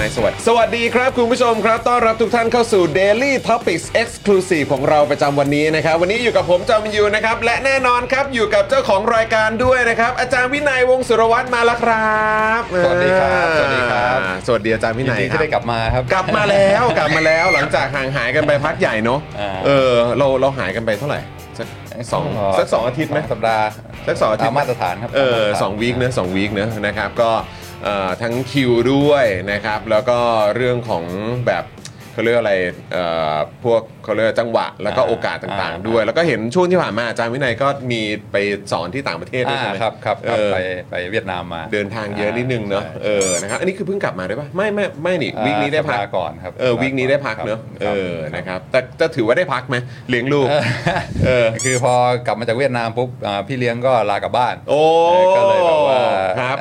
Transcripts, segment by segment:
นายสวัสดีสวัสดีครับคุณผู้ชมครับต้อนรับทุกท่านเข้าสู่ Daily Topics Exclusive ของเราประจำวันนี้นะครับ วันนี้อยู่กับผมจอมินยูนะครับ และแน่นอนครับอยู่กับเจ้าของรายการด้วยนะครับ อาจารย์วินัยวงศ์สุรวัตรมาแล้วครับสวัสดีครับสวัสดีครับ อ่าสวัสดีอาจารย์วิยินนัยดีคที่รับได้กลับมาครับ กลับมาแล้วกลับมาแล้วหลังจากห่างหายกันไปพักใหญ่เนาะอ่า เออเราเราหายกันไปเท่าไหร่สักสองสักสองอาทิตย์ไหม สัปดาห์สักสองอาทิตตามย์มาตรฐานครับเออตามมาตรฐานสองวีคเนอะสองวีคเนอะนะครับก็เอ่อ ทั้งคิวด้วยนะครับ แล้วก็เรื่องของแบบ เขาเรียกอะไรเอ่อพวกเขาเรียกจังหวะแล้วก็โอกาสต่างๆ ด้วย แล้วก็เห็นช่วงที่ผ่านมาอาจารย์วินัยก็มีไปสอนที่ต่างประเทศด้วยอ่าใช่ไหมครับครับเอครับอไปไปเวียดนามมาเดินทางเยอะนิดนึงเนอะใช่เออนะครับอันนี้คือเพิ่งกลับมาด้วยปะไม่ไม่ไม่นี่อ่าวีคนี้ได้พัก สัปดาห์ก่อนครับเออวีคนี้ได้พักเนอะครับเออนะครับแต่จะถือว่าได้พักไหมเลี้ยงลูก เออ คือพอกลับมาจากเวียดนามปุ๊บอ่าพี่เลี้ยงก็ลากลับบ้าน โอ้เออก็เลยแบบว่า ครับ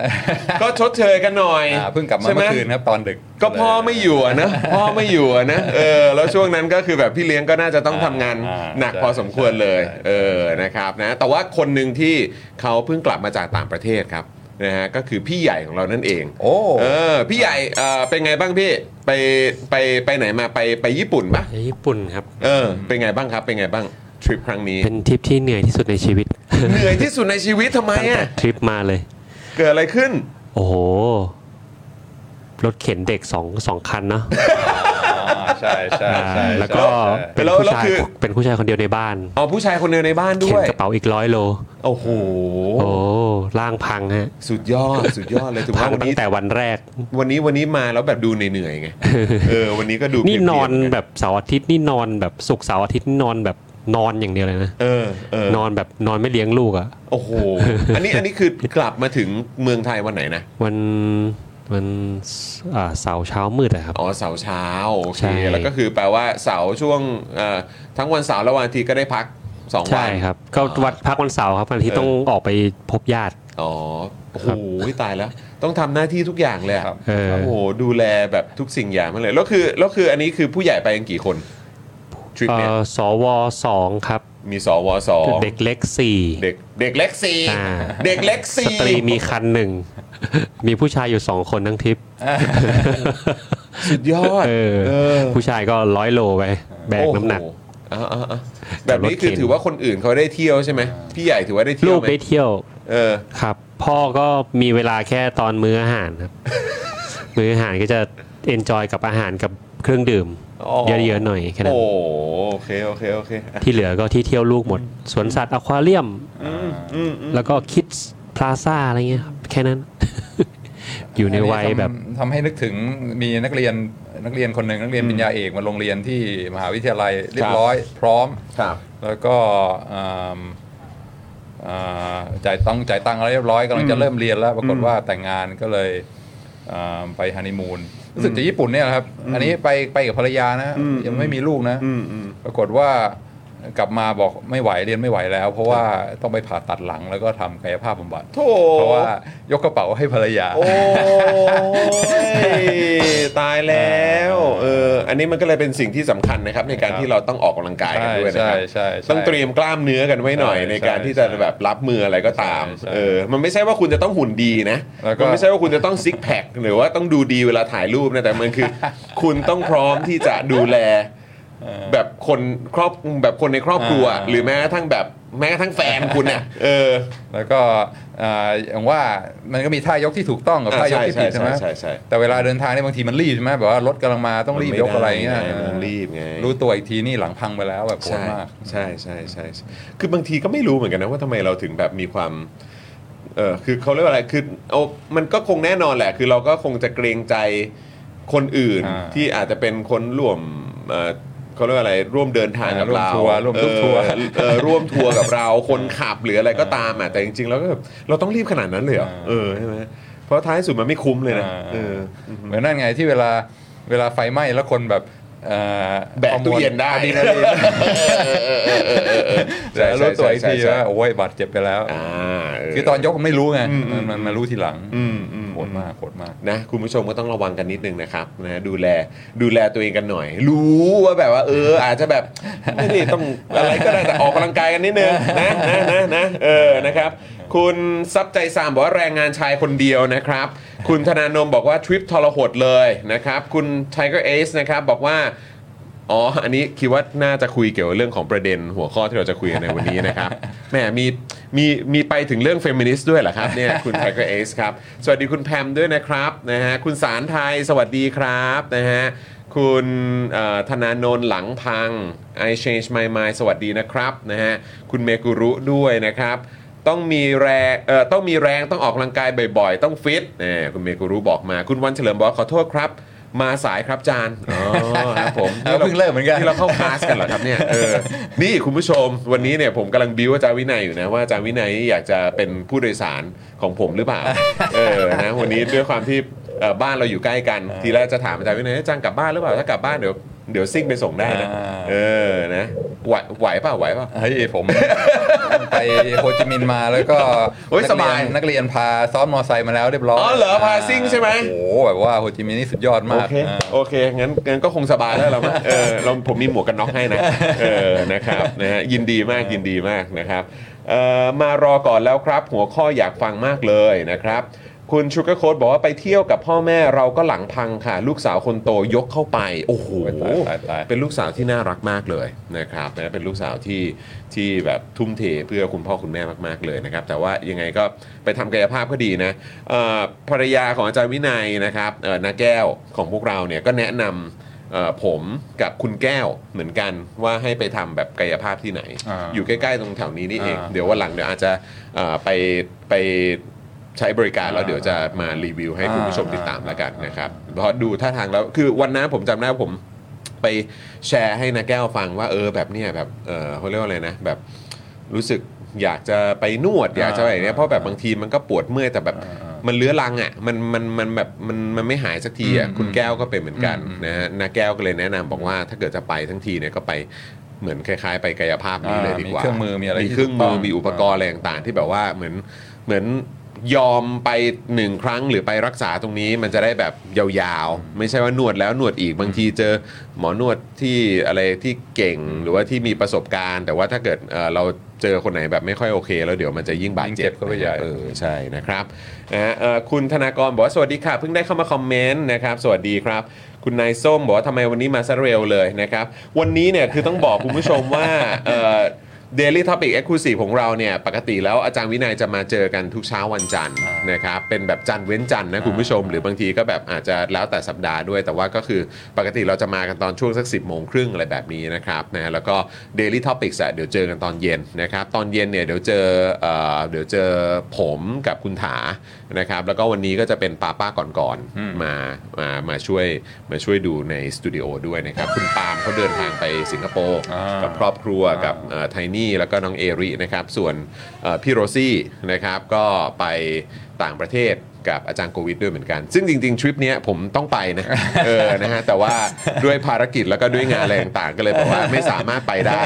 ก็ชดเชยกันหน่อยอ่าเพิ่งกลับมาใช่ไหเมื่อคืนครับตอนดึกก็พ่อไม่อยู่อะนะพ่อไม่อยู่อะนะเออแล้วช่วงนั้นก็คือแบบพี่เลี้ยงก็น่าจะต้องทำงานอ่าหนักใช่พอสมควรเลยใช่ เออนะครับนะแต่ว่าคนหนึ่งที่เขาเพิ่งกลับมาจากต่างประเทศครับนะฮะก็คือพี่ใหญ่ของเรานั่นเอง โอ้ เออพี่ใหญ่เออเป็นไงบ้างพี่ไปไปไปไหนมาไปไปญี่ปุ่นปะไปญี่ปุ่นครับ เออเป็นไงบ้างครับเป็นไงบ้างทริปครั้งนี้ เป็นทริปที่เหนื่อยที่สุดในชีวิตเหนื่อยที่สุดในชีวิตทำไมตั้งแต่อะทริปมาเลย เกิดอะไรขึ้น โอ้โห รถเข็นเด็กสองสองคันเนาะอ่า ใช่ใช่ใช่อ่าแล้วก็ใช่เป็นแล้วผู้แล้วชายคือเป็นผู้ชายคนเดียวในบ้านเอาผู้ชายคนเดียวในบ้านด้เข็นวยกระเป๋าอีกร้อยโลโอ้โหโอ้ร่างพังฮะสุดยอดสุดยอดเลยถือพัว่างวันตั้นี้งแต่วันแรก วันนี้วันนี้มาแล้วแบบดูเหนื่อยๆไงเออวันนี้ก็ดูนี่เพลียๆนอนเหมืกัแบบเสาร์อาทิตย์นี่นอนแบบศุกร์เสาร์อาทิตย์นี่นอนแบบนอนอย่างเดียวเลยนะเออเออนอนแบบนอนไม่เลี้ยงลูกอะโอ้โห อันนี้อันนี้คือกลับมาถึงเมืองไทยวันไหนนะ วัน วันอ่าเสาร์เช้ามืดอะครับอ๋อเสาร์เช้าโอเคใช่แล้วก็คือแปลว่าเสาร์ช่วงเอ่อทั้งวันเสาร์และวันอาทิตย์ก็ได้พักสองวันใช่ครับก็วัดพักวันเสาร์ครับวันอาที่เออต้องออกไปพบญาติอ๋อโอ้โหครับตายแล้ว ต้องทำหน้าที่ทุกอย่างเลยอะครับเออโอ้โหดูแลแบบทุกสิ่งอย่างมาเลยแล้วคือแล้วคืออันนี้คือผู้ใหญ่ไปกันกี่คนทริปเอ่เนี้ยอสวสองครับ มีสวสองเด็กเล็กสี่เด็กเด็กเล็กสี่อ่า เด็กเล็กสี่สตรีมีครรภ์หนึ่ง มีผู้ชายอยู่สองคนทั้งทริป สุดยอดเออ เออผู้ชายก็ร้อยโลไปแบกน้ำหนัก โอ้โอ่าอ่าแบบนี้คือรถเข็นถือว่าคนอื่นเขาได้เที่ยวใช่ไหมพี่ใหญ่ถือว่าได้เที่ยลูวกไหมได้เที่ยวเออ ครับ พ่อก็มีเวลาแค่ตอนมื้ออาหารครับ มื้ออาหารก็จะ enjoy กับอาหารกับเครื่องดื่มอ๋อ เยอะๆหน่อยแค่นั้นโอ้โอเคโอเคโอเคอะที่เหลือก็ที่เที่ยวลูกหมด สวนสัตว์อควาเรียมอืมอืมแล้วก็คิดพลาซ่าอะไรเงี้ยครับแค่นั้น อยู่ในวัยแบบทำทำให้นึกถึงมีนักเรียนนักเรียนคนหนึ่งนักเรียนปริญญาเอกมาโรงเรียนที่มหาวิทยาลัยเรียบร้อย พร้อมครับแล้วก็อ่าอ่าจ่ายตังค์จ่ายตังค์อะไรเรียบร้อยกำลังจะเริ่มเรียนแล้ว ปรากฏว่าแต่งงานก็เลยอ่าไปฮันนีมูน รู้สึกจะญี่ปุ่นเนี่ยนะครับ อันนี้ไปไปกับภรรยานะอืมยังไม่มีลูกนะอืมอืมปรากฏว่า กลับมาบอกไม่ไหวเรียนไม่ไหวแล้ว เพราะว่าต้องไปผ่าตัดหลังแล้วก็ทำกายภาพบำบัดโถเพราะว่ายกกระเป๋าให้ภรรยา โอ้ยตายแล้วเอออันนี้มันก็เลยเป็นสิ่งที่สำคัญนะครับ ในการครับที่เราต้องออกกำลังกายกันด้วยนะครับใช่ใช่ใช่ต้องเตรียมกล้ามเนื้อกันไว้หน่อยใช่ในการที่จะใช่แบบรับมืออะไรก็ตามใช่ใช่เออมันไม่ใช่ว่าคุณจะต้องหุ่นดีนะแล้วก็มันไม่ใช่ว่าคุณจะต้องซิกแพคหรือว่าต้องดูดีเวลาถ่ายรูปนะแต่มันคือ คุณต้องพร้อมที่จะดูแล แบบคนครอบแบบคนในครอบครัวอ่าหรือแม้กระทั่งแบบแม้กระทั่งแฟนคุณเนี่ยเออ แล้วก็อ่าอย่างว่ามันก็มีท่ายกที่ถูกต้องกับท่ายกที่ผิดใช่ไหมใช่ใช่แต่เวลาเดินทางนี่บางทีมันรีบใช่ไหมแบบว่ารถกำลังมาต้องรีบยกอะไรเงี้ยมันต้องรีบไงรู้ตัวอีกทีนี่หลังพังไปแล้วแบบโหดใช่มากใช่ใช่ใช่ใช่คือบางทีก็ไม่รู้เหมือนกันนะว่าทำไมเราถึงแบบมีความเออคือเขาเรียกว่าอะไรคือเอามันก็คงแน่นอนแหละ คือเราก็คงจะเกรงใจคนอื่นอ่าที่อาจจะเป็นคนร่วม เอ่อเขาเรียกว่าอะไรร่วมเดินทางกับร่วมเราทัวร์ร่วมทุกทัวร์เออเออร่วมทัวร์กับเราคนขับหรืออะไรก็ตามอะแต่จริงๆแล้วก็แบบเราต้องรีบขนาดนั้นเลยเหรออ่าเออใช่ไหมเพราะท้ายสุดมันไม่คุ้มเลยนะอ่าเออเหมือนนั่นไงที่เวลาเวลาไฟไหม้แล้วคนแบบเอ่อ แบกตู้เย็นได้อะดรีนาลีนใช่แต่รู้ตัวอีกทีใช่ใช่ว่าโอ้ยบาดเจ็บไปแล้วอ่าเคือตอนยกไม่รู้ไงอืมอืมันมมันมารู้ทีหลังอืมอืมโหดมากโหดมากนะคุณผู้ชมก็ต้องระวังกันนิดนึงนะครับนะดูแลดูแลตัวเองกันหน่อย รู้ว่าแบบว่า เออ อาจจะแบบไม่ได้ต้องอะไรก็ได้แต่ออกกำลังกายกันนิดนึงนะนะนะนะเออนะครับ คุณซับใจสามบอกว่าแรงงานชายคนเดียวนะครับ คุณธนาโนมบอกว่าทริปทรหดเลยนะครับ คุณ Tiger Ace นะครับบอกว่าอ๋อ อันนี้คิดว่าน่าจะคุยเกี่ยวกับเรื่องของประเด็นหัวข้อที่เราจะคุยในวันนี้นะครับ แหมมีมีมีไปถึงเรื่องเฟมินิสต์ด้วยเหรอครับเนี่ยคุณ Tiger Ace ครับ สวัสดีคุณแพมด้วยนะครับนะฮะคุณสารไทยสวัสดีครับนะฮะคุณธนาโนนหลังพัง I change my mind สวัสดีนะครับนะฮะคุณเมกุรุด้วยนะครับ ต้องมีแรงเอ่อต้องมีแรงต้องออกกำลังกายบ่อยๆ ต้องฟิตเนี่ยคุณเมกุรุบอกมา คุณวันเฉลิมบอกว่าขอโทษครับ มาสายครับจานอ๋อครับผมเออเพิ่งเริ่มเหมือนกัน ที่เราเข้าคลาสกันเหรอครับเนี่ยเออนี่คุณผู้ชมวันนี้เนี่ยผมกำลังบิวอาจารย์วินัยอยู่นะว่าอาจารย์วินัยอยากจะเป็นผู้โดยสารของผมหรือเปล่าเออนะวันนี้ด้วยความที่เอ่อบ้านเราอยู่ใกล้กัน ทีแรกจะถามอาจารย์วินัยอาจารย์กลับบ้านหรือเปล่าถ้ากลับบ้านเดี๋ยว เดี๋ยวซิ่งไปส่งได้นะ อ่า เออนะไหวไหวเปล่าไหวเปล่า เฮ้ยผม ไปโฮจิมินห์มาแล้วก็โอ้ยสบายนักเรียนนักเรียนพาซ้อนมอไซค์มาแล้วเรียบร้อยอ๋อเหรอพาซิ่งใช่ไหม โอ้โหแบบว่าโฮจิมินห์นี่สุดยอดโอเคมาก อ่า โอเค งั้นงั้นก็คงสบายแล้วเรามั้งเออเราผมมีหมวกกันน็อกให้นะ เออ นะครับ นะฮะ ยินดีมาก ยินดีมากนะครับ เอ่อ มารอก่อนแล้วครับ หัวข้ออยากฟังมากเลยนะครับ คุณชูการ์โค้ดบอกว่าไปเที่ยวกับพ่อแม่เราก็หลังพังค่ะ ลูกสาวคนโตยกเข้าไป โอ้โหตายตายตาย เป็นลูกสาวที่น่ารักมากเลยนะครับนะเป็นลูกสาวที่ที่แบบทุ่มเทเพื่อคุณพ่อคุณแม่มากๆเลยนะครับ แต่ว่ายังไงก็ไปทำกายภาพก็ดีนะเอ่อภรรยาของอาจารย์วินัยนะครับเอ่อนาแก้วของพวกเราเนี่ยก็แนะนำเอ่อผมกับคุณแก้วเหมือนกันว่าให้ไปทำแบบกายภาพที่ไหน อ่า อยู่ใกล้ๆตรงแถวนี้นี่เอง อ่า เดี๋ยววันหลังเดี๋ยวอาจจะเอ่อไปไป ใช้บริการแล้วเดี๋ยวจะมารีวิวให้คุณผู้ชมติดตามแล้วกันนะครับเพราะดูท่าทางแล้วคือวันนั้นผมจำได้ว่าผมไปแชร์ให้นาแก้วฟังว่าเออแบบเนี้ยแบบเออเขาเรียกว่าอะไรนะแบบรู้สึกอยากจะไปนวดอยากจะอะไรเนี้ยเพราะแบบบางทีมันก็ปวดเมื่อยแต่แบบ มันเลื้อรังอะมันมันมันแบบมันมันไม่หายสักทีอะอืมคุณแก้วก็เป็นเหมือนกันอืมนะฮะนาแก้วก็เลยแนะนำบอกว่าถ้าเกิดจะไปทั้งทีเนี่ยก็ไปเหมือนคล้ายๆ ไปกายภาพนี้เลยดีกว่ามีเครื่องมือมีอะไรมีที่เครื่องถูกต้มืออง มีอุปกรณ์อะไรต่างๆที่แบบว่าเหมือนเหมือน ยอมไปหนึ่งครั้งหรือไปรักษาตรงนี้มันจะได้แบบยาวๆ ไม่ใช่ว่านวดแล้วนวดอีกบางทีเจอหมอนวดที่อะไรที่เก่งหรือว่าที่มีประสบการณ์ แต่ว่าถ้าเกิดเอ่อเราเจอคนไหนแบบไม่ค่อยโอเค แล้วเดี๋ยวมันจะยิ่งบาดยิ่งเจ็เจ็บบเข้าไปใหญ่ เออใช่นะครับนะฮะเอ่อคุณธนากรบอกว่าสวัสดีค่ะเพิ่งได้เข้ามาคอมเมนต์นะครับสวัสดีครับ คุณนายส้มบอกว่าทำไมวันนี้มาซะเร็วเลยนะครับ วันนี้เนี่ยคือต้องบอกคุณผู้ชมว่าเอ่อ Daily Topic Exclusive ของเราเนี่ยปกติแล้วอาจารย์วินัยจะมาเจอกันทุกเช้าวันจันทร์นะครับเป็นแบบจันทร์เว้นจันทร์นะคุณผู้ชม หรือบางทีก็แบบอาจจะแล้วแต่สัปดาห์ด้วย แต่ว่าก็คือปกติเราจะมากันตอนช่วงสัก 10โมงครึ่งอะไรแบบนี้นะครับนะแล้วก็ Daily Topics อะเดี๋ยวเจอกันตอนเย็นนะครับตอนเย็นเนี่ยเดี๋ยวเจอเอ่อเดี๋ยวเจอผมกับคุณถานะครับแล้วก็วันนี้ก็จะเป็นป้าป้าก่อนๆมามามาช่วยมาช่วยดูในสตูดิโอด้วยนะครับคุณปาล์มเขาเดินทางไปสิงคโปร์อ่ากับครอบครัวกับไทนี่แล้วก็น้องเอรินะครับส่วนเอ่อพี่โรซี่นะครับก็ไปต่างประเทศกับอาจารย์โควิดด้วยเหมือนกัน ซึ่งจริง ๆ ทริปเนี้ยผมต้องไปนะ เออ นะฮะ แต่ว่าด้วยภารกิจแล้วก็ด้วยงานอะไรต่างๆ ก็เลยบอกว่าไม่สามารถไปได้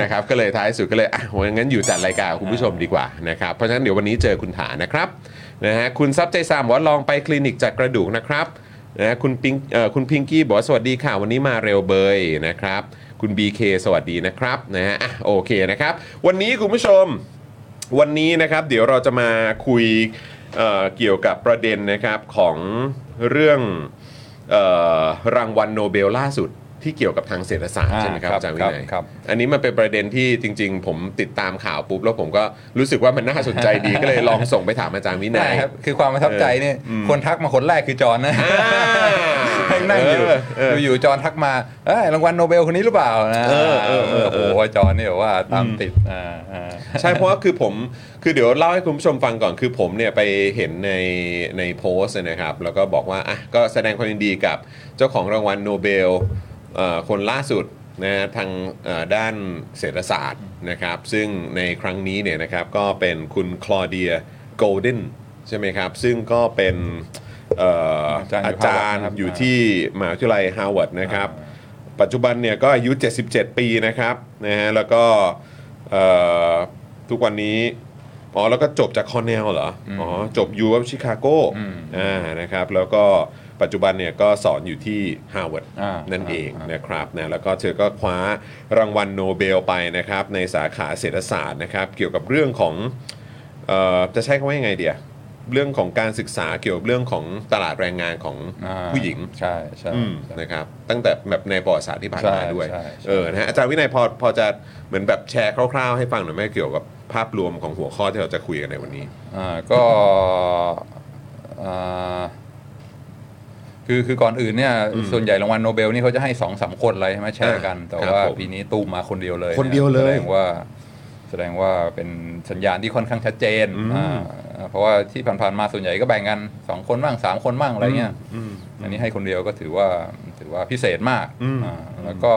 นะครับ ก็เลยท้ายสุดก็เลย อะงั้นอยู่จัดรายการกับคุณผู้ชมดีกว่านะครับ เพราะฉะนั้นเดี๋ยววันนี้เจอคุณถานะครับ นะฮะคุณซับใจซามบอกว่าลองไปคลินิกจัดกระดูกนะครับนะฮะคุณปิงเอ่อคุณพิงกี้บอกว่าสวัสดีค่ะวันนี้มาเร็วเบยนะครับ คุณ BK สวัสดีนะครับนะฮะอะโอเคนะครับ วันนี้คุณผู้ชมวันนี้นะครับเดี๋ยวเราจะมาคุยเเกี่ยวกับประเด็นนะครับของเรื่องออรางวัลโนเบลล่าสุด ที่เกี่ยวกับทางเศรษฐศาสตร์อ่าใช่ไหมครับครับอาจารย์วินัยครับอันนี้มันเป็นประเด็นที่จริง ๆ ผมติดตามข่าวปุ๊บแล้วผมก็รู้สึกว่ามันน่าสนใจดีก็เลยลองส่งไปถามอาจารย์วินัได้ยครับคือความประทับใจเนี่ยคนทักมาคนแรกคือจอห์นนะอ่านั่งอยู่เออเอออยู่ๆจอห์นทักมาเอ้ยรางวัลโนเบลคนนี้หรือเปล่านะเออเออเออเออโอ้โหจอห์นเนี่ยบอกว่าตามติดอ่าอ่าใช่เพราะว่าคือผมคือเดี๋ยวเล่าให้คุณผู้ชมฟังก่อนคือผมเนี่ยไปเห็นในในโพสต์นะครับ แล้วก็บอกว่าอะก็แสดงความยินดีกับเจ้าของรางวัลโนเบลเอ่อ คนล่าสุดนะฮะทางเอ่อด้านเศรษฐศาสตร์นะครับ ซึ่งในครั้งนี้เนี่ยนะครับก็เป็นคุณคลอเดียโกลดินใช่ไหมครับ ซึ่งก็เป็นเอ่ออาจารย์อยู่อาจารย์ Harvard นะครับอยู่ที่มหาวิทยาลัยฮาร์วาร์ดนะครับ ปัจจุบันเนี่ยก็อายุ 77 ปีนะครับนะฮะแล้วก็เอ่อทุกวันนี้อ๋อแล้วก็จบจากคอนเนลเหรอ อ๋อ จบ U Chicago อ่านะครับ แล้วก็ ปัจจุบันเนี่ยก็สอนอยู่ที่ฮาร์วาร์ดอ่านั่นเองอ่านนะครับนะแล้วก็เธอก็คว้ารางวัลโนเบลไปนะครับในสาขาเศรษฐศาสตร์นะครับเกี่ยวกับเรื่องของเอ่อจะใช้คำว่ายังไงเดียเรื่องของการศึกษาเกี่ยวกับเรื่องของตลาดแรงงานของอ่าผู้หญิง ใช่ใช่อืมใช่ นะครับตั้งแต่แบบในประวัติศาสตร์ที่ผ่านมาใช่ด้วยใช่ใช่ เออนะฮะอาจารย์วินัยพอพอจะเหมือนแบบแชร์คร่าวๆ ให้ฟังหน่อยไหมเกี่ยวกับภาพรวมของหัวข้อที่เราจะคุยกันในวันนี้ อ่าก็อ่า คือคือก่อนอื่นเนี่ยส่วนใหญ่รางวัลโนเบลนี่เขาจะให้สองสามคนอะไรใช่ไหมแชร์กัน แต่ครับว่าผมปีนี้ตูมมาคนเดียวเลยคนเดียวเลยแสดงว่าแสดงว่าเป็นสัญญาณที่ค่อนข้างชัดเจนอืมอ่าเพราะว่าที่ผ่านๆมาส่วนใหญ่ก็แบ่งกันสองคนบ้างสามคนบ้างอะไรเงี้ยอืมอันนี้ให้คนเดียวก็ถือว่าถือว่าพิเศษมากอืมอ่าแล้วก็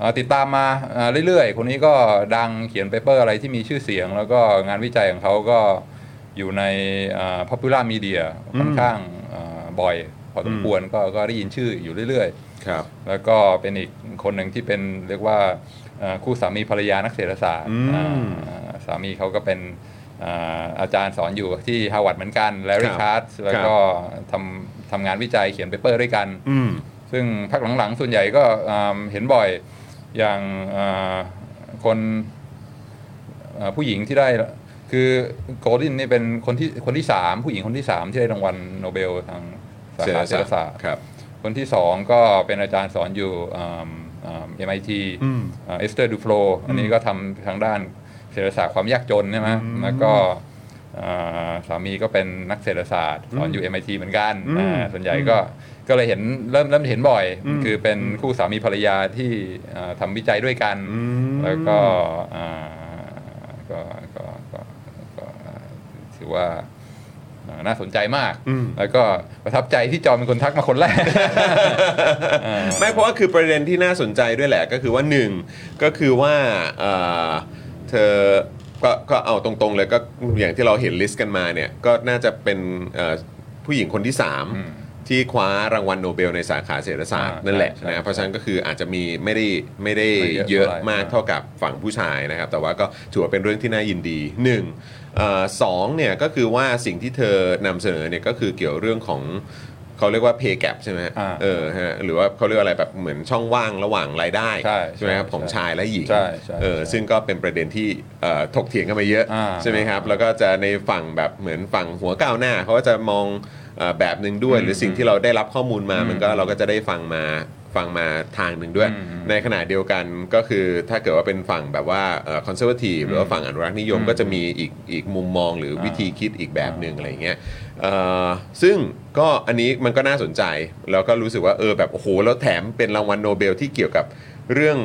อ่าติดตามมาอ่าเรื่อยๆ คนนี้ก็ดังเขียนเปเปอร์อะไรที่มีชื่อเสียง แล้วก็งานวิจัยของเขาก็อยู่ในอ่า popular media ค่อนข้างอ่าบ่อย พอสมควรก็ก็ได้ยินชื่ออยู่เรื่อยครับๆแล้วก็เป็นอีกคนหนึ่งที่เป็นเรียกว่าอ่าคู่สามีภรรยานักเศรษฐศาสตร์อืมอ่าสามีเขาก็เป็นอ่าอาจารย์สอนอยู่ที่ฮาร์วาร์ดเหมือนกันแลร์รี่แคตซ์ครับแล้วก็ทำทำงานวิจัยเขียน paper ด้วยกันอืมซึ่งพักหลังๆ ส่วนใหญ่ก็อ่าเห็นบ่อยอย่างอ่าคนอ่าผู้หญิงที่ได้คือโกลดินนี่เป็นคนที่คนที่สามผู้หญิงคนที่สามที่ได้รางวัลโนเบลทาง สาขาเศรษฐศาสตร์ครับคนที่สองก็เป็นอาจารย์สอนอยู่อ่าอ่า MIT อืมเอสเตอร์ดูโฟลอันนี้ก็ทำทางด้านเศรษฐศาสตร์ความยากจนใช่ไหมแล้วก็อ่าสามีก็เป็นนักเศรษฐศาสตร์สอนอยู่ MIT เหมือนกันอืมอ่าส่วนใหญ่ก็ก็เลยเห็นเริ่มเริ่มเห็นบ่อยอืมคือเป็นคู่สามีภรรยาที่อ่าทำวิจัยด้วยกันอืมแล้วก็อ่าก็ก็ก็ก็ถือว่าอ่า น่าสนใจมากอืมแล้วก็ประทับใจที่จอมเป็นคนทักมาคนแรก ไม่เพราะว่าคือประเด็นที่น่าสนใจด้วยแหละ ก็คือว่าหนึ่งก็คือว่าเอ่อเธอก็ก็เอาตรงๆเลยก็อย่างที่เราเห็น list กันมาเนี่ย ก็น่าจะเป็นเอ่อผู้หญิงคนที่อืม3ที่คว้ารางวัลโนเบลในสาขาเศรษฐศาสตร์อ่านั่นแหละใช่ใช่นะเพราะฉะนั้นก็คืออาจจะมีไม่ได้ไม่ได้ไม่เยอะเยอะเท่าไหร่มากเท่ากับฝั่งผู้ชายนะครับ แต่ว่าก็ถือว่าเป็นเรื่องที่น่ายินดีหนึ่งเอ่อ สองเนี่ยก็คือว่าสิ่งที่เธอนำเสนอเนี่ยก็คือเกี่ยวเรื่องของเขาเรียกว่า pay gap ใช่ไหมฮะอ่าเออฮะหรือว่าเขาเรียกว่าอะไรแบบเหมือนช่องว่างระหว่างรายได้ใช่ไหมครับใช่ของชายและหญิงใช่ใช่เออใช่ซึ่งก็เป็นประเด็นที่เอ่อถกเถียงกันมาเยอะอ่าใช่ไหมครับ แล้วก็จะในฝั่งแบบเหมือนฝั่งหัวก้าวหน้าเขาก็จะมองเอ่อแบบหนึ่งด้วย หรือสิ่งที่เราได้รับข้อมูลมามันก็เราก็จะได้ฟังมา ฟังมาทางหนึ่งด้วยอืมในขณะเดียวกันก็คือถ้าเกิดว่าเป็นฝั่งแบบว่า conservative หรือว่าฝั่งอนุรักษ์นิยมอืมก็จะมีอีกอีกมุมมองหรือวิอ่าธีคิดอีกแบบหนึ่งอะไรอย่างเงี้ยเอ่อซึ่งก็อันนี้มันก็น่าสนใจ แล้วก็รู้สึกว่าเออแบบโอ้โหแล้วแถมเป็นรางวัลโนเบลที่เกี่ยวกับเรื่อง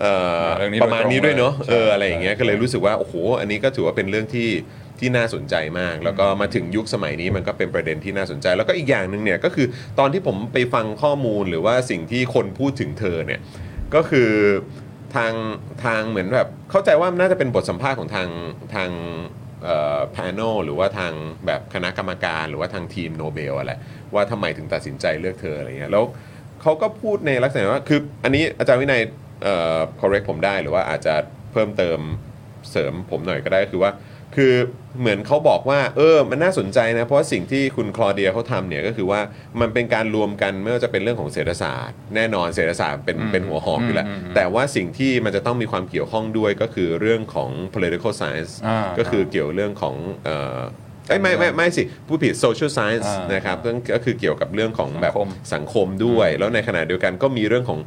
เอ่อเรื่องนี้ประมาณนี้ด้วยเนาะโดยตรงเลยเอออะไรอย่างเงี้ยใช่ก็เลยรู้สึกว่าโอ้โหอันนี้ก็ถือว่าเป็นเรื่องที่ ที่น่าสนใจมาก แล้วก็มาถึงยุคสมัยนี้มันก็เป็นประเด็นที่น่าสนใจ แล้วก็อีกอย่างหนึ่งเนี่ยก็คือตอนที่ผมไปฟังข้อมูลหรือว่าสิ่งที่คนพูดถึงเธอเนี่ยก็คือทางทางเหมือนแบบเข้าใจว่าน่าจะเป็นบทสัมภาษณ์ของทางทางเอ่อ panel หรือว่าทางแบบคณะกรรมการหรือว่าทางทีมโนเบลอะไรว่าทำไมถึงตัดสินใจเลือกเธออะไรเงี้ยแล้วเขาก็พูดในลักษณะว่าคืออันนี้อาจารย์วินัยเอ่อ correct ผมได้หรือว่าอาจจะเพิ่มเติมเสริมผมหน่อยก็ได้ก็คือว่า คือเหมือนเขาบอกว่า เออ มันน่าสนใจนะ เพราะว่าสิ่งที่คุณคลอเดียเขาทำเนี่ยก็คือว่ามันเป็นการรวมกันไม่ว่าจะเป็นเรื่องของเศรษฐศาสตร์ แน่นอนเศรษฐศาสตร์เป็นอืมเป็นหัวหอกอยู่แล้วอืมอืมแต่ว่าสิ่งที่มันจะต้องมีความเกี่ยวข้องด้วยก็คือเรื่องของ political science อ่าก็คือเกี่ยวเรื่องของเอ่อเอ้ยไม่ไม่ไม่สิผู้ผิด social science อ่านนะครับเรื่องก็คือเกี่ยวกับเรื่องของแบบสังคมสังคมด้วย แล้วในขณะเดียวกันก็มีเรื่องของ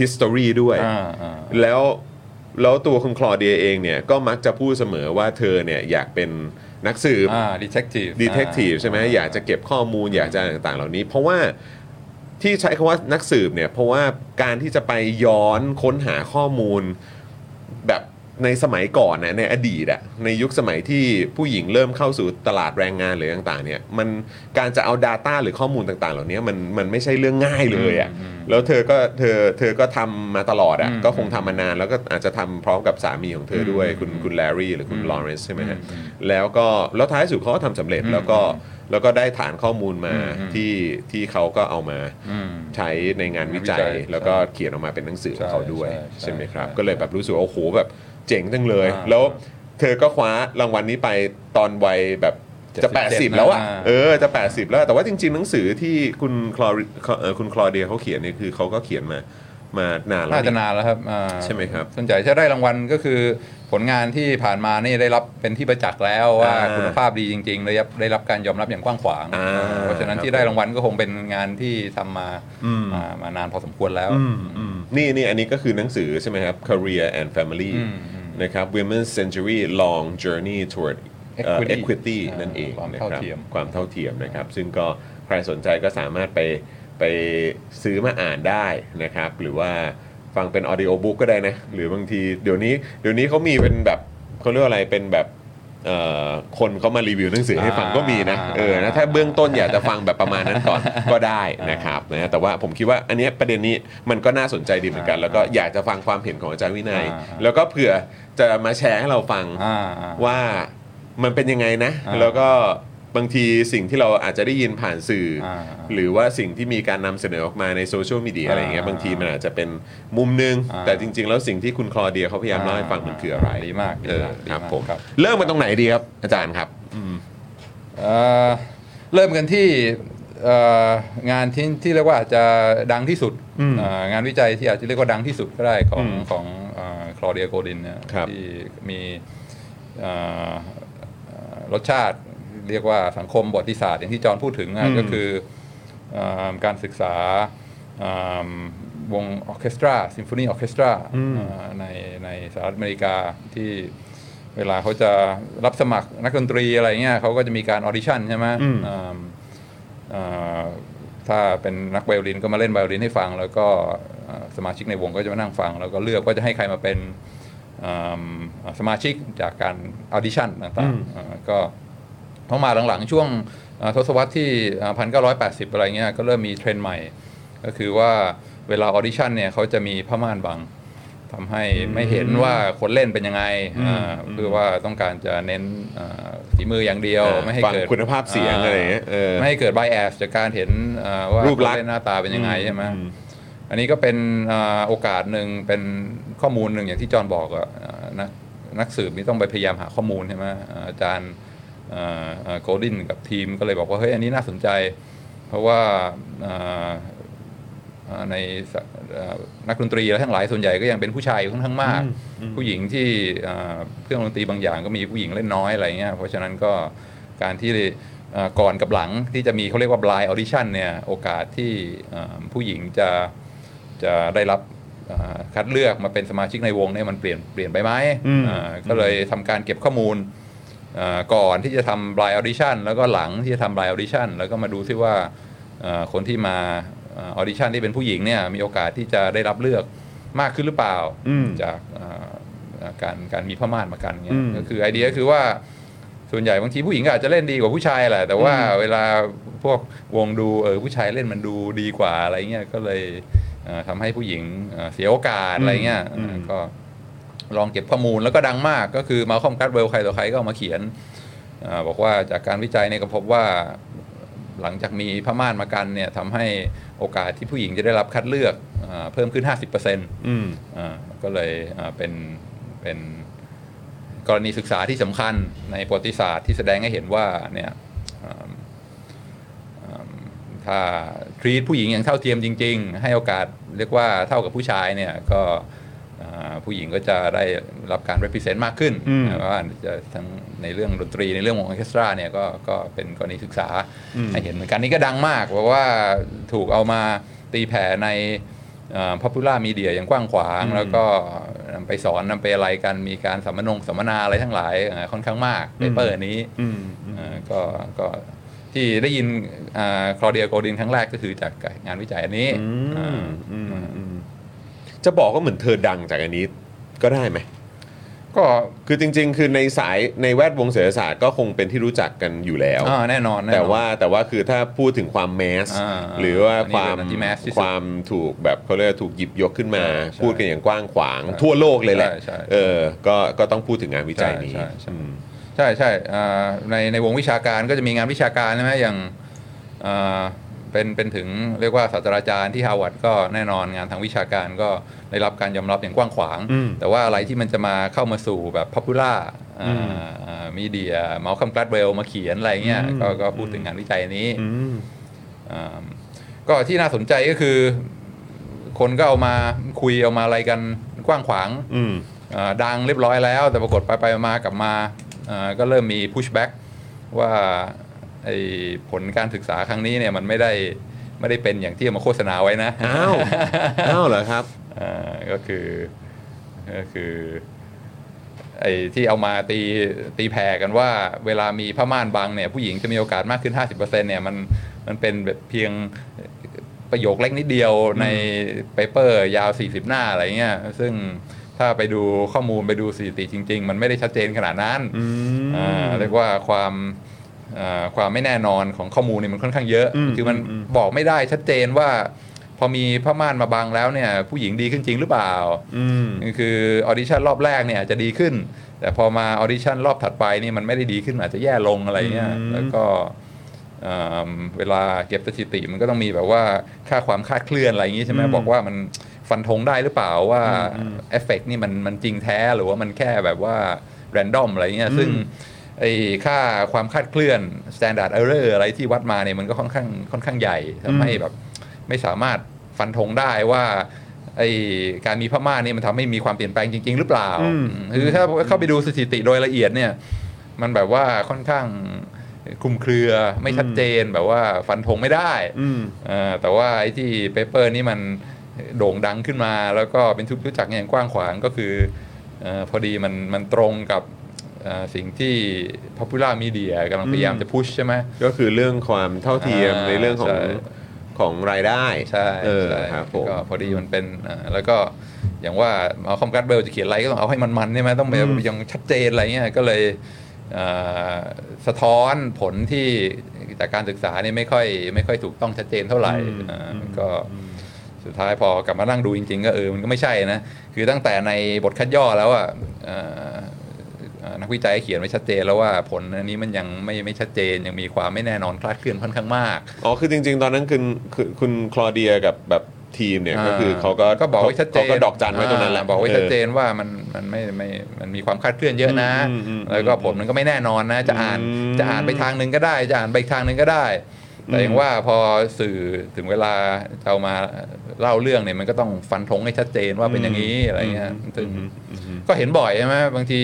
history ด้วยอ่าอ่าแล้ว แล้วตัวคุณคลอเดียเองเนี่ยก็มักจะพูดเสมอว่าเธอเนี่ยอยากเป็นนักสืบอ่า detective ดีเทคทีฟใช่ไหมอยากจะเก็บข้อมูลอยากจะต่างๆ เหล่านี้ เพราะว่าที่ใช้คำว่านักสืบเนี่ยเพราะว่าการที่จะไปย้อนค้นหาข้อมูลแบบในสมัยก่อนนะในอดีตอะในยุคสมัยที่ผู้หญิงเริ่มเข้าสู่ตลาดแรงงานหรือต่างๆเนี่ยมันการจะเอา Data หรือข้อมูลต่างๆ เหล่านี้มันมันไม่ใช่เรื่องง่ายเลยอะอืม แล้วเธอก็เธอเธอก็ทำมาตลอดอะอืมก็คงทำมานานแล้วก็อาจจะทำพร้อมกับสามีของเธอด้วยอืมคุณคุณแลรี่หรือคุณอืมลอเรนซ์ใช่ไหมฮะอืมแล้วก็แล้วท้ายสุดเขาก็ทำสำเร็จอืมแล้วก็แล้วก็ได้ฐานข้อมูลมาอืมที่ที่เขาก็เอามาอืมใช้ในงานวิจัยงานวิจัย แล้วก็เขียนออกมาเป็นหนังสือของเขาด้วยใช่ใช่ใช่ไหมครับใช่ก็เลยแบบรู้สึกว่าโอ้โหแบบเจ๋งจังเลยอ่าแล้วเธอก็คว้ารางวัลนี้ไปตอนวัยแบบ จะ77 80 แล้วอะอ่าเออจะ 80 แล้วแต่ว่าจริง ๆ หนังสือที่คุณคลอริเอ่อคุณคลอเดียเขาเขียนเนี่ยคือเขาก็เขียนมามานานแล้วน่าจะนี่นานแล้วครับอ่าใช่ไหมครับส่วนใหญ่จะได้รางวัลก็คือผลงานที่ผ่านมานี่ได้รับเป็นที่ประจักษ์แล้วว่าอ่าคุณภาพดีจริงๆได้รับได้รับการยอมรับอย่างกว้างขวางอ่าเพราะฉะนั้นครับที่ได้รางวัลก็คงเป็นงานที่ทำมาอืมมามานานพอสมควรแล้วอืมอืมนี่นี่อันนี้ก็คือหนังสือใช่ไหมครับ Career and Family อืมอืมนะครับ Women's Century Long Journey Toward เอ่อ Equity Equity อ่านั่นเองความนะเท่าครับเทียมความเท่าเทียมนะครับ ซึ่งก็ใครสนใจก็สามารถไปไปซื้อมาอ่านได้นะครับ หรือว่าฟังเป็น audio book ก็ได้นะ หรือบางทีเดี๋ยวนี้เดี๋ยวนี้เขามีเป็นแบบเขาเรียกว่าอะไรเป็นแบบเอ่อคนเขามารีวิวหนังสือให้ฟังก็มีนะเออนะถ้าเบื้องต้นอยากจะฟังแบบประมาณนั้นก่อนก็ได้นะครับนะแต่ว่าผมคิดว่าอันเนี้ยประเด็นนี้มันก็น่าสนใจดีเหมือนกัน แล้วก็อยากจะฟังความเห็นของอาจารย์วินัยอ่าแล้วก็เผื่อจะมาแชร์ให้เราฟังอ่าอ่าว่า มันเป็นยังไงนะ อ่าแล้วก็บางทีสิ่งที่เราอาจจะได้ยินผ่านสื่ออา หรือว่าสิ่งที่มีการนำเสนอออกมาในโซเชียลมีเดียอ่าอะไรอย่างเงี้ยบางทีมันอาจจะเป็นมุมหนึง อ่า แต่จริง ๆ แล้วสิ่งที่คุณคลอเดียเขาพยายามเล่าให้ฟังมันคืออะไรดีมากดีเออมากดีครับมากผมครับ เริ่มมาตรงไหนดีครับ อาจารย์ครับ เอ่อเริ่มกันที่เอ่องานที่ที่เรียกว่าอาจจะดังที่สุดอืมเอ่องานวิจัยที่อาจจะเรียกว่าดังที่สุดก็ได้ของอืมของคลอเดียโกดินเนี่ยครับที่มีเอ่อเอ่อ รสชาติ เรียกว่าสังคมบททิศาสตร์อย่างที่จอห์นพูดถึงอะอืมก็คือเอ่อการศึกษาเอ่อวงออร์เคสตราซิมโฟนีออร์เคสตราในในสหรัฐอเมริกาที่เวลาเขาจะรับสมัครนักดนตรีอะไรเงี้ยเขาก็จะมีการออดิชั่นใช่ไหมอืมอ่าอ่าถ้าเป็นนักไวโอลินก็มาเล่นไวโอลินให้ฟัง แล้วก็อ่าสมาชิกในวงก็จะมานั่งฟัง แล้วก็เลือกว่าจะให้ใครมาเป็นอ่า สมาชิกจากการออดิชั่นต่างๆอ่าก็พอมาหลังๆ ช่วงอ่าทศวรรษที่พันเก้าร้อยแปดสิบอะไรเงี้ยก็เริ่มมีเทรนด์ใหม่ ก็คือว่าเวลาออดิชั่นเนี่ยเขาจะมีผ้าม่านบังทำให้ไม่เห็นว่าคนเล่นเป็นยังไงอ่าเพื่อว่าต้องการจะเน้นอ่าฝีมืออย่างเดียวอ่าไม่ให้ฟังเกิดคุณภาพเสียงอะไรอย่างเงี้ยเออไม่ให้เกิด bias จากการเห็นอ่าว่ารูปลักษณ์คนเล่นหน้าตาเป็นยังไงใช่ไหม อืมอันนี้ก็เป็นอ่าโอกาสหนึ่งเป็นข้อมูลหนึ่งอย่างที่จอห์นบอกอะอ่านักนักสืบนี่ต้องไปพยายามหาข้อมูลใช่ไหมอ่าอาจารย์โกลดินกับทีมก็เลยบอกว่าเฮ้ยอันนี้น่าสนใจ เพราะว่าอ่าอ่าในสอ่านักดนตรีและทั้งหลายส่วนใหญ่ก็ยังเป็นผู้ชายอยู่ค่อนข้างมาก ผู้หญิงที่อ่าเครื่องดนตรีบางอย่างก็มีผู้หญิงเล่นน้อยอะไรเงี้ยเพราะฉะนั้นก็การที่อ่าก่อนกับหลังที่จะมีเขาเรียกว่า blind audition เนี่ยโอกาสที่อ่าผู้หญิงจะ จะได้รับอ่าคัดเลือกมาเป็นสมาชิกในวงเนี่ยมันเปลี่ยนเปลี่ยนไปไหมอืมอ่าก็เลยทำการเก็บข้อมูลอ่าก่อนที่จะทำ blind audition แล้วก็หลังที่จะทำ blind audition แล้วก็มาดูซิว่าอ่าคนที่มาออดิชั่นที่เป็นผู้หญิงเนี่ยมีโอกาสที่จะได้รับเลือกมากขึ้นหรือเปล่าอืมจากอ่าอ่าการการมีผ้าม่านมากันเงี้อืยมก็คือไอเดียก็คือว่าส่วนใหญ่บางทีผู้หญิงก็อาจจะเล่นดีกว่าผู้ชายแหละแต่ว่าเวลาพวกวงดูเออผู้ชายเล่นมันดูดีกว่าอะไรเงี้ยก็เลยเอ่อ ทำให้ผู้หญิงเอ่อเสียโอกาสอะไรเงี้ยอืมเอ่อก็ลองเก็บข้อมูลแล้วก็ดังมากก็คือมาคอมกัดเวลใครต่อใครก็เอามาเขียนเอ่อบอกว่าจากการวิจัยเนี่ยก็พบว่าหลังจากมีพม่านมากันเนี่ยทำให้โอกาสที่ผู้หญิงจะได้รับคัดเลือกเออเพิ่มขึ้น 50%อืมอ่าก็เลยอ่าเป็นเป็นกรณีศึกษาที่สำคัญในประวัติศาสตร์ที่แสดงให้เห็นว่าเนี่ยอ่าอ่า ถ้า treat ผู้หญิงอย่างเท่าเทียมจริง ๆ ให้โอกาสเรียกว่าเท่ากับผู้ชายเนี่ยก็อ่าผู้หญิงก็จะได้รับการ represent มากขึ้นอืมว่าจะทั้งในเรื่องดนตรีในเรื่องของออร์เคสตราเนี่ยก็ก็เป็นกรณีศึกษาให้เห็นเหมือนกันนี่ก็ดังมากเพราะว่าถูกเอามาตีแผ่ในพ o p u l a r media อย่างกว้างขวาง แล้วก็นำไปสอนนำไปอะไรกัน มีการสัมมนงสัมมนาอะไรทั้งหลายเอ่อค่อนข้างมากเปเปอร์นี้อืมเอ่อก็ก็ ที่ได้ยินคลอเดียโกดินครั้งแรกก็คือจากงานวิจัยอันนี้อืมอ่าอืมอืมจะบอกว่าเหมือนเธอดังจากอันนี้ก็ได้ไหมก็คือจริง ๆ คือในสายในแวดวงเศรษฐศาสตร์ก็คงเป็นที่รู้จักกันอยู่แล้วอ่าแน่นอนน่นอน แต่ว่าแต่ว่าคือถ้าพูดถึงความแมสอ่าหรือว่าความอันนี้เป็นอันที่แมสที่สุดความถูกแบบเขาเรียกว่าถูกหยิบยกขึ้นมาใช่ใช่พูดกันอย่างกว้างขวางใช่ทั่วโลกเลยแหละใช่ใช่เออก็ก็ต้องพูดถึงงานวิจัยนี้ ใช่ใช่ใช่อืมใช่ใช่อ่าในในวงวิชาการก็จะมีงานวิชาการใช่ไหมอย่างอ่าเป็นเป็นถึงเรียกว่าศาสตราจารย์ที่ฮาร์วาร์ดก็แน่นอนงานทางวิชาการก็ได้รับการยอมรับอย่างกว้างขวางอืมแต่ว่าอะไรที่มันจะมาเข้ามาสู่แบบพ o p u l a r มีเดียเมาคัมกลัดเวลมาเขียนอะไรเงี้ยก็ก็พูดถึงงานวิจัยนี้อืมอ่าก็ที่น่าสนใจก็คือ คนก็เอามาคุยเอามาอะไรกันกว้างขวางอืมอ่าดังเรียบร้อยแล้ว แต่ปรากฏไปไปมากลับมาอ่า ก็เริ่มมี pushback ว่าไอ้ผลการศึกษาครั้งนี้เนี่ยมันไม่ได้ไม่ได้เป็นอย่างที่เอามาโฆษณาไว้นะ อ้าว อ้าวเหรอครับอ่าก็คือก็คือไอ้ที่เอามาตีตีแผ่กันว่า เวลามีผ้าม่านบางเนี่ยผู้หญิงจะมีโอกาสมากขึ้น 50%เนี่ยมันมันเป็นแบบเพียงประโยคเล็กนิดเดียวในเปเปอร์ยาว 40 หน้าอะไรเงี้ยซึ่ง ถ้าไปดูข้อมูลไปดูสถิติจริง ๆ มันไม่ได้ชัดเจนขนาดนั้นอืมอ่าเรียกว่าความอ่าความไม่แน่นอนของข้อมูลเนี่ยมันค่อนข้างเยอะอืมคือมันอืมบอกไม่ได้ชัดเจนว่า พอมีผ้าม่านมาบังแล้วเนี่ย ผู้หญิงดีขึ้นจริงหรือเปล่าอืมคือออดิชั่นรอบแรกเนี่ยอาจจะดีขึ้น แต่พอมาออดิชั่นรอบถัดไปนี่มันไม่ได้ดีขึ้นอาจจะแย่ลงอะไรเงี้ยอืมแล้วก็อ่าเวลาเก็บสถิติมันก็ต้องมีแบบว่าค่าความคลาดเคลื่อนอะไรอย่างงี้ใช่ไหมบอกว่ามัน ฟันธงได้หรือเปล่าว่าเอฟเฟกนี่มันมันจริงแท้หรือว่ามันแค่แบบว่า random อะไรเงี้ยซึ่งไอ้ค่าความคลาดเคลื่อน standard error อะไรที่วัดมาเนี่ยมันก็ค่อนข้างค่อนข้างใหญ่ทำให้แบบไม่สามารถฟันธงได้ว่าไอการมีพม่านี่มันทำให้มีความเปลี่ยนแปลงจริง ๆ หรือเปล่าอืมคือถ้าเข้าไปดูสถิติโดยละเอียดเนี่ย มันแบบว่าค่อนข้างคลุมเครือไม่ชัดเจนแบบว่าฟันธงไม่ได้อืมเอ่อแต่ว่าไอ้ที่เปเปอร์นี่มัน โด่งดังขึ้นมาแล้วก็เป็นทุกรู้จักอย่างกว้างขวางก็คือเออพอดีมันมันตรงกับเอ่อสิ่งที่ popular media กำลังพยายามจะพุชใช่ไหมก็คือเรื่องความเท่าเทียมอ่าในเรื่องของใช่ของรายได้ใช่เออใช่ครับผมก็พอดีมันเป็นอ่าแล้วก็อย่างว่าเอาคอมกัดเบลจะเขียนอะไรก็ต้องเอาให้มันๆใช่ไหมต้องแบบยังชัดเจนอะไรเงี้ยก็เลยอ่าสะท้อนผลที่จากการศึกษานี่ไม่ค่อยไม่ค่อยถูกต้องชัดเจนเท่าไหร่อ่าก็ สุดท้ายพอกลับมานั่งดูจริง ๆ ก็เออมันก็ไม่ใช่นะ คือตั้งแต่ในบทคัดย่อแล้วอะอ่าอ่านักวิจัยเขียนไว้ชัดเจนแล้วว่าผลอันนี้มันยังไม่ไม่ชัดเจนยังมีความไม่แน่นอนคลาดเคลื่อนค่อนข้างมาก อ๋อ คือจริง ๆ ตอนนั้นคุณคุณคุณคลอเดียกับแบบทีมเนี่ยก็คือเขาก็ก็บอกไว้ชัดเจนเขาก็ดอกจันไว้ตรงนั้นแหละาบอกไว้ชัดเจออนว่ามันมันไม่ไม่มันมีความคลาดเคลื่อนเยอะนะอืมอืมแล้วก็ผลมันก็ไม่แน่นอนนะ จะอ่านอืมจะอ่านไปทางหนึ่งก็ได้ จะอ่านไปอีกทางหนึ่งก็ได้ แต่อย่างว่าพอสื่อถึงเวลาจะเอามาเล่าเรื่องเนี่ยมันก็ต้องฟันธงให้ชัดเจนว่าเป็นอย่างนี้อะไรเงี้ยซึ่งก็เห็นบ่อยใช่ไหมบางที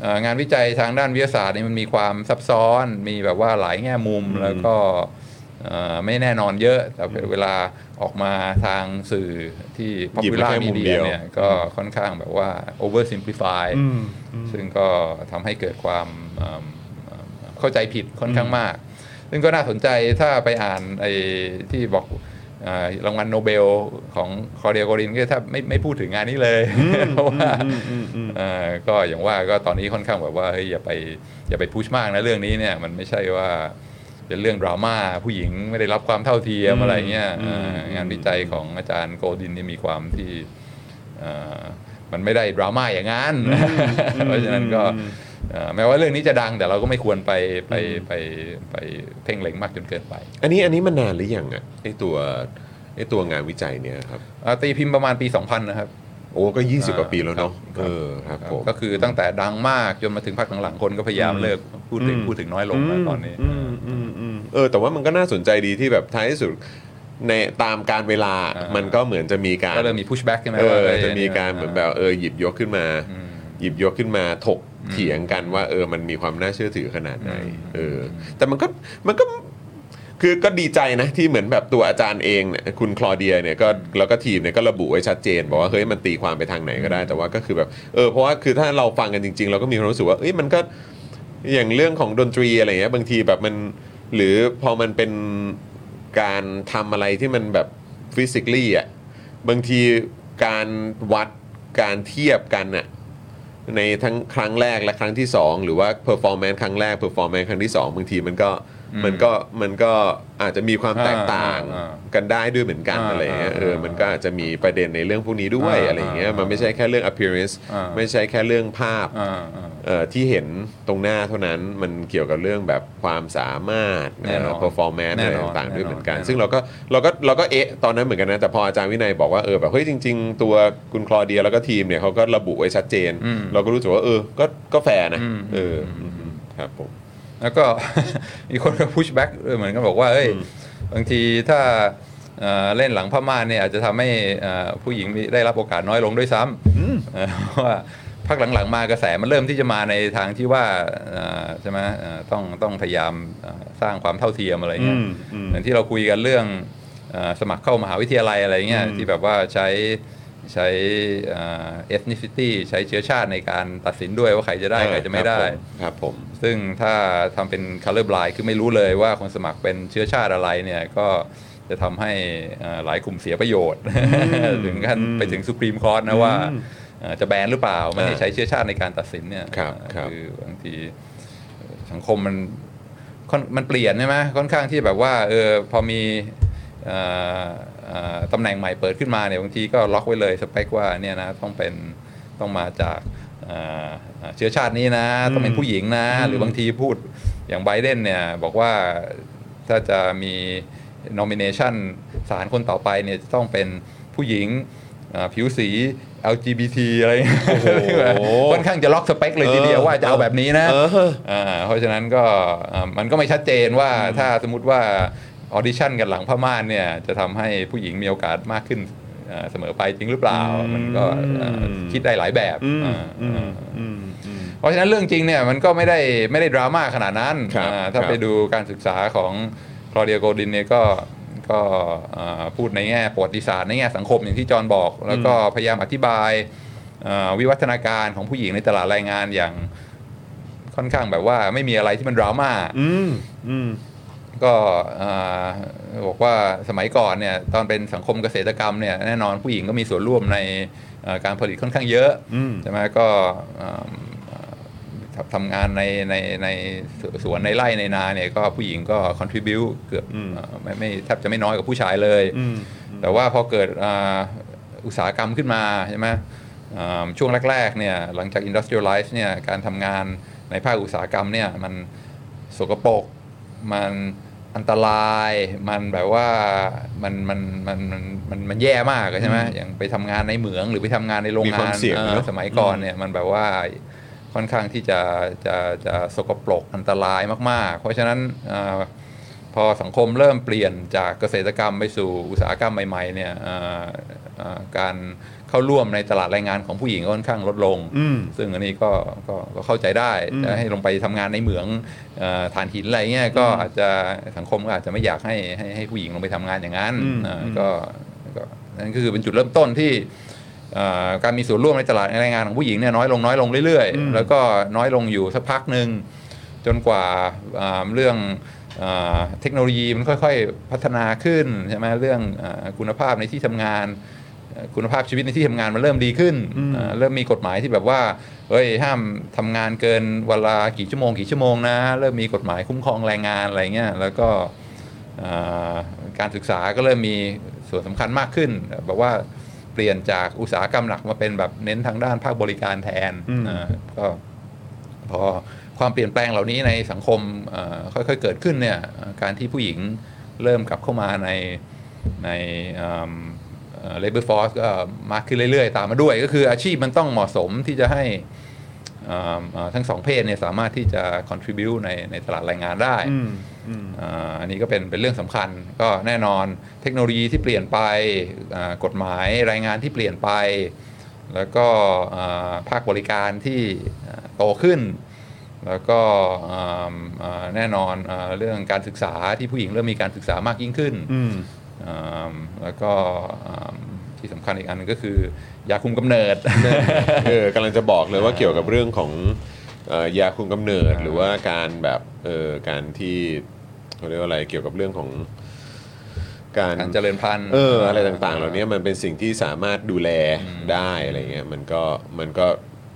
เอ่องานวิจัยทางด้านวิทยาศาสตร์เนี่ยมันมีความซับซ้อนมีแบบว่าหลายแง่มุมแล้วก็เอ่อไม่แน่นอนเยอะ แต่เวลาออกมาทางสื่อที่หยิบมา popular แค่มุมเดี media ยวเนี่ยก็ค่อนข้างแบบว่า over simplify ซึ่งก็ทำให้เกิดความเอิ่มเอิ่มเข้าใจผิดค่อนข้างมาก ซึ่งก็น่าสนใจถ้าไปอ่านไอ้ที่บอกเอ่อรางวัลโนเบลของคอเดียโกรินก็ถ้าไม่ไม่พูดถึงงานนี้เลยเพราะว่าเอ่อก็อย่างว่าก็ตอนนี้ค่อนข้างแบบว่าเฮ้ยอย่าไปอย่าไปพุชมากนะเรื่องนี้เนี่ยมันไม่ใช่ว่าเป็นเรื่องดราม่าผู้หญิงไม่ได้รับความเท่าเทียมอะไรเงี้ยเอ่องานวิจัยของอาจารย์โกดินนี่มีความที่เอ่อมันไม่ได้ดราม่าอย่างนั้นเพราะฉะนั้นก็เอ่อ แม้ว่าเรื่องนี้จะดังแต่เราก็ไม่ควรไปไปไปไปเพ่งเล็งมากจนเกินไป อันนี้อันนี้มันนานหรือยังอะไอตัวไอตัวงานวิจัยเนี่ยครับอ่าตีพิมพ์ประมาณปี 2000 นะครับโอ้ก็ 20 กว่าปีแล้วเนาะครับเออครับผมก็คือตั้งแต่ดังมากจนมาถึงภาคหลังๆคนก็พยายามเลิกพูดถึงอืมพูดถึงน้อยลงนะตอนนี้อืมอืมอืมเออแต่ว่ามันก็น่าสนใจดีที่แบบท้ายที่สุดในตามการเวลาอ่ามัมันก็เหมือนจะมีการก็เริ่มมี pushback ใช่ไหมเอว่าอเอ้ยจะมีการเหมือนแบบเออหยิบยกขึ้นมาอืมหยิบยกขึ้นมาถก เถียงกันว่าเออมันมีความน่าเชื่อถือขนาดไหนอืมเออแต่มันก็มันก็คือก็ดีใจนะที่เหมือนแบบตัวอาจารย์เองเนี่ยคุณคลอเดียเนี่ยก็แล้วก็ทีมเนี่ยก็ระบุไว้ชัดเจนบอกว่าเฮ้ยมันตีความไปทางไหนก็ได้ แต่ว่าก็คือแบบเออเพราะว่าคือถ้าเราฟังกันจริง ๆ เราก็มีความรู้สึกว่าเอ้ยมันก็อย่างเรื่องของดนตรีอะไรเงี้ยบางทีแบบมันหรือพอมันเป็นการทำอะไรที่มันแบบฟิสิก a l อะบางทีการวัดการเทียบกันน่ะ ในทั้งครั้งแรกและครั้งที่ 2 หรือว่า performance ครั้งแรก performance ครั้งที่ 2 บางทีมันก็ มมันก็มันก็อาจจะมีความแตกต่างอ่าอ่ากันได้ด้วยเหมือนกันอ่าอะไรเงี้ยเอออ่ามันก็อาจจะมีประเด็นในเรื่องพวกนี้ด้วยอ่าอะไรเงี้ยอ่ามัมันไม่ใช่แค่เรื่อง appearance อ่าไม่ใช่แค่เรื่องภาพอ่าอ่าเอ่อที่เห็นตรงหน้าเท่านั้นมันเกี่ยวกับเรื่องแบบความสามารถแน่นอนเอ่อ performance แน่อะไรนอนต่างๆด้วยเหมือนกันแน่นอนซึ่งเราก็เราก็เราก็เอ๊ะตอนนั้นเหมือนกันนะแต่พออาจารย์วินัยบอกว่าเออแบบเฮ้ยจริง ๆ ตัวคุณคลอเดียแล้วก็ทีมเนี่ยเขาก็ระบุไว้ชัดเจนอืมเราก็รู้สึกว่าเออก็ก็แฟร์นะอืมเอออมอืมครับผม แล้วก็มีคนก็ push back เหมือนกันบอกว่าเอ้ยอืมบางทีถ้าเอ่อเล่นหลังพม่านเนี่ยอาจจะทำให้เอ่อผู้หญิงมีได้รับโอกาสน้อยลงด้วยซ้ำเอ่อเพราะว่าพักหลังๆมากระแสมันเริ่มที่จะมาในทางที่ว่าเอ่อใช่ไหมเอ่อต้องต้องพยายามเอ่อสร้างความเท่าเทียมอะไรเงี้ยอืมอืมเหมือนที่เราคุยกันเรื่องเอ่อสมัครเข้ามหาวิทยาลัยอะไรเงี้ยอืมที่แบบว่าใช้ ใช้เอ่อ ethnicity ใช้เชื้อชาติในการตัดสินด้วยว่าใครจะได้ ใครจะไม่ได้ครับผมซึ่งถ้าทำเป็น color blind คือไม่รู้เลยว่าคนสมัครเป็นเชื้อชาติอะไรเนี่ยก็จะทำให้เอ่อหลายกลุ่มเสียประโยชน์ ถึงขั้นอืมไปถึงสุ p รีมคอร์ t นะว่าเอ่อจะแบนหรือเปล่าไม่ให้อ่าใช้เชื้อชาติในการตัดสินเนี่ยครับครับอบางทีสังคมมันค่อนมันเปลี่ยนใช่ไหมค่อนข้างที่แบบว่าเออพอมีเอ่อเอ่อ ตำแหน่งใหม่เปิดขึ้นมาเนี่ยบางทีก็ล็อกไว้เลยสเปคว่าเนี่ยนะต้องเป็นต้องมาจากเอ่อเชื้อชาตินี้นะต้องเป็นผู้หญิงนะ หรือบางทีพูดอย่างไบเดนเนี่ยบอกว่าถ้าจะมี nomination สารคนต่อไปเนี่ยจะต้องเป็นผู้หญิงเอ่อผิวสี LGBT อะไรเงี้ยโอ้โหค่อนข้างจะล็อกสเปคเลยทีเดียวว่าจะเอาแบบนี้นะเอออ่าเพราะฉะนั้นก็อ่ามันก็ไม่ชัดเจนว่าถ้าสมมติว่า ออดิชั่นกันหลังผ้าม่านเนี่ยจะทำให้ผู้หญิงมีโอกาสมากขึ้นอ่าเสมอไปจริงหรือเปล่า มันก็อ่าคิดได้หลายแบบอืมอ่าอืมอ่าอืมอืมเพราะฉะนั้นเรื่องจริงเนี่ยมันก็ไม่ได้ไม่ได้ดราม่าขนาดนั้นครับอ่าถ้าครับไปดูการศึกษาของคลอเดียโกดินเนี่ยก็ก็อ่าพูดในแง่ประวัติศาสตร์ในแง่สังคมอย่างที่จอห์นบอก แล้วก็พยายามอธิบายอ่าวิวัฒนาการของผู้หญิงในตลาดแรงงานอย่างค่อนข้างแบบว่าไม่มีอะไรที่มันดราม่าอืมอืม ก็อ่าบอกว่าสมัยก่อนเนี่ยตอนเป็นสังคมเกษตรกรรมเนี่ยแน่นอนผู้หญิงก็มีส่วนร่วมในอ่าการผลิตค่อนข้างเยอะอืมใช่ไหมก็อ่าทำทำงานในในในสวนในไร่ในนาเนี่ยก็ผู้หญิงก็ contribu เกือบอืมอ่าไม่ไม่แทบจะไม่น้อยกว่าผู้ชายเลยอืมแต่ว่าพอเกิดอ่าอุตสาหกรรมขึ้นมาใช่ไหมอ่าช่วงแรกๆเนี่ยหลังจาก industrialize เนี่ยการทำงานในภาคอุตสาหกรรมเนี่ยมันสกปรกมัน อันตรายมันแบบว่ามันมันมันมันมันมันแย่มากอะใช่ไหมอย่างไปทำงานในเหมืองหรือไปทำงานในโรงมีควางามนเสี่ยงเออเนอะสมัยก่อนเนี่ยมันแบบว่าค่อนข้างที่จะจะจะสกปรกอันตรายมาก ๆ เพราะฉะนั้นอ่าพอสังคมเริ่มเปลี่ยนจากเกษตรกรรมไปสู่อุตสาหกรรมใหม่ๆเนี่ยอ่าอ่าการ เข้าร่วมในตลาดแรงงานของผู้หญิงก็ค่อนข้างลดลงอืมซึ่งอันนี้ก็ก็ก็เข้าใจได้อืมจะให้ลงไปทำงานในเหมืองเอ่อถ่านหินอะไรเงี้ยก็อาจจะสังคมก็อาจจะไม่อยากให้ให้ให้ผู้หญิงลงไปทำงานอย่างนั้นอืมอ่าอืมก็ก็นั่นก็คือเป็นจุดเริ่มต้นที่เอ่อการมีส่วนร่วมในตลาดแรงงานของผู้หญิงเนี่ยน้อยลงน้อยลงเรื่อยอืมๆแล้วก็น้อยลงอยู่สักพักหนึ่งจนกว่าอ่าเรื่องอาเทคโนโลยีมันค่อยๆ พัฒนาขึ้นใช่ไหมเรื่องอาคุณภาพในที่ทำงานเอ่อ คุณภาพชีวิตในที่ทำงานมันเริ่มดีขึ้นอ่าเริ่มมีกฎหมายที่แบบว่าเฮ้ยห้ามทำงานเกินเวลากี่ชั่วโมงกี่ชั่วโมงนะ เริ่มมีกฎหมายคุ้มครองแรงงานอะไรเงี้ยแล้วก็อ่าการศึกษาก็เริ่มมีส่วนสำคัญมากขึ้นแบบว่าเปลี่ยนจากอุตสาหกรรมหลักมาเป็นแบบเน้นทางด้านภาคบริการแทนอืมอ่าก็พอความเปลี่ยนแปลงเหล่านี้ในสังคมเอ่อค่อยๆเกิดขึ้นเนี่ยเอ่อการที่ผู้หญิงเริ่มกลับเข้ามาในใน เอิ่มเอ่อ labor force ก็มากขึ้นเรื่อยๆ ตามมาด้วย ก็คืออาชีพมันต้องเหมาะสมที่จะให้เอิ่มเอ่อทั้งสองเพศเนี่ยสามารถที่จะ contribute ในในตลาดแรงงานได้อืมอืมอ่าอันนี้ก็เป็นเป็นเรื่องสำคัญ ก็แน่นอนเทคโนโลยีที่เปลี่ยนไปอ่ากฎหมายรายงานที่เปลี่ยนไป แล้วก็อ่าภาคบริการที่อ่าโตขึ้น แล้วก็อ่าอ่าแน่นอนอาเรื่องการศึกษาที่ผู้หญิงเริ่มมีการศึกษามากยิ่งขึ้นอืมอ่า แล้วก็อ่าที่สำคัญอีกอันหนึงก็คือยาคุมกำเนิดเออกำลังจะบอกเลยว่าเกี่ยวกับเรื่องของเอ่อยาคุมกำเนิดหรือว่าการแบบเออการที่เขาเรียกว่าอะไรเกี่ยวกับเรื่องของการการเจริญพันธุ์เอออะไรต่างๆ เหล่านี้มันเป็นสิ่งที่สามารถดูแลได้อะไรเงี้ยมันก็มันก็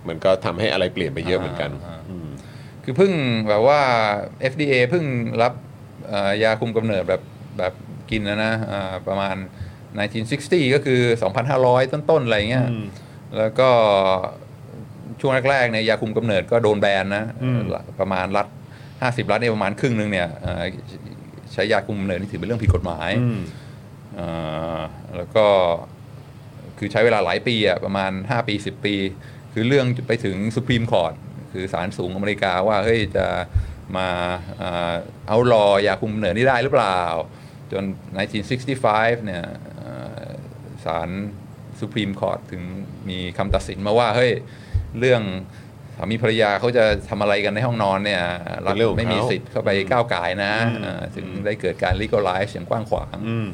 มันก็ทำให้อะไรเปลี่ยนไปเยอะเหมือนกันอ่าอืมคือเพิ่งแบบว่า FDA เพิ่งรับเอ่อยาคุมกำเนิดแบบแบบ กินนะนะอ่าประมาณ 1960 ก็คือ 2,500 ต้นๆ อะไรเงี้ยอืมแล้วก็ช่วงแรกๆเนี่ยยาคุมกำเนิดก็โดนแบนนะอืมประมาณรัฐ 50 รัฐเนี่ยประมาณครึ่งหนึงเนี่ยเอ่อใช้ยาคุมกำเนิดนี่ถือเป็นเรื่องผิดกฎหมายอืมเอ่อแล้วก็คือใช้เวลาหลายปีอะประมาณ 5 ปี 10 ปี คือเรื่องไปถึงสุ p รีมคอร์ t คือศาลสูงอเมริกาว่าเฮ้ยจะมาเอ่อเอารอยาคุมกำเนิดนี่ได้หรือเปล่า จน 1965 เนี่ยเอ่อศาลสุ p รีมคอร์ t ถึงมีคำตัดสินมาว่าเฮ้ยเรื่องสามีภรรยาเขาจะทำอะไรกันในห้องนอนเนี่ยรัฐเป็นเรื่องของไม่มีเขาสิทธิ์เข้าไปก้าวไก่ายนะอืมเอ่อถึงได้เกิดการ legalize อย่างกว้างขวางอืม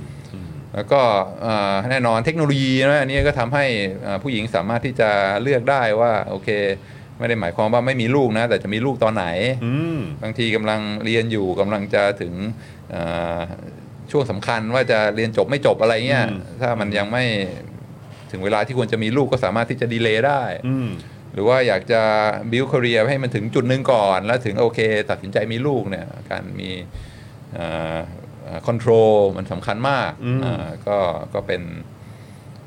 แล้วก็เอ่อแน่นอนเทคโนโลยีนะอันนี้ก็ทำให้เอ่อผู้หญิงสามารถที่จะเลือกได้ว่าโอเค ไม่ได้หมายความว่าไม่มีลูกนะ แต่จะมีลูกตอนไหนอืมบางทีกำลังเรียนอยู่กำลังจะถึงเอ่อ ช่วงสำคัญว่าจะเรียนจบไม่จบอะไรเงี้ยอืมถ้ามันยังไม่ถึงเวลาที่ควรจะมีลูกก็สามารถที่จะดีเลย์ได้อืมหรือว่าอยากจะ build career ให้มันถึงจุดหนึ่งก่อน แล้วถึงโอเค ตัดสินใจมีลูกเนี่ยการมีคอนโทรลมันสำคัญมากอืมอ่าก็ก็เป็น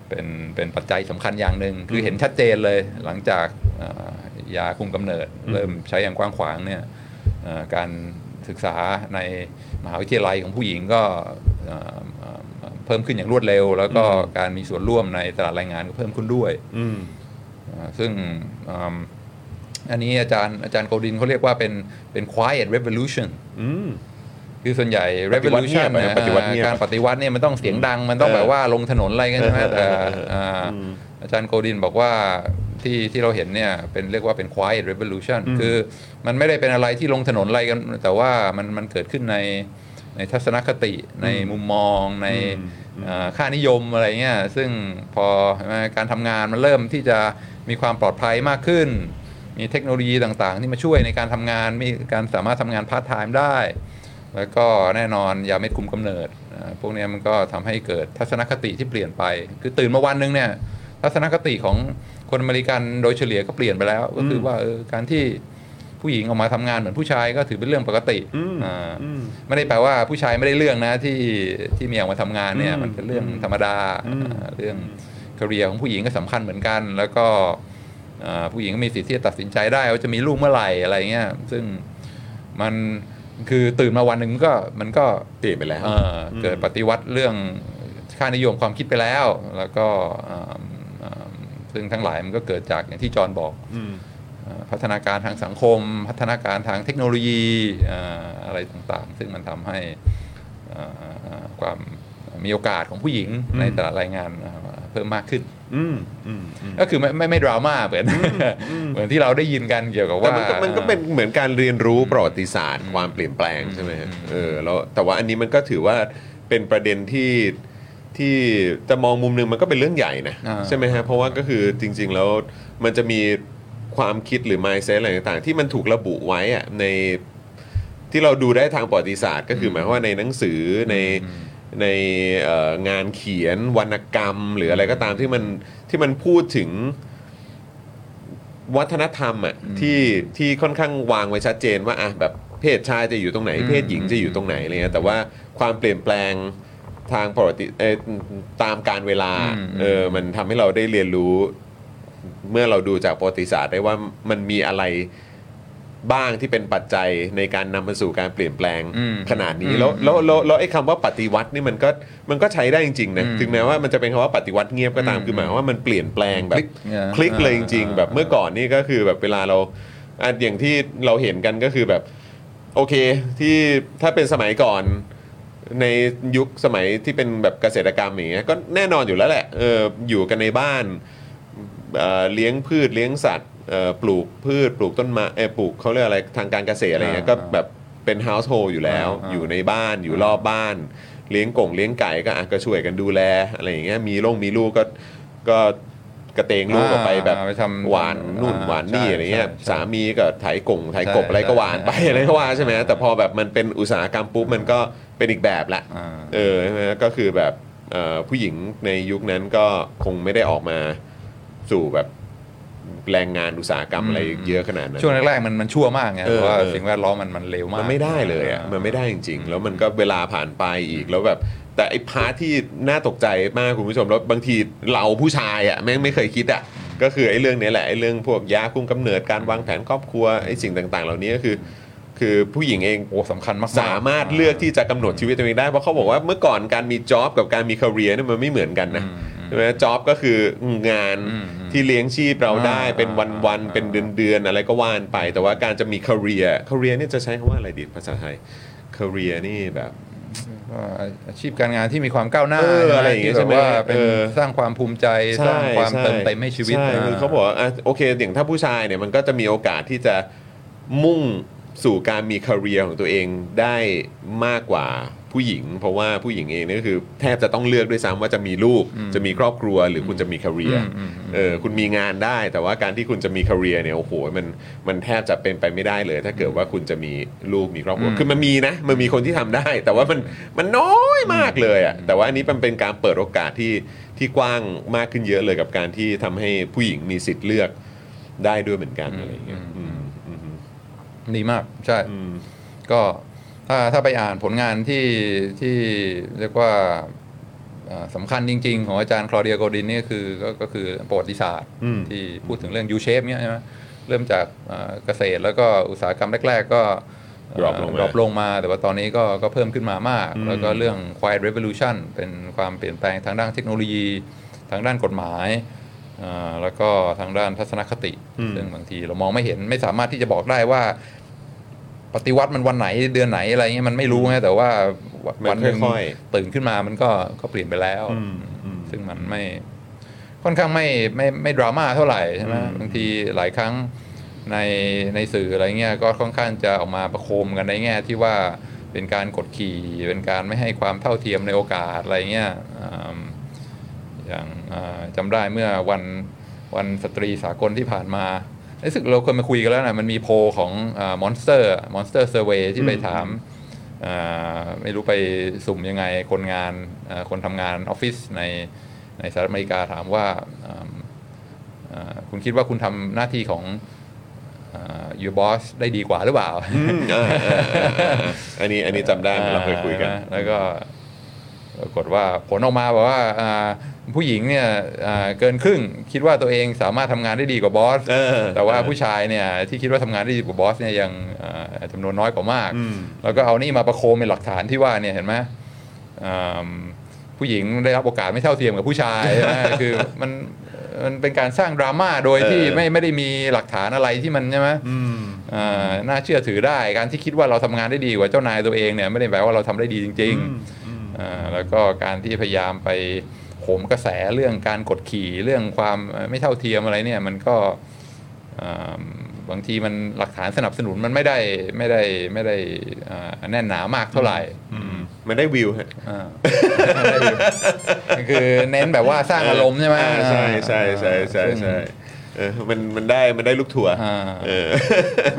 เป็นเป็นปัจจัยสำคัญอย่างหนึ่งคือเห็นชัดเจนเลยหลังจากอ่ายาคุมกำเนิด เริ่มใช้อย่างกว้างขวางเนี่ยอ่าการ ศึกษาในมหาวิทยาลัยของผู้หญิงก็อ่าอ่าเพิ่มขึ้นอย่างรวดเร็ว แล้วก็การมีส่วนร่วมในตลาดแรงงานก็เพิ่มขึ้นด้วยอืมอ่าซึ่งอืมอันนี้อาจารย์อาจารย์โกดินเขาเรียกว่าเป็นเป็น quiet revolution อืมคือส่วนใหญ่ปฏิวัติเงีย revolution บอะนะปฏิวัติเงียบการปฏิวัติเนี่ยมันต้องเสียงดังมันต้องเออแบบว่าลงถนนอะไรกันใช่ไหมเออแต่เออเอออ่าอืมอาจารย์โกดินบอกว่าที่ที่เราเห็นเนี่ยเป็นเรียกว่าเป็น quiet revolution คือมันไม่ได้เป็นอะไรที่ลงถนนอะไรกัน แต่ว่ามันมันเกิดขึ้นในในทัศนคติในมุมมองในอ่าค่านิยมอะไรเงี้ยซึ่งพอเห็นไหมการทำงานมันเริ่มที่จะมีความปลอดภัยมากขึ้น มีเทคโนโลยีต่างๆ ที่มาช่วยในการทำงาน มีการสามารถทำงานพาร์ทไทม์ได้ แล้วก็แน่นอนยาเม็ดคุมกำเนิดอ่าพวกเนี้ยมันก็ทำให้เกิดทัศนคติที่เปลี่ยนไป คือตื่นมาวันหนึงเนี่ย ทัศนคติของคนอเมริกันโดยเฉลี่ยก็เปลี่ยนไปแล้ว ก็คือว่าเออการที่ผู้หญิงออกมาทำงานเหมือนผู้ชายก็ถือเป็นเรื่องปกติอืมอ่าอืมไม่ได้แปลว่าผู้ชายไม่ได้เรื่องนะที่ที่มีออกมาทำงานเนี่ยอืมมันเป็นเรื่องธรรมดาอืมอ่าเรื่องคาเรียของผู้หญิงก็สำคัญเหมือนกัน แล้วก็อ่าผู้หญิงก็มีสิทธิ์ที่จะตัดสินใจได้ว่าจะมีลูกเมื่อไหร่อะไรเงี้ยซึ่งมันคือตื่นมาวันหนึ่งมันก็มันก็เปลี่ยนไปแล้วเอ่อเกิดปฏิวัติเรื่องค่านิยมความคิดไปแล้ว แล้วก็อ่าอ่า ซึ่งทั้งหลายมันก็เกิดจากอย่างที่จอห์นบอกอืมอ่าพัฒนาการทางสังคม พัฒนาการทางเทคโนโลยีอ่าอะไรต่างๆ ซึ่งมันทำให้อ่าอ่าความมีโอกาสของผู้หญิงในตลาดแรงงานอ่าเพิ่มมากขึ้นอืมอืมอืมก็คือไม่ไม่ไม่ดราม่าเหมือนเหมือนที่เราได้ยินกันเกี่ยวกับแต่ว่ามันก็มันก็เป็นเหมือนการเรียนรู้ประวัติศาสตร์ ความเปลี่ยนแปลงใช่ไหมฮะเออแล้วแต่ว่าอันนี้มันก็ถือว่าเป็นประเด็นที่ ที่จะมองมุมหนึงมันก็เป็นเรื่องใหญ่นะอ่า ใช่ไหมฮะเพราะว่าก็คือจริง ๆ แล้วมันจะมีความคิดหรือ mindset อะไรต่างๆ ที่มันถูกระบุไว้อะในที่เราดูได้ทางประวัติศาสตร์ ก็คือหมายความว่าในหนังสือในในเอ่องานเขียนวรรณกรรม หรืออะไรก็ตามที่มันที่มันพูดถึง วัฒนธรรมอะที่ที่ค่อนข้างวางไว้ชัดเจนว่าอะแบบเพศชายจะอยู่ตรงไหน เพศหญิงจะอยู่ตรงไหนอะไรเงี้ยแต่ว่าความเปลี่ยนแปลง ทางประวัติเอ่อตามการเวลาอืม เออมันทำให้เราได้เรียนรู้ เมื่อเราดูจากประวัติศาสตร์ได้ว่ามันมีอะไรบ้างที่เป็นปัจจัยในการนำมาสู่การเปลี่ยนแปลงอืมขนาดนี้อืมแล้วแล้วแล้วแล้วไอ้คำว่าปฏิวัตินี่มันก็มันก็ใช้ได้จริงๆนะอืมถึงแม้ว่ามันจะเป็นคำว่าปฏิวัติเงียบก็ตามอืมคือหมายความว่ามันเปลี่ยนแปลงแบบคลิกเนี่ยคลิกเลยจริงอ่าๆแบบเมื่อก่อนนี่ก็คือแบบเวลาเราอะอย่างที่เราเห็นกันก็คือแบบ โอเคที่ถ้าเป็นสมัยก่อน ในยุคสมัยที่เป็นแบบเกษตรกรรมอย่างเงี้ยก็แน่นอนอยู่แล้วแหละเอออยู่กันในบ้านเอ่อเลี้ยงพืชเลี้ยงสัตว์เอ่อปลูกพืชปลูกต้นไม้เออปลูกเขาเรียกอะไรทางการเกษตรอะไรเงี้ยอ่าก็แบบเป็น household อยู่แล้ว อ่า อยู่ในบ้านอยู่รอบบ้าน เลี้ยงกงเลี้ยงไก่ก็อะก็ช่วยกันดูแลอะไรอย่างเงี้ยมีลงมีลูกก็ก็กระเตงลูกออกไปแบบ อ่าไปทำหวานนู่นอ่าหวานนี่ใช่อะไรเงี้ยใช่ใช่ สามีก็ไถกงไถกบใช่อะไรก็หวานไปใช่อะไรก็ว่าใช่ไหมแต่พอแบบมันเป็นอุตสาหกรรมปุ๊บมันก็ เป็นอีกแบบละอ่า เออใช่ไหมก็คือแบบเอ่อผู้หญิงในยุคนั้นก็คงไม่ได้ออกมาสู่แบบแรงงานอุตสาหกรรมอะไรเยอะขนาดนั้น ช่วงแรกๆมันมันชั่วมากไงเออเพราะว่าเออ สิ่งแวดล้อมมันมันเร็วมาก มันไม่ได้เลยอะมันไม่ได้จริง ๆ แล้วมันก็เวลาผ่านไปอีกแล้วแบบ แต่ไอ้พาร์ทที่น่าตกใจมากคุณผู้ชมแล้วบางทีเราผู้ชายอะแม่งไม่เคยคิดอะก็คือไอ้เรื่องนี้แหละไอ้เรื่องพวกยาคุมกำเนิดการวางแผนครอบครัวไอ้สิ่งต่าง ๆ เหล่านี้ก็คือ คือผู้หญิงเองโอ้สำคัญมากๆสามารถเลือกที่จะกำหนดชีวิตตัวเองได้ เพราะเขาบอกว่าเมื่อก่อนการมีจ็อบกับการมีคาเรียเนี่ยมันไม่เหมือนกันนะอืมอืมใช่ไหมจ็อบก็คืองานอืมอืมที่เลี้ยงชีพเราได้อ่าเป็นวันอ่าๆเป็นเดือนๆอะไรก็ว่านไป แต่ว่าการจะมีคาเรียคาเรียเนี่ยจะใช้คำว่าอะไรดีภาษาไทยคาเรียนี่แบบ ก็อาชีพการงานที่มีความก้าวหน้าเอออะไรอย่างเงี้ยที่แบบว่าใช่ไหมเป็นเออสร้างความภูมิใจสร้างความเติมเต็มให้ชีวิตใช่คือเขาบอกว่าอะโอเคอย่างถ้าผู้ชายเนี่ยมันก็จะมีโอกาสที่จะมุ่ง สู่การมีคาเรียของตัวเองได้มากกว่าผู้หญิง เพราะว่าผู้หญิงเองเนี่ยก็คือแทบจะต้องเลือกด้วยซ้ำว่าจะมีลูกจะมีครอบครัวหรือคุณจะมีคาเรียอืมอืมอืมเออคุณมีงานได้ แต่ว่าการที่คุณจะมีคาเรียเนี่ยโอ้โหมันมันแทบจะเป็นไปไม่ได้เลย ถ้าเกิดว่าคุณจะมีลูกมีครอบครัวอืมคือมันมีนะมันมีคนที่ทำได้ แต่ว่ามันมันน้อยมากเลยอะแต่ว่าอันนี้มันเป็นการเปิดโอกาสที่ที่กว้างมากขึ้นเยอะเลยกับการที่ทำให้ผู้หญิงมีสิทธิ์เลือกได้ด้วยเหมือนกันอะไรอย่างเงี้ยอืมอืม ดีมากใช่อืมก็ถ้าถ้าไปอ่านผลงานที่ที่เรียกว่าเอ่อสำคัญจริง ๆ ของอาจารย์คลอเดียโกดินนี่คือก็ก็คือประวัติศาสตร์อืมที่พูดถึงเรื่อง U shape เนี่ยใช่ไหมเริ่มจากเอ่อเกษตรแล้วก็อุตสาหกรรมแรก ๆ ก็ drop ลงมาดรอปลงมาแต่ว่าตอนนี้ก็ก็เพิ่มขึ้นมามากอืมแล้วก็เรื่อง quiet revolution เป็นความเปลี่ยนแปลงทางด้านเทคโนโลยี ทางด้านกฎหมายเอ่อแล้วก็ทางด้านทัศนคติ ซึ่งบางทีเรามองไม่เห็นไม่สามารถที่จะบอกได้ว่า ปฏิวัติมันวันไหนเดือนไหนอะไรเงี้ยมันไม่รู้ไงแต่ว่าวันมันวันหนึ่งค่อยตื่นขึ้นมามันก็ก็เปลี่ยนไปแล้วอืมอืมซึ่งมันไม่ค่อนข้างไม่ไม่ไม่ดราม่าเท่าไหร่ใช่ไหมอืมบางทีหลายครั้งในในสื่ออะไรเงี้ยก็ค่อนข้างจะออกมาประโคมกันในแง่ที่ว่าเป็นการกดขี่เป็นการไม่ให้ความเท่าเทียมในโอกาสอะไรเงี้ยอืมอย่างอ่าจำได้เมื่อวันวันสตรีสากลที่ผ่านมา รู้สึกเราเคยมาคุยกันแล้วนะมันมีโพลของ Monster Monster survey ที่ไปถามอ่าไม่รู้ไปสุ่มยังไงคนงานอ่าคนทำงานออฟฟิศในในสหรัฐอเมริกาถามว่าอ่าอ่าคุณคิดว่าคุณทำหน้าที่ของ your boss ได้ดีกว่าหรือเปล่าอืมอ่าอ่าอ่าอ่าอันนี้อันนี้จำได้เราเคยคุยกันอ่าแล้วก็ ปรากฏว่าผลออกมาบอกว่าอ่าผู้หญิงเนี่ยอ่าเกินครึ่งคิดว่าตัวเองสามารถทำงานได้ดีกว่าบอสเออแต่ว่าผู้ชายเนี่ยที่คิดว่าทำงานได้ดีกว่าบอสเนี่ยยังอ่าจำนวนน้อยกว่ามากอืมแล้วก็เอานี่มาประโคมเป็นหลักฐานที่ว่าเนี่ยเห็นไหมอ่าผู้หญิงได้รับโอกาสไม่เท่าเทียมกับผู้ชายใช่ไหมคือมันมันเป็นการสร้างดราม่าโดยที่เออไม่ไม่ได้มีหลักฐานอะไรที่มันใช่ไหมอืมอ่าน่าเชื่อถือได้การที่คิดว่าเราทำงานได้ดีกว่าเจ้านายตัวเองเนี่ยไม่ได้แปลว่าเราทำได้ดีจริงๆอ่า แล้วก็การที่พยายามไปโหมกระแสเรื่องการกดขี่เรื่องความเอ่อไม่เท่าเทียมอะไรเนี่ยมันก็อ่าบางทีมันหลักฐานสนับสนุนมันไม่ได้ไม่ได้ไม่ได้อ่าแน่นหนามากเท่าไหร่มันได้วิวฮะอ่าคือเน้นแบบว่าสร้างอารมณ์ใช่ไหมอ่าใช่ใช่ใช่ใช่ซึ่งใช่ เออมันมันได้มันได้ลูกทัวร์อ่า เออ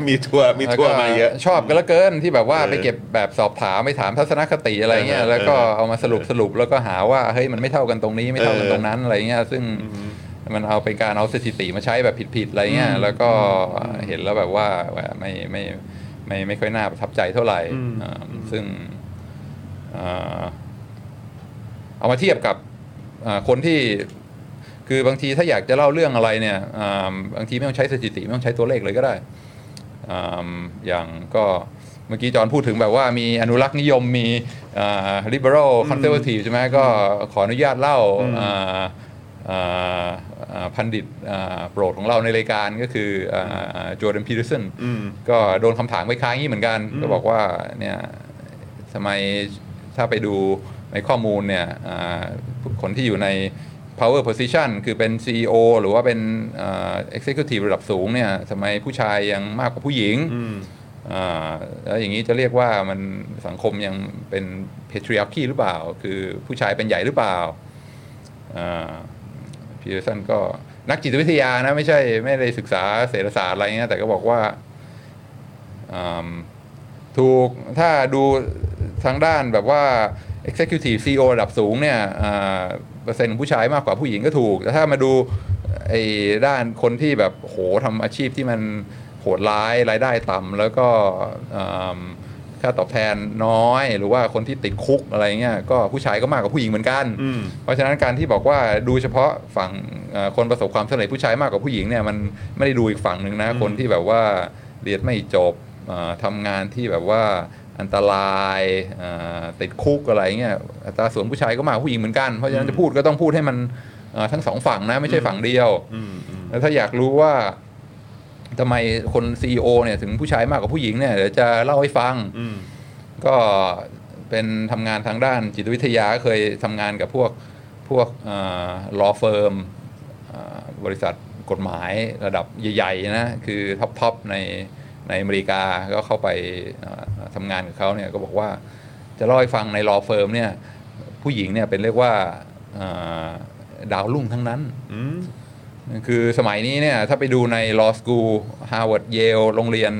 มีทัวร์มีทัวร์มาเยอะ ชอบกันแล้วเกินที่แบบว่าเออไปเก็บแบบสอบถามไปถามทัศนคติอะไรเงี้ยเออแล้วก็เออเอามาสรุปสรุปแล้วก็หาว่าเฮ้ยมันไม่เท่ากันตรงนี้ไม่เท่ากันตรงนั้นอะไรเงี้ยซึ่งมันเอาเป็นการเอาสถิติมาใช้แบบผิดๆอะไรเงี้ยแล้วก็เห็นแล้วแบบว่าไม่ไม่ไม่ไม่ค่อยน่าประทับใจเท่าไหร่อ่าซึ่งอ่าเอามาเทียบกับอ่าคนที่ คือบางทีถ้าอยากจะเล่าเรื่องอะไรเนี่ยอ่าบางทีไม่ต้องใช้สถิติไม่ต้องใช้ตัวเลขเลยก็ได้อืมอย่างก็เมื่อกี้จอห์นพูดถึงแบบว่ามีอนุรักษ์นิยมมีอ่า liberal conservative ใช่ไหมก็ขออนุญาตเล่าอ่าอ่าอ่าพันดิตอ่าโปรดของเราในรายการก็คือจอร์แดนพีเ r อร์สันอืมก็โดนคำถามคล้ายๆงี้เหมือนกัน ก็บอกว่าเนี่ยทำไมถ้าไปดูในข้อมูลเนี่ยอ่าคนที่อยู่ใน power position คือเป็น CEO หรือว่าเป็นอ่า executive ระดับสูงเนี่ยทำไมผู้ชายยังมากกว่าผู้หญิงอืมอ่าแล้วอย่างนี้จะเรียกว่ามันสังคมยังเป็น patriarchy หรือเปล่า คือผู้ชายเป็นใหญ่หรือเปล่าพีเ r อร์สันก็นักจิตวิทยานะไม่ใช่ไม่ได้ศึกษาเศรษฐศาสตร์อะไรเงี้ยแต่ก็บอกว่าอืมถูกถ้าดูทางด้านแบบว่า executive CEO ระดับสูงเนี่ยอ่าเปอร์เซ็นต์ของผู้ชายมากกว่าผู้หญิงก็ถูก แต่ถ้ามาดูไอ้ด้านคนที่แบบโหทำอาชีพที่มันโหดร้ายรายได้ต่ำแล้วก็อืมค่าตอบแทนน้อย หรือว่าคนที่ติดคุกอะไรเงี้ยก็ผู้ชายก็มากกว่าผู้หญิงเหมือนกันอืมเพราะฉะนั้นการที่บอกว่าดูเฉพาะฝั่งเอ่อคนประสบความสำเร็จผู้ชายมากกว่าผู้หญิงเนี่ยมันไม่ได้ดูอีกฝั่งหนึ่งนะคนที่แบบว่าเรียนไม่จบเอ่อทำงานที่แบบว่า อันตรายเอ่อติดคุกอะไรเงี้ยอัตราส่วนผู้ชายก็มากกว่าผู้หญิงเหมือนกัน เพราะฉะนั้นจะพูดก็ต้องพูดให้มันเอ่อทั้งสองฝั่งนะ ไม่ใช่ฝั่งเดียวอืมอืมแล้วถ้าอยากรู้ว่าทำไมคน CEO เนี่ยถึงผู้ชายมากกว่าผู้หญิงเนี่ยเดี๋ยวจะเล่าให้ฟังอืมก็เป็นทำงานทางด้านจิตวิทยาเคยทำงานกับพวกพวก law firm บริษัทกฎหมายระดับใหญ่ ๆ นะ คือ top top ใน ในอเมริกาก็เข้าไปเอ่อทำงานกับเขาเนี่ยก็บอกว่าจะเล่าให้ฟังใน law firm เนี่ยผู้หญิงเนี่ยเป็นเรียกว่าเอ่อดาวรุ่งทั้งนั้นอืมคือสมัยนี้เนี่ยถ้าไปดูใน law school Harvard Yale โรงเรียน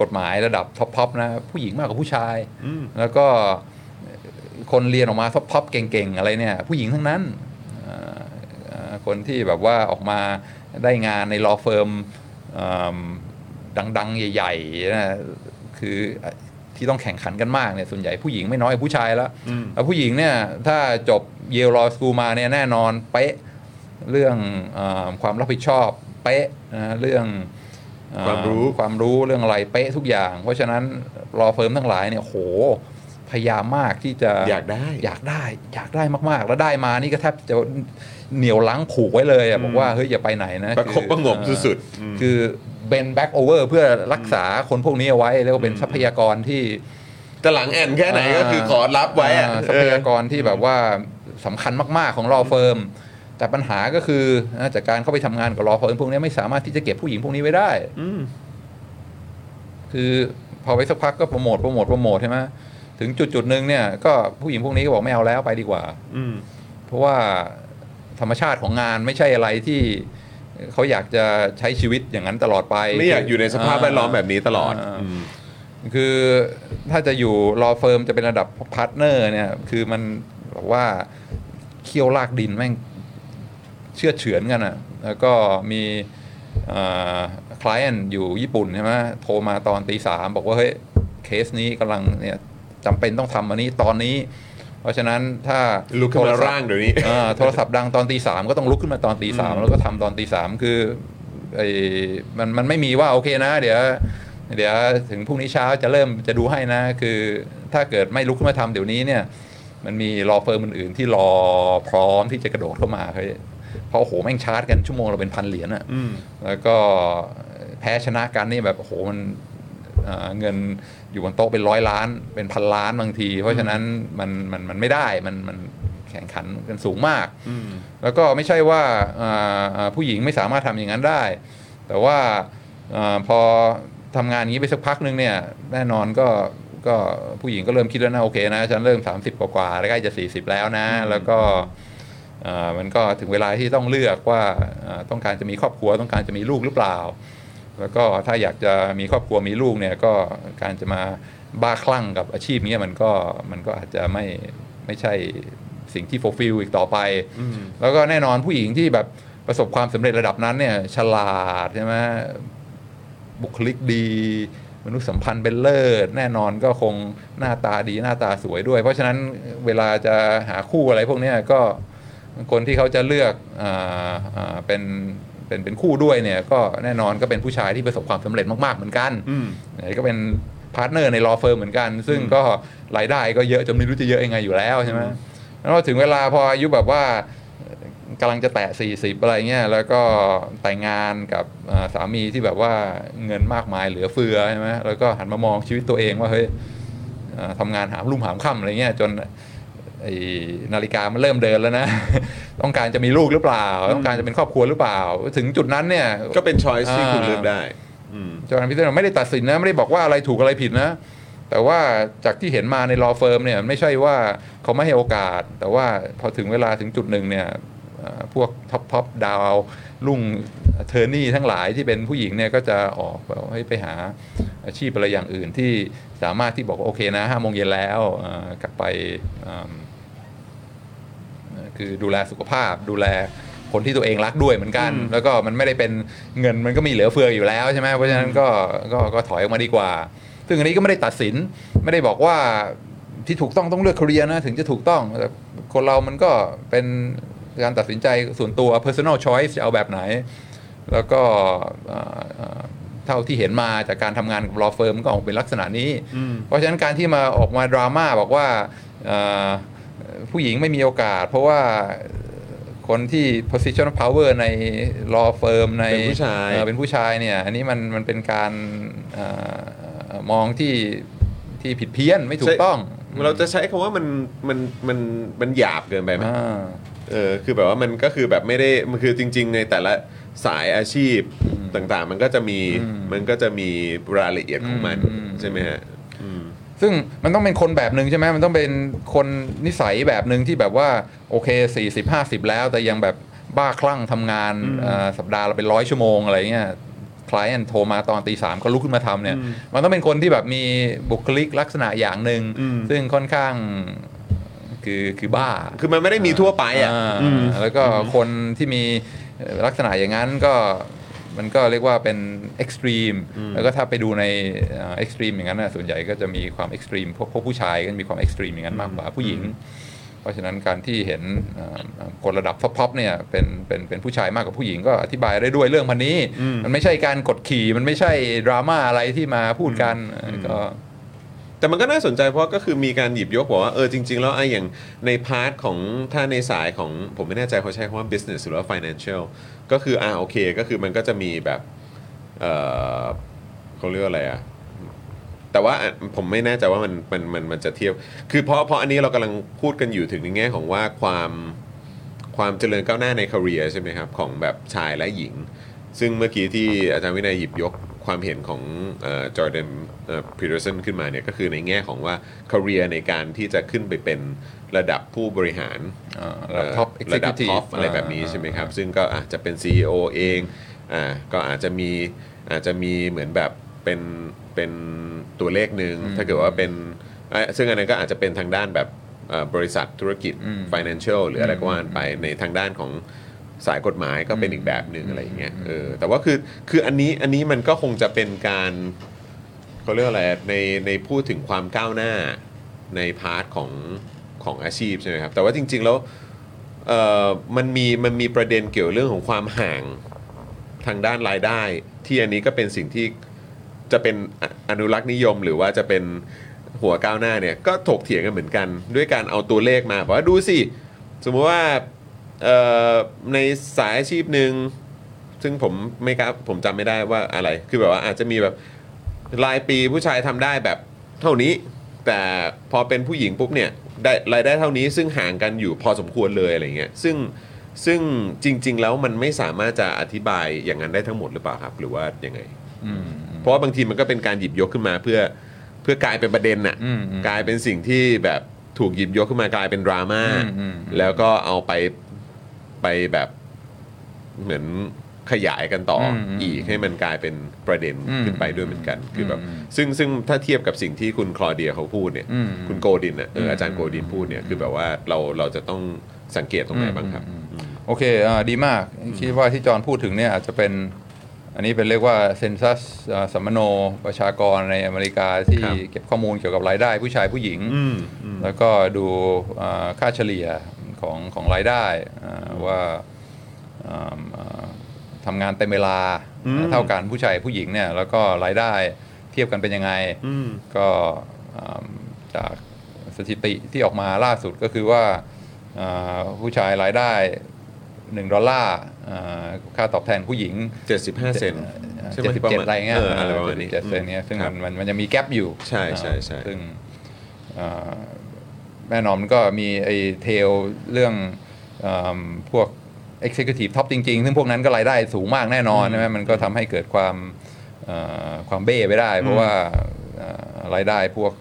กฎหมายระดับท็อปๆนะผู้หญิงมากกว่าผู้ชายอืมแล้วก็คนเรียนออกมาท็อปๆเก่งๆ อะไรเนี่ยผู้หญิงทั้งนั้นเอ่อเอ่อคนที่แบบว่าออกมาได้งานใน law firm เอิ่ม ดังๆ ใหญ่ๆนะคือที่ต้องแข่งขันกันมากเนี่ยส่วนใหญ่ผู้หญิงไม่น้อยกว่าผู้ชายแล้วอืมแล้วผู้หญิงเนี่ยถ้าจบเยล Law School มาเนี่ยแน่นอนเป๊ะเรื่องเออความรับผิดชอบเป๊ะนะเรื่องเอ่อความรู้ความรู้เรื่องอะไรเป๊ะทุกอย่าง เพราะฉะนั้น law firm ทั้งหลายเนี่ยโหพยายามมากที่จะอยากได้อยากได้อยากได้มากๆ แล้วได้มานี่ก็แทบจะเหนี่ยวรั้งผูกไว้เลยอะบอกว่าเฮ้ยอย่าไปไหนนะประคบคือประหงมเอ่อสุดๆอืมคือ เป็นแบ็กโอเวอร์เพื่อรักษาคนพวกนี้เอาไว้เรียกว่าเป็นทรัพยากรที่จะหลังแอนแค่ไหนก็คือขอรับไว้อ่าทรัพยากรที่แบบว่าสำคัญมาก ๆ ของ law firm แต่ปัญหาก็คือนะจากการเข้าไปทำงานกับ law firm พวกนี้ไม่สามารถที่จะเก็บผู้หญิงพวกนี้ไว้ได้อืมคือพอไปสักพักก็ promote promote promote ใช่ไหมถึงจุดจุดๆหนึ่งเนี่ย ก็ผู้หญิงพวกนี้ก็บอกไม่เอาแล้วไปดีกว่า อืมเพราะว่าธรรมชาติของงานไม่ใช่อะไรที่ เขาอยากจะใช้ชีวิตอย่างนั้นตลอดไปไม่อยากอยู่ในสภาพแวดล้อมแบบนี้ตลอดอ่าอืมคือถ้าจะอยู่ law firm จะเป็นระดับ partner เนี่ย คือมันแบบว่าเคี่ยวลากดินแม่งเชือดเฉือนกันอ่ะ แล้วก็มี client อยู่ญี่ปุ่นใช่ไหมโทรมาตอนตีสามบอกว่า เฮ้ย เคสนี้กำลังเนี่ยจำเป็นต้องทำอันนี้ตอนนี้ เพราะฉะนั้นถ้าลุกขึ้นมาโทศัพท์ดังเดี๋ยวนี้อ่าโทรศัพท์ดังตอนตีสามก็ต้องลุกขึ้นมาตอนตีสามแล้วก็ทำตอนตีสามคือไอ้มันมันไม่มีว่าโอเคนะ เดี๋ยว เดี๋ยวถึงพรุ่งนี้เช้าจะเริ่มจะดูให้นะ คือถ้าเกิดไม่ลุกขึ้นมาทำเดี๋ยวนี้เนี่ยมันมี law firm อื่นๆที่รอพร้อมที่จะกระโดดเข้ามาเฮ้ยเพราะโอ้โหแม่งชาร์จกันชั่วโมงละเป็นพันเหรียญอะอืมแล้วก็แพ้ชนะกันนี่แบบโอ้โหมัน เอ่อเงินอยู่บนโต๊ะเป็นร้อยล้าน เป็นพันล้านบางที เพราะฉะนั้นมันมันมันไม่ได้มันมันแข่งขันกันสูงมากอืมแล้วก็ไม่ใช่ว่าอ่าอ่าผู้หญิงไม่สามารถทำอย่างนั้นได้ แต่ว่าอาพอทำงานอย่างนี้ไปสักพักหนึ่งเนี่ยแน่นอนก็ก็ผู้หญิงก็เริ่มคิดแล้วนะโอเคนะฉันเริ่ม 30 กว่าๆแล้วใกล้จะ 40 แล้วนะ แล้วก็อ่ามันก็ถึงเวลาที่ต้องเลือกว่าอ่าต้องการจะมีครอบครัวต้องการจะมีลูกหรือเปล่า แล้วก็ถ้าอยากจะมีครอบครัวมีลูกเนี่ยก็การจะมาบ้าคลั่งกับอาชีพเนี้ยมันก็มันก็อาจจะไม่ไม่ใช่สิ่งที่ fulfill อีกต่อไปอืมแล้วก็แน่นอนผู้หญิงที่แบบประสบความสำเร็จระดับนั้นเนี่ยฉลาดใช่ไหมบุคลิกดี มนุษยสัมพันธ์เป็นเลิศ แน่นอนก็คงหน้าตาดีหน้าตาสวยด้วย เพราะฉะนั้นเวลาจะหาคู่อะไรพวกเนี้ยก็คนที่เขาจะเลือกอาอ่าเป็น เเป็นเป็นคู่ด้วยเนี่ยก็แน่นอนก็เป็นผู้ชายที่ประสบความสำเร็จมากๆเหมือนกันอืมไหนก็เป็น partner ใน law firm เหมือนกัน ซึ่งก็รายได้ก็เยอะจนไม่รู้จะเยอะยังไงอยู่แล้วใช่ไหมแล้วพอถึงเวลาพออายุแบบว่ากำลังจะแตะ 40 อะไรเงี้ยแล้วก็แต่งงานกับอ่าสามีที่แบบว่าเงินมากมายเหลือเฟือใช่ไหมแล้วก็หันมามองชีวิตตัวเองว่าเฮ้ยอ่าทำงานหามรุ่มหามค่ำอะไรเงี้ยจนไอ้ นาฬิกามันเริ่มเดินแล้วนะ ต้องการจะมีลูกหรือเปล่า ต้องการจะเป็นครอบครัวหรือเปล่า ถึงจุดนั้นเนี่ย ก็เป็นช้อยที่อ่าคุณเลือกได้อืมจอห์นพิเศษไม่ได้ตัดสินนะ ไม่ได้บอกว่าอะไรถูกอะไรผิดนะ แต่ว่าจากที่เห็นมาใน law firm เนี่ยไม่ใช่ว่าเขาไม่ให้โอกาส แต่ว่าพอถึงเวลาถึงจุดหนึ่งเนี่ยเอ่อพวก top top ดาวรุ่ง attorney ทั้งหลายที่เป็นผู้หญิงเนี่ยก็จะออกแบบให้ไปหาอาชีพอะไรอย่างอื่นที่สามารถที่บอกว่าโอเคนะห้าโมงเย็นแล้วเอ่อกลับไปอืมเอ่อ คือดูแลสุขภาพ ดูแลคนที่ตัวเองรักด้วยเหมือนกัน แล้วก็มันไม่ได้เป็นเงินมันก็มีเหลือเฟืออยู่แล้วใช่ไหมเพราะฉะนั้นก็ก็ก็ถอยออกมาดีกว่า ซึ่งอันนี้ก็ไม่ได้ตัดสินไม่ได้บอกว่าที่ถูกต้องต้องเลือกค a เรียนะถึงจะถูกต้องแต่คนเรามันก็เป็นการตัดสินใจส่วนตัว personal choice จะเอาแบบไหน แล้วก็เอ่อเอ่อเท่าที่เห็นมาจากการทำงานกับ law firm ก็ออกเป็นลักษณะนี้ เพราะฉะนั้นการที่มาออกมาดราม่าบอกว่าเอ่อ ผู้หญิงไม่มีโอกาส เพราะว่าคนที่ position of power ใน law firm ในเป็นผู้ชายเอ่อเป็นผู้ชายเนี่ย อันนี้มันมันเป็นการเอ่อมองที่ที่ผิดเพี้ยนไม่ถูกต้อง เราจะใช้คำว่ามันมันมันมันหยาบเกินไปไหมอ่าเออคือแบบว่ามันก็คือแบบไม่ได้มันคือจริง ๆ ในแต่ละสายอาชีพต่างๆ มันก็จะมีอืมมันก็จะมีรายละเอียดของมันอืมใช่ไหมฮะอืม ซึ่งมันต้องเป็นคนแบบหนึ่งใช่ไหมมันต้องเป็นคนนิสัยแบบหนึ่งที่แบบว่าโอเค 40 50 แล้ว แต่ยังแบบบ้าคลั่งทำงานเอ่อสัปดาห์ละเป็นร้อยชั่วโมงอะไรเงี้ยคลายนโทรมาตอนตีสามก็ลุกขึ้นมาทำเนี่ย มันต้องเป็นคนที่แบบมีบุคลิกลักษณะอย่างหนึ่งอืมซึ่งค่อนข้างคือคือบ้า คือมันไม่ได้มีทั่วไปอะาอืมแล้วก็คนที่มีเอ่อลักษณะอย่างนั้นก็ มันก็เรียกว่าเป็น extreme แล้วก็ถ้าไปดูใน extreme อย่างนั้นนะส่วนใหญ่ก็จะมีความ extreme พวกพวกผู้ชายก็จะมีความ extreme อย่างนั้นมากกว่าผู้หญิง เพราะฉะนั้นการที่เห็นเอ่อคนระดับ top ๆเนี่ยเป็นเป็นเป็นผู้ชายมากกว่าผู้หญิงก็อธิบายได้ด้วยเรื่องพรรค์นี้ มันไม่ใช่การกดขี่มันไม่ใช่ดราม่าอะไรที่มาพูดกันเอ่อก็ แต่มันก็น่าสนใจเพราะก็คือมีการหยิบยกบอกว่าเออจริง ๆ แล้วไอ้อย่างใน part ของถ้าในสายของผมไม่แน่ใจเขาใช้คำว่า business หรือว่า financial ก็คืออ่าโอเคก็คือมันก็จะมีแบบเออเขาเรียกว่าอะไรอะแต่ว่าผมไม่แน่ใจว่ามันมันมันมันจะเทียบ คือเพราะเพราะอันนี้เรากำลังพูดกันอยู่ถึงในแง่ของว่าความความเจริญก้าวหน้าใน career ใช่ไหมครับ ของแบบชายและหญิง ซึ่งเมื่อกี้ที่อาจารย์วินัยหยิบยก ความเห็นของจอร์แดนพีเตอร์สันขึ้นมาเนี่ยก็คือในแง่ของว่า career ในการที่จะขึ้นไปเป็นระดับผู้บริหารอ่าระดับ top เอ่อระดับ executive top อะไรแบบนี้อ่าใช่ไหมครับ ซึ่งก็อาจจะเป็น CEO เองอ่าก็อาจจะมีอาจจะมีเหมือนแบบเป็นเป็นตัวเลขหนึ่งถ้าเกิดว่าเป็นอะซึ่งอันนั้นก็อาจจะเป็นทางด้านแบบเอ่อบริษัทธุรกิจอืม financial หรืออะไรก็ว่าไปในทางด้านของ สายกฎหมายก็เป็นอีกแบบหนึ่งอะไรอย่างเงี้ยเออแต่ว่าคือคืออันนี้อันนี้มันก็คงจะเป็นการเขาเรียกว่าอะไรในในพูดถึงความก้าวหน้าในพาร์ทของของอาชีพใช่ไหมครับ แต่ว่าจริง ๆแล้วเอ่อมันมีมันมีประเด็นเกี่ยวเรื่องของความห่างทางด้านรายได้ ที่อันนี้ก็เป็นสิ่งที่จะเป็นออนุรักษ์นิยมหรือว่าจะเป็นหัวก้าวหน้าเนี่ยก็ถกเถียงกันเหมือนกัน ด้วยการเอาตัวเลขมาบอกว่าดูสิ สมมติว่าเอ่อ ในสายอาชีพหนึ่งซึ่งผมไม่กล้าผมจำไม่ได้ว่าอะไร คือแบบว่าอาจจะมีแบบรายปีผู้ชายทำได้แบบเท่านี้ แต่พอเป็นผู้หญิงปุ๊บเนี่ยได้รายได้เท่านี้ซึ่งห่างกันอยู่พอสมควรเลยอะไรเงี้ยซึ่งซึ่งจริง ๆ แล้วมันไม่สามารถจะอธิบายอย่างนั้นได้ทั้งหมดหรือเปล่าครับ หรือว่ายังไงอืมเพราะว่าบางทีมันก็เป็นการหยิบยกขึ้นมาเพื่อเพื่อกลายเป็นประเด็นน่ะอืมอืมกลายเป็นสิ่งที่แบบถูกหยิบยกขึ้นมากลายเป็นดราม่าอืมอืมแล้วก็เอาไป ไปแบบเหมือนขยายกันต่ออมอืมอีกให้มันกลายเป็นประเด็นอืมขึ้นไปด้วยเหมือนกัน คือแบบ อืมซึ่งซึ่งถ้าเทียบกับสิ่งที่คุณคลอเดียเขาพูดเนี่ย อืมคุณโกดินอะเอออาจารย์โกดินพูดเนี่ยคือแบบว่าเราเราจะต้องสังเกตตรงไหนบ้างครับโอเคอ่าดีมาก คิดว่าที่จอห์นพูดถึงเนี่ยอาจจะเป็น อันนี้เป็นเรียกว่าเซนซัสสัมมโนประชากรในอเมริกาที่ครับ เก็บข้อมูลเกี่ยวกับรายได้ผู้ชายผู้หญิง อืมอืม แล้วก็ดูอ่าค่าเฉลี่ย ของของรายได้อ่าว่าอ่าอ่าทำงานเต็มเวลาอืมเท่ากันผู้ชายผู้หญิงเนี่ยแล้วก็รายได้เทียบกันเป็นยังไงอืมก็อ่าจากสถิติที่ออกมาล่าสุดก็คือว่าอ่าผู้ชายรายได้ 1 ดอลลาร์อ่าค่าตอบแทนผู้หญิง 75 เซนใช่ไหมเจ็ดสิบประเจ็ดมาณอะไรเงี้ยเอออะไรประมาณนี้เจ็ดเซนเนี้ยซึ่งครัมับนมันมันจะมีแกลบอยู่ ใช่ใช่ใช่ซึ่งอ่า แน่นอนมันก็มีไอ้เทลเรื่องอ่าพวก Executive Top จริงๆ ซึ่งพวกนั้นก็รายได้สูงมากแน่นอนใช่ไหมมันก็ทำให้เกิดความอ่าความเบ้ไปได้ เพราะว่าอ่ารายได้พวก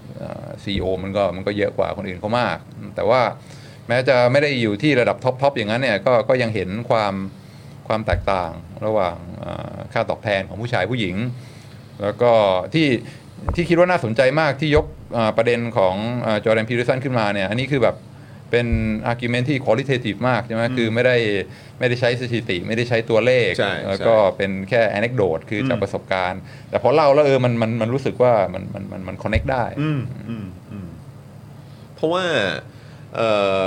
ซีอมันก็มันก็เยอะกว่าคนอื่นเขามาก แต่ว่าแม้จะไม่ได้อยู่ที่ระดับ top top อย่างนั้นเนี่ยก็ก็ยังเห็นความความแตกต่างระหว่างอ่าค่าตอบแทนของผู้ชายผู้หญิง แล้วก็ที่ ที่คิดว่าน่าสนใจมากที่ยกอ่าประเด็นของจอร์แดนพีเ r อร์สันขึ้นมาเนี่ยอันนี้คือแบบเป็น argument ที่ qualitative มากใช่ไหมคือไม่ได้ไม่ได้ใช้สถิติ ไม่ได้ใช้ตัวเลขใช่แล้วก็ใช่เป็นแค่ anecdote คือจากประสบการณ์ แต่พอเล่าแล้วเออมันมันมันรู้สึกว่ามันมันมันมัน connect ได้อืมมอืมอืมเพราะว่าเอ่อ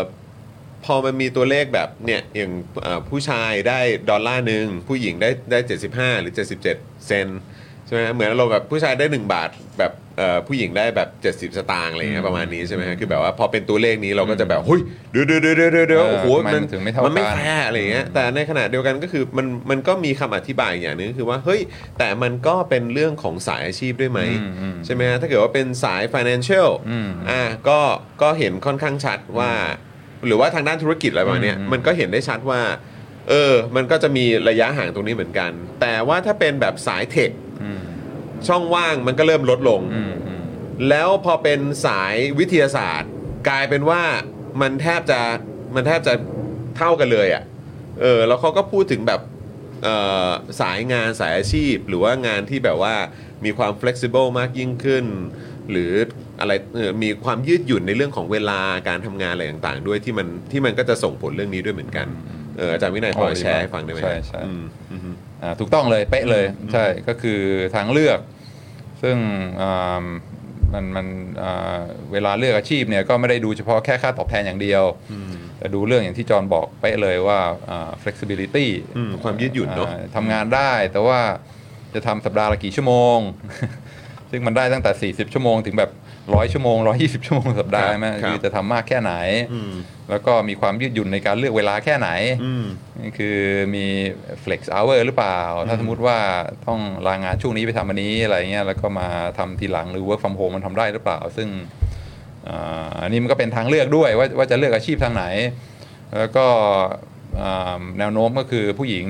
พอมันมีตัวเลขแบบเนี่ยอย่างเอ่อผู้ชายได้ดอลลาร์หนึ่งผู้หญิงได้ได้ 75 หรือ 77 เซนใช่ ไหมเหมือนเราแบบผู้ชายได้ 1 บาทแบบเอ่อผู้หญิงได้แบบ 70 สตางค์อะไรเงี้ยประมาณนี้ใช่ไหมฮะคือแบบว่าพอเป็นตัวเลขนี้เราก็จะแบบเฮ้ยเดี๋ยวเดี๋ยวเดี๋ยวเดี๋ยวเดี๋ยวเออโอ้โหทำไมมันถึงไม่เท่ากันมันไม่แฟร์อะไรเงี้ยแต่ในขณะเดียวกันก็คือมันมันก็มีคำอธิบายอย่างหนึงคือว่าเฮ้ยแต่มันก็เป็นเรื่องของสายอาชีพด้วยไหมอืมอืมใช่ไหมฮะถ้าเกิดว่าเป็นสาย financial อืมอ่าก็ก็เห็นค่อนข้างชัดว่า หรือว่าทางด้านธุรกิจอะไรประมาณเนี้ยอืมมันก็เห็นได้ชัดว่าเออ มันก็จะมีระยะห่างตรงนี้เหมือนกัน แต่ว่าถ้าเป็นแบบสายเทคอืมช่องว่างมันก็เริ่มลดลงอืมอืมแล้วพอเป็นสายวิทยาศาสตร์ กลายเป็นว่ามันแทบจะมันแทบจะเท่ากันเลยอะ่ะเออแล้วเขาก็พูดถึงแบบเอ่อสายงานสายอาชีพ หรือว่างานที่แบบว่ามีความ flexible มากยิ่งขึ้น หรืออะไรเออมีความยืดหยุ่นในเรื่องของเวลาการทำงานอะไรต่างๆ ด้วยที่มันที่มันก็จะส่งผลเรื่องนี้ด้วยเหมือนกันเอออาจารย์วินัยพอโอ้ดีแชร์ให้ฟังได้ไหมใช่ใช่อืมอืมอ่า ถูกต้องเลยเป๊ะเลยใช่ก็คือทางเลือก ซึ่งอ่ามันมันอ่าเวลาเลือกอาชีพเนี่ยก็ไม่ได้ดูเฉพาะแค่ค่าตอบแทนอย่างเดียว แต่ดูเรื่องอย่างที่จอห์นบอกเป๊ะเลยว่าอ่า flexibility อืมความยืดหยุ่นเนอะอ่าทำงานได้ แต่ว่าจะทำสัปดาห์ละกี่ชั่วโมง ซึ่งมันได้ตั้งแต่ 40 ชั่วโมงถึงแบบ ร้อยชั่วโมง120ชั่วโมงสัปดาห์ครับใช่ไหมครับคือจะทำมากแค่ไหนอืมแล้วก็มีความยืดหยุ่นในการเลือกเวลาแค่ไหนอืมนี่คือมี flex hour หรือเปล่า ถ้าสมมติว่าต้องลางานช่วงนี้ไปทำอันนี้อะไรเงี้ยแล้วก็มาทำทีหลังหรือ work from home มันทำได้หรือเปล่า ซึ่งอ่าอันนี้มันก็เป็นทางเลือกด้วยว่าว่าจะเลือกอาชีพทางไหน แล้วก็อ่าแนวโน้มก็คือผู้หญิง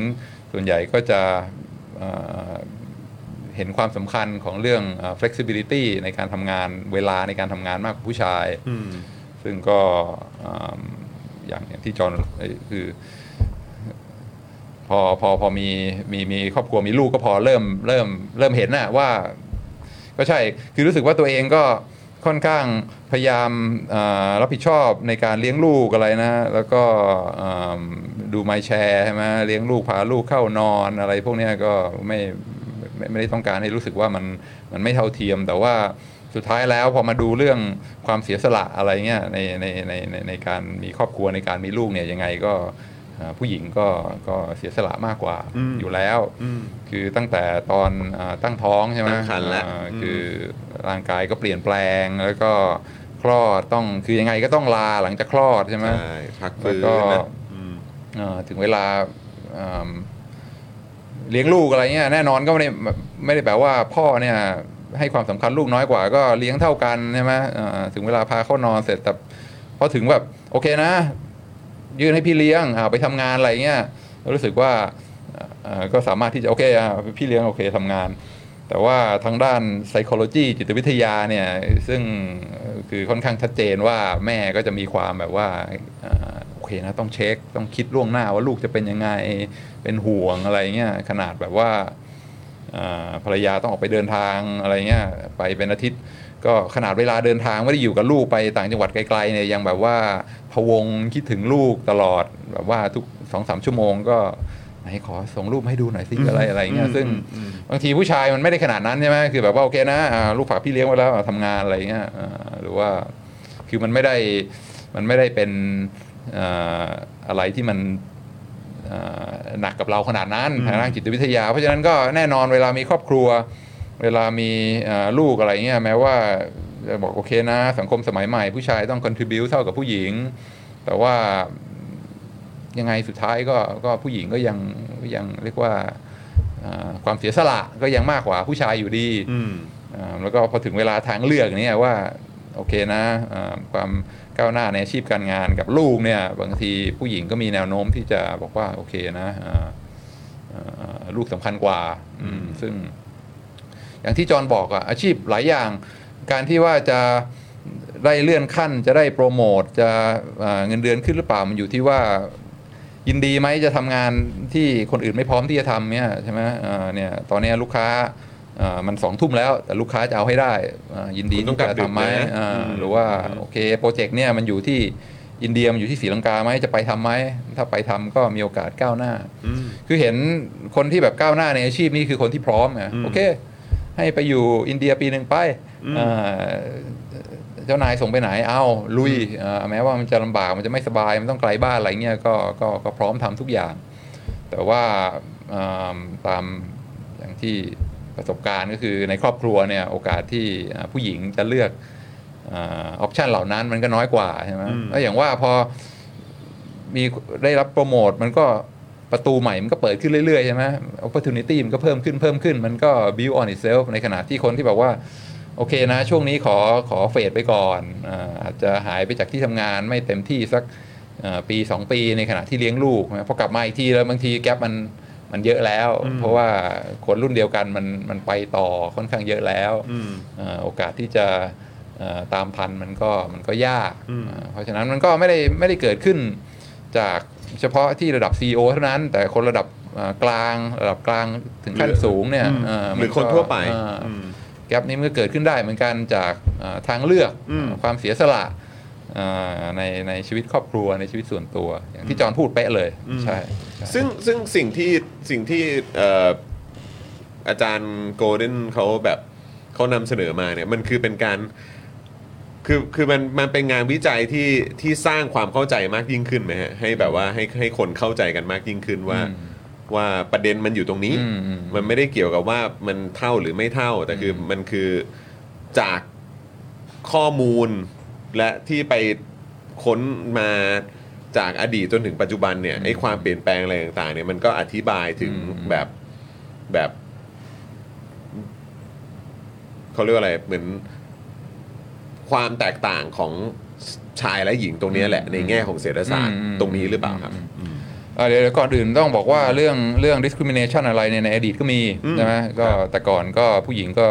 ส่วนใหญ่ก็จะอ่า เห็นความสำคัญของเรื่องอ่า flexibility ในการทำงานเวลาในการทำงานมากกว่าผู้ชายอืมซึ่งก็อ่าอย่างอย่างที่จอห์นเอ้ยคือพอพอพอมีมีมีครอบครัวมีลูกก็พอเริ่มเริ่มเริ่มเห็นน่ะว่า ก็ใช่คือรู้สึกว่าตัวเองก็ค่อนข้างพยายามอ่ารับผิดชอบในการเลี้ยงลูกอะไรนะ แล้วก็อ่าดูไมแชร์ใช่ไหมเลี้ยงลูกพาลูกเข้านอนอะไรพวกเนี้ยก็ไม่ ไม่ไม่ได้ต้องการให้รู้สึกว่ามันมันไม่เท่าเทียม แต่ว่าสุดท้ายแล้วพอมาดูเรื่องความเสียสละอะไรเงี้ยในในในในในการมีครอบครัวในการมีลูกเนี่ยยังไงก็อ่าผู้หญิงก็ก็เสียสละมากกว่าอืมอยู่แล้วอืมคือตั้งแต่ตอนอาตั้งท้องใช่ไหมตั้งครรภ์แล้วอ่าอืมคือร่างกายก็เปลี่ยนแปลงแล้วก็คลอดต้องคือยังไงก็ต้องลาหลังจากคลอดใช่ไหมใช่พักฟื้นแล้วก็นะอืมอ่าถึงเวลาอ่า เลี้ยงลูกอะไรเงี้ยแน่นอนก็ไม่ได้ไม่ได้แปลว่าพ่อเนี่ยให้ความสำคัญลูกน้อยกว่าก็เลี้ยงเท่ากันใช่ไหมอ่าถึงเวลาพาเข้านอนเสร็จแต่พอถึงแบบโอเคนะ ยื่นให้พี่เลี้ยงอ่าไปทำงานอะไรเงี้ยรู้สึกว่าก็สามารถที่จะโอเคพี่เลี้ยงโอเคทำงาน แต่ว่าทางด้าน psychology จิตวิทยาเนี่ยซึ่งคือค่อนข้างชัดเจนว่าแม่ก็จะมีความแบบว่าา นะ ต้องเช็คต้องคิดล่วงหน้าว่าลูกจะเป็นยังไงเป็นห่วงอะไรเงี้ยขนาดแบบว่าอ่าภรรยาต้องออกไปเดินทางอะไรเงี้ยไปเป็นอาทิตย์ ก็ขนาดเวลาเดินทางไม่ได้อยู่กับลูกไปต่างจังหวัดไกลๆเนี่ยยังแบบว่าพะวงคิดถึงลูกตลอดแบบว่าทุกสองสามชั่วโมงก็ไหนขอส่งรูปมาให้ดูหน่อยสิอะไรอะไรเงี้ยซึ่งบางทีผู้ชายมันไม่ได้ขนาดนั้นใช่ไหมคือแบบว่าโอเคนะอ่าลูกฝากพี่เลี้ยงไว้แล้วอ่าทำงานอะไรเงี้ยอ่าหรือว่าคือมันไม่ได้มันไม่ได้เป็น อ่าอะไรที่มันเอ่อหนักกับเราขนาดนั้นทางด้านจิตวิทยา เพราะฉะนั้นก็แน่นอนเวลามีครอบครัว เวลามีเอ่อลูกอะไรเงี้ยแม้ว่าจะบอกโอเคนะ สังคมสมัยใหม่ผู้ชายต้อง contribu เท่ากับผู้หญิง แต่ว่ายังไงสุดท้ายก็ก็ผู้หญิงก็ยังก็ยังเรียกว่าเอ่อความเสียสละก็ยังมากกว่าผู้ชายอยู่ดีอืมอ่าแล้วก็พอถึงเวลาทางเลือกเนี่ยว่าโอเคนะอ่าความ ก้าวหน้าในอาชีพการงานกับลูกเนี่ยบางทีผู้หญิงก็มีแนวโน้มที่จะบอกว่าโอเคนะอ่าอ่าลูกสำคัญกว่าอืมซึ่ง อย่างที่จอห์นบอกอะอาชีพหลายอย่าง การที่ว่าจะได้เลื่อนขั้น จะได้โปรโมทจะอ่าเงินเดือนขึ้นหรือเปล่ามันอยู่ที่ว่ายินดีไหมจะทำงานที่คนอื่นไม่พร้อมที่จะทำเนี่ยใช่ไหมอ่าเนี่ยตอนเนี้ยลูกค้าอ่า มันสองทุ่มแล้ว แต่ลูกค้าจะเอาให้ได้อ่ายินดีคุณต้ที่องกลับจะทำไหมดึกนะอ่าอืมหรือว่าโอเคโปรเจกต์เนี่ยมันอยู่ที่อินเดียมันอยู่ที่ศรีลังกาไหมจะไปทำไหมถ้าไปทำก็มีโอกาสก้าวหน้าอืมคือเห็นคนที่แบบก้าวหน้าในอาชีพนี้คือคนที่พร้อมไงอืมโอเค ให้ไปอยู่อินเดียปีหนึ่งไปอืมอ่าเจ้านายส่งไปไหนเอาลุยอ่าแม้ว่ามันจะลำบากมันจะไม่สบายมันต้องไกลบ้านอะไรเงี้ยก็ก็ก็พร้อมทำทุกอย่าง แต่ว่าอ่าตามอย่างที่ ประสบการณ์ก็คือในครอบครัวเนี่ยโอกาสที่อ่าผู้หญิงจะเลือกออปชันเหล่านั้นมันก็น้อยกว่าใช่ไหมอืมแล้วอย่างว่าพอมีได้รับโปรโมทมันก็ประตูใหม่มันก็เปิดขึ้นเรื่อยๆใช่ไหม opportunity มันก็เพิ่มขึ้นเพิ่มขึ้น มันก็ build on itself ในขณะที่คนที่บอกว่า โอเคนะ ช่วงนี้ขอขอเฟดไปก่อนอาอาจจะหายไปจากที่ทำงานไม่เต็มที่สักอ่าปี 2 ปีในขณะที่เลี้ยงลูกนะพอกลับมาอีกทีแล้วบางทีแกลบมัน มันเยอะแล้ว เพราะว่าคนรุ่นเดียวกันมันมันไปต่อค่อนข้างเยอะแล้วอืมอ่าโอกาสที่จะอ่าตามทันมันก็มันก็ยากอืมอ่าเพราะฉะนั้นมันก็ไม่ได้ไม่ได้เกิดขึ้นจากเฉพาะที่ระดับ CEO เท่านั้น แต่คนระดับอ่ากลางระดับกลางถึงขั้นสูงเนี่ยอืมาหรือมัคนทั่วไปอ่าอืมแกลบนี้มันก็เกิดขึ้นได้เหมือนกันจากอ่าทางเลือกอืมความเสียสละอ่า ในในชีวิตครอบครัวในชีวิตส่วนตัว อย่างที่จอห์นพูดเป๊ะเลยใช่ใช่ซึ่งซึ่งสิ่งที่สิ่งที่เอ่ออาจารย์โกลเด้นเขาแบบเขานำเสนอมาเนี่ยมันคือเป็นการคือคือมันมันเป็นงานวิจัยที่ที่สร้างความเข้าใจมากยิ่งขึ้นไหมฮะให้แบบว่าให้ให้คนเข้าใจกันมากยิ่งขึ้นว่าอืมว่าประเด็นมันอยู่ตรงนี้อืมอืมมันไม่ได้เกี่ยวกับว่ามันเท่าหรือไม่เท่า แต่คืออมันคือจากข้อมูล และที่ไปค้นมาจากอดีตจนถึงปัจจุบันเนี่ยไอ้ความเปลี่ยนแปลงอะไรต่างๆเนี่ยมันก็อธิบายถึงอืมแบบแบบเขาเรียกว่าอะไรเหมือนความแตกต่างของชายและหญิงตรงเนี้ยแหละ ในแง่ของเศรษฐศาสตร์อืมตรงนี้หรือเปล่าครับอ่าเดี๋ยวเดี๋ยวก่อนอื่นต้องบอกว่าเรื่องเรื่อง discrimination อะไรเนี่ยในอดีตก็มีอืมใช่ไหมก็ครับแต่ก่อนก็ผู้หญิงก็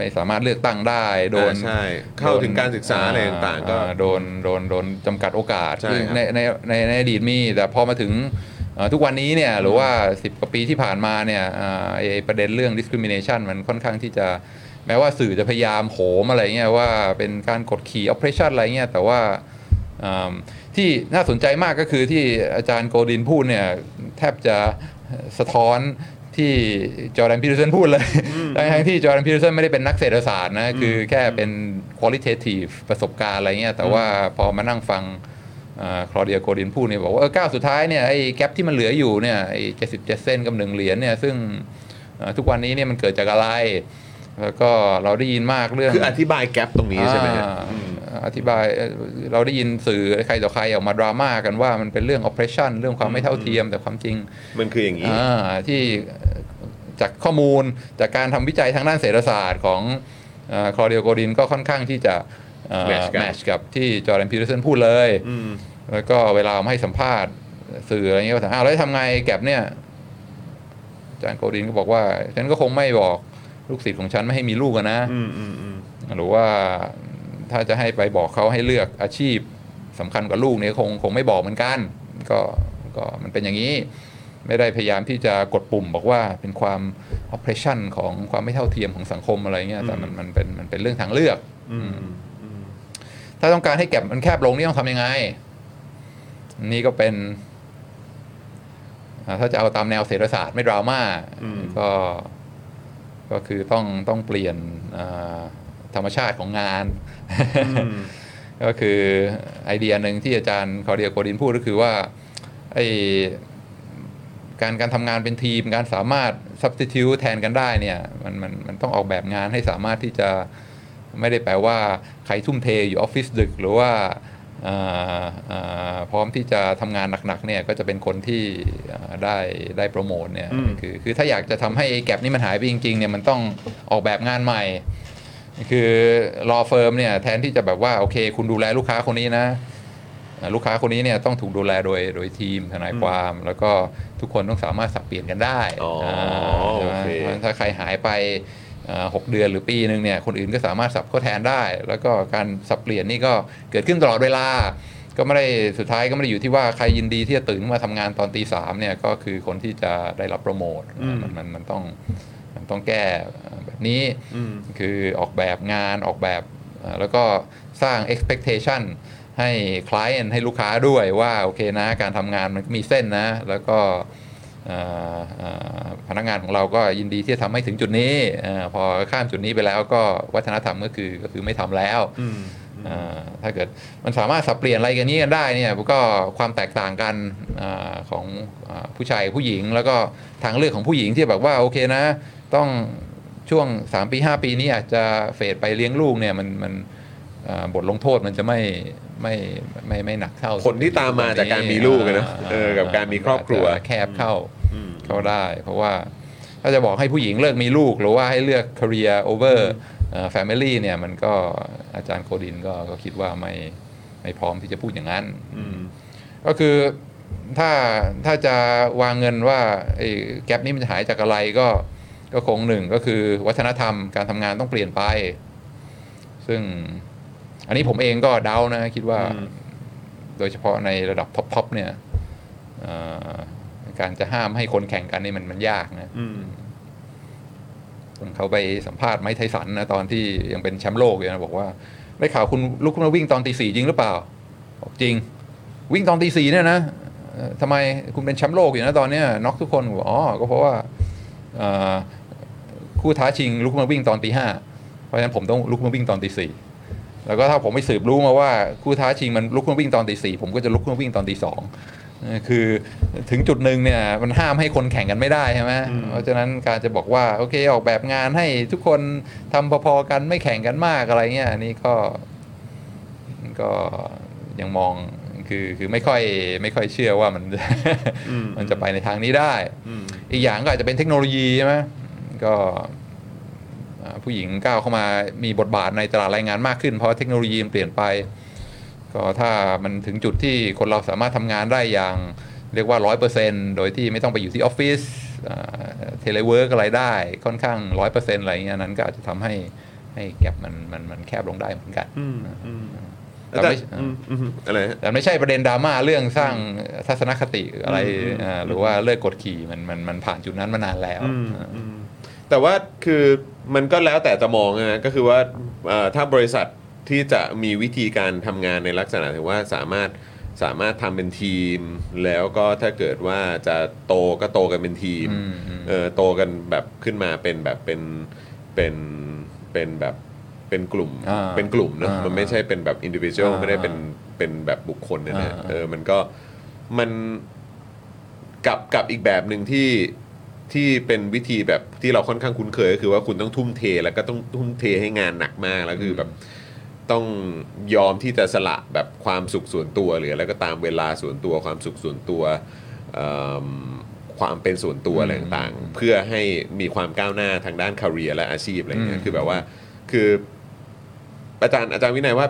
ไม่สามารถเลือกตั้งได้ โดนอ่าใช่เข้าถึงการศึกษาอะไรต่างๆก็อ่โดนโดนโดนจำกัดโอกาสใช่ซึ่งครับในในในในอดีตมีแต่พอมาถึงเอ่อทุกวันนี้เนี่ยหรือว่า 10 กว่าปีที่ผ่านมาเนี่ยอ่าไอ้ไอ้ประเด็นเรื่อง discrimination มันค่อนข้างที่จะแม้ว่าสื่อจะพยายามโหมอะไรเงี้ยว่าเป็นการกดขี่ oppression อะไรเงี้ยแต่ว่าอ่าที่น่าสนใจมากก็คือที่อาจารย์โกดินพูดเนี่ยแทบจะสะท้อน ที่จอร์แดนพีเตอร์สันพูดเลยทั้งๆที่จอร์แดนพีเตอร์สันไม่ได้เป็นนักเศรษฐศาสตร์นะ คือแค่เป็น qualitative ประสบการณ์อะไรเงี้ย แต่ว่าพอมานั่งฟังคลอเดียโกลดินพูดเนี่ยบอกว่าเออก้าวสุดท้ายเนี่ยไอ้ gap ที่มันเหลืออยู่เนี่ยไอ้เจ็ดสิบเจ็ดเซนต์กับหนึ่งเหรียญเนี่ยซึ่งเอ่อทุกวันนี้เนี่ยมันเกิดจากอะไร แล้วก็เราได้ยินมากเรื่องคืออธิบาย gap ตรงนี้ใช่ไหมฮะ อ่าอธิบายเอ่อเราได้ยินสื่อใครต่อใครออกมาดราม่ากันว่ามันเป็นเรื่อง oppression เรื่องความไม่เท่าเทียมแต่ความจริง มันคืออย่างนี้อ่าที่จากข้อมูลจากการทำวิจัยทางด้านเศรษฐศาสตร์ของคลอเดียโกดินก็ค่อนข้างที่จะ Match กันแมชกับที่จอร์แดนพีเตอร์สันพูดเลยอืมแล้วก็เวลามาให้สัมภาษณ์สื่ออะไรเงี้ยก็ถามอ้าวแล้วทำไง gap เนี่ยอาจารย์โกดินก็บอกว่า ฉันก็คงไม่บอกลูกศิษย์ของฉันไม่ให้มีลูกอะนะอืมอืมอืมหรือว่า ถ้าจะให้ไปบอกเขาให้เลือกอาชีพสำคัญกว่าลูกเนี่ยคงคงไม่บอกเหมือนกัน ก็ก็มันเป็นอย่างนี้ ไม่ได้พยายามที่จะกดปุ่มบอกว่าเป็นความ oppression ของความไม่เท่าเทียมของสังคมอะไรเงี้ยแต่มันมันเป็นมันเป็นเรื่องทางเลือกอืมถ้าต้องการให้แก็บมันแคบลงนี่ต้องทำยังไง นี่ก็เป็นอ่าถ้าจะเอาตามแนวเศรษฐศาสตร์ไม่ดราม่าอืมก็ก็คือต้องต้องเปลี่ยนอ่าธรรมชาติของงาน ก็คือไอเดียหนึ่งที่อาจารย์คอเดียโกดินพูดก็คือว่าไอการการทำงานเป็นทีม การสามารถ substitute แทนกันได้เนี่ยมันมันมันต้องออกแบบงานให้สามารถที่จะไม่ได้แปลว่าใครทุ่มเทอยู่ออฟฟิศดึก หรือว่าอ่าอ่าพร้อมที่จะทำงานหนักๆเนี่ยก็จะเป็นคนที่อ่าได้ได้โปรโมทเนี่ยอืมคือคือถ้าอยากจะทำให้ไอ้แกลบนี้มันหายไปจริงๆเนี่ยมันต้องออกแบบงานใหม่ คือรอเฟิร์มเนี่ยแทนที่จะแบบว่าโอเค คุณดูแลลูกค้าคนนี้นะอ่าลูกค้าคนนี้เนี่ยต้องถูกดูแลโดยโดยทีมทนายความ แล้วก็ทุกคนต้องสามารถสับเปลี่ยนกันได้อ๋ออ่าใช่ไหมโอเคเพราะฉะนั้นถ้าใครหายไปอ่าหกเดือนหรือปีหนึ่งเนี่ยคนอื่นก็สามารถสับเขาแทนได้ แล้วก็การสับเปลี่ยนนี่ก็เกิดขึ้นตลอดเวลา ก็ไม่ได้สุดท้ายก็ไม่ได้อยู่ที่ว่าใครยินดีที่จะตื่นมาทำงานตอนตีสามเนี่ยก็คือคนที่จะได้รับโปรโมทอืมมันมันมันต้องมัน ต้องแก้แบบนี้อืมคือออกแบบงานออกแบบเอ่อแล้วก็สร้าง expectation ให้ client ให้ลูกค้าด้วยว่าโอเคนะ การทำงานมันก็มีเส้นนะ แล้วก็เอ่อเอ่อพนักงานของเราก็ยินดีที่จะทำให้ถึงจุดนี้เออพอข้ามจุดนี้ไปแล้วก็วัฒนธรรมก็คือก็คือไม่ทำแล้วอืมเอ่อถ้าเกิดมันสามารถสับเปลี่ยนอะไรกันนี้กันได้เนี่ยก็ความแตกต่างกันอาของอาผู้ชายกับผู้หญิง แล้วก็ทางเลือกของผู้หญิงที่แบบว่าโอเคนะ ต้องช่วง 3 ปี 5 ปีนี้อาจจะเฟดไปเลี้ยงลูกเนี่ยมันมันอ่าบทลงโทษมันจะไม่ไม่ไม่ไม่หนักเท่าผลที่ตามมาจากการมีลูกอะนะเออกับการมีครอบครัวาจจะแคบเข้าอืมเข้าได้ เพราะว่าถ้าจะบอกให้ผู้หญิงเลิกมีลูก หรือว่าให้เลือก career over เอ่อ family เนี่ยมันก็อาจารย์โคดินก็ก็คิดว่าไม่ไม่พร้อมที่จะพูดอย่างนั้นอืมก็คือถ้าถ้าจะวางเงินว่าไอ้แกลบนี้มันจะหายจากอะไรก็ ก็คงหนึ่งก็คือวัฒนธรรมการทำงานต้องเปลี่ยนไป ซึ่งอันนี้ผมเองก็เดานะคิดว่าอืมโดยเฉพาะในระดับท็อปๆเนี่ยเอ่อการจะห้ามให้คนแข่งกันนี่มันมันยากนะอืมเขาไปสัมภาษณ์ไม้ไทสันนะตอนที่ยังเป็นแชมป์โลกอยู่นะบอกว่าได้ข่าวคุณลุกขึ้นมาวิ่งตอนตีสี่จริงหรือเปล่าบอกจริง วิ่งตอนตีสี่เนี่ยนะเอ่อทำไมคุณเป็นแชมป์โลกอยู่นะตอนเนี้ยน็อกทุกคนบอกอ๋อก็เพราะว่าเอ่อ คู่ท้าชิงลุกขึ้นมาวิ่งตอนตีห้าเพราะฉะนั้นผมต้องลุกขึ้นมาวิ่งตอนตีสี่แล้วก็ถ้าผมไปสืบรู้มาว่าคู่ท้าชิงมันลุกขึ้นมาวิ่งตอนตีสี่ผมก็จะลุกขึ้นมาวิ่งตอนตีสองเอ่อคือถึงจุดหนึ่งเนี่ยมันห้ามให้คนแข่งกันไม่ได้ใช่ไหมเพราะฉะนั้นการจะบอกว่าโอเคออกแบบงานให้ทุกคนทำพอๆกันไม่แข่งกันมากอะไรเงี้ยอันนี้ก็ก็ยังมองคือคือไม่ค่อยไม่ค่อยเชื่อว่ามันอืมมันจะไปในทางนี้ได้อืมอีกอย่างก็อาจจะเป็นเทคโนโลยีใช่ไหม ก็อ่าผู้หญิงก้าวเข้ามามีบทบาทในตลาดแรงงานมากขึ้น เพราะเทคโนโลยีมันเปลี่ยนไป ก็ถ้ามันถึงจุดที่คนเราสามารถทำงานได้อย่างเรียกว่าร้อยเปอร์เซ็นโดยที่ไม่ต้องไปอยู่ที่ออฟฟิศ telework อะไรได้ค่อนข้างร้อยเปอร์เซ็นอะไรเงี้ยนั้นก็อาจจะทำให้ให้ gap มันมันมันแคบลงได้เหมือนกันอืมอืมแต่ไม่อืมอืมอะไรฮะแต่ไม่ใช่ประเด็นดราม่าเรื่องสร้างทัศนคติอะไรอืมอ่าหรือว่าเลิกกดขี่มันมันมันผ่านจุดนั้นมานานแล้วอืมอืม แต่ว่าคือมันก็แล้วแต่จะมองนะก็คือว่าเอ่อถ้าบริษัทที่จะมีวิธีการทำงานในลักษณะถึงว่าสามารถสามารถทำเป็นทีม แล้วก็ถ้าเกิดว่าจะโตก็โตกันเป็นทีมอืมอืม เออโตกันแบบขึ้นมาเป็นแบบเป็นเป็นเป็นแบบเป็นกลุ่มอ่าเป็นกลุ่มเนอะอ่ามัมันไม่ใช่เป็นแบบ individual อ่าไม่ได้เป็นเป็นแบบบุคคลเลยนะอ่า เออมันก็มัน กับกับอีกแบบหนึ่งที่ ที่เป็นวิธีแบบที่เราค่อนข้างคุ้นเคยก็คือว่าคุณต้องทุ่มเทแล้วก็ต้องทุ่มเทให้งานหนักมากแล้วคือแบบต้องยอมที่จะสละแบบความสุขส่วนตัวหรืออะไรก็ตามเวลาส่วนตัวความสุขส่วนตัวเอิ่มความเป็นส่วนตัวอะไรต่างๆ เพื่อให้มีความก้าวหน้าทางด้านคาเรียและอาชีพอะไรเงี้ยคือแบบว่าคืออาจารย์อาจารย์วินัยว่า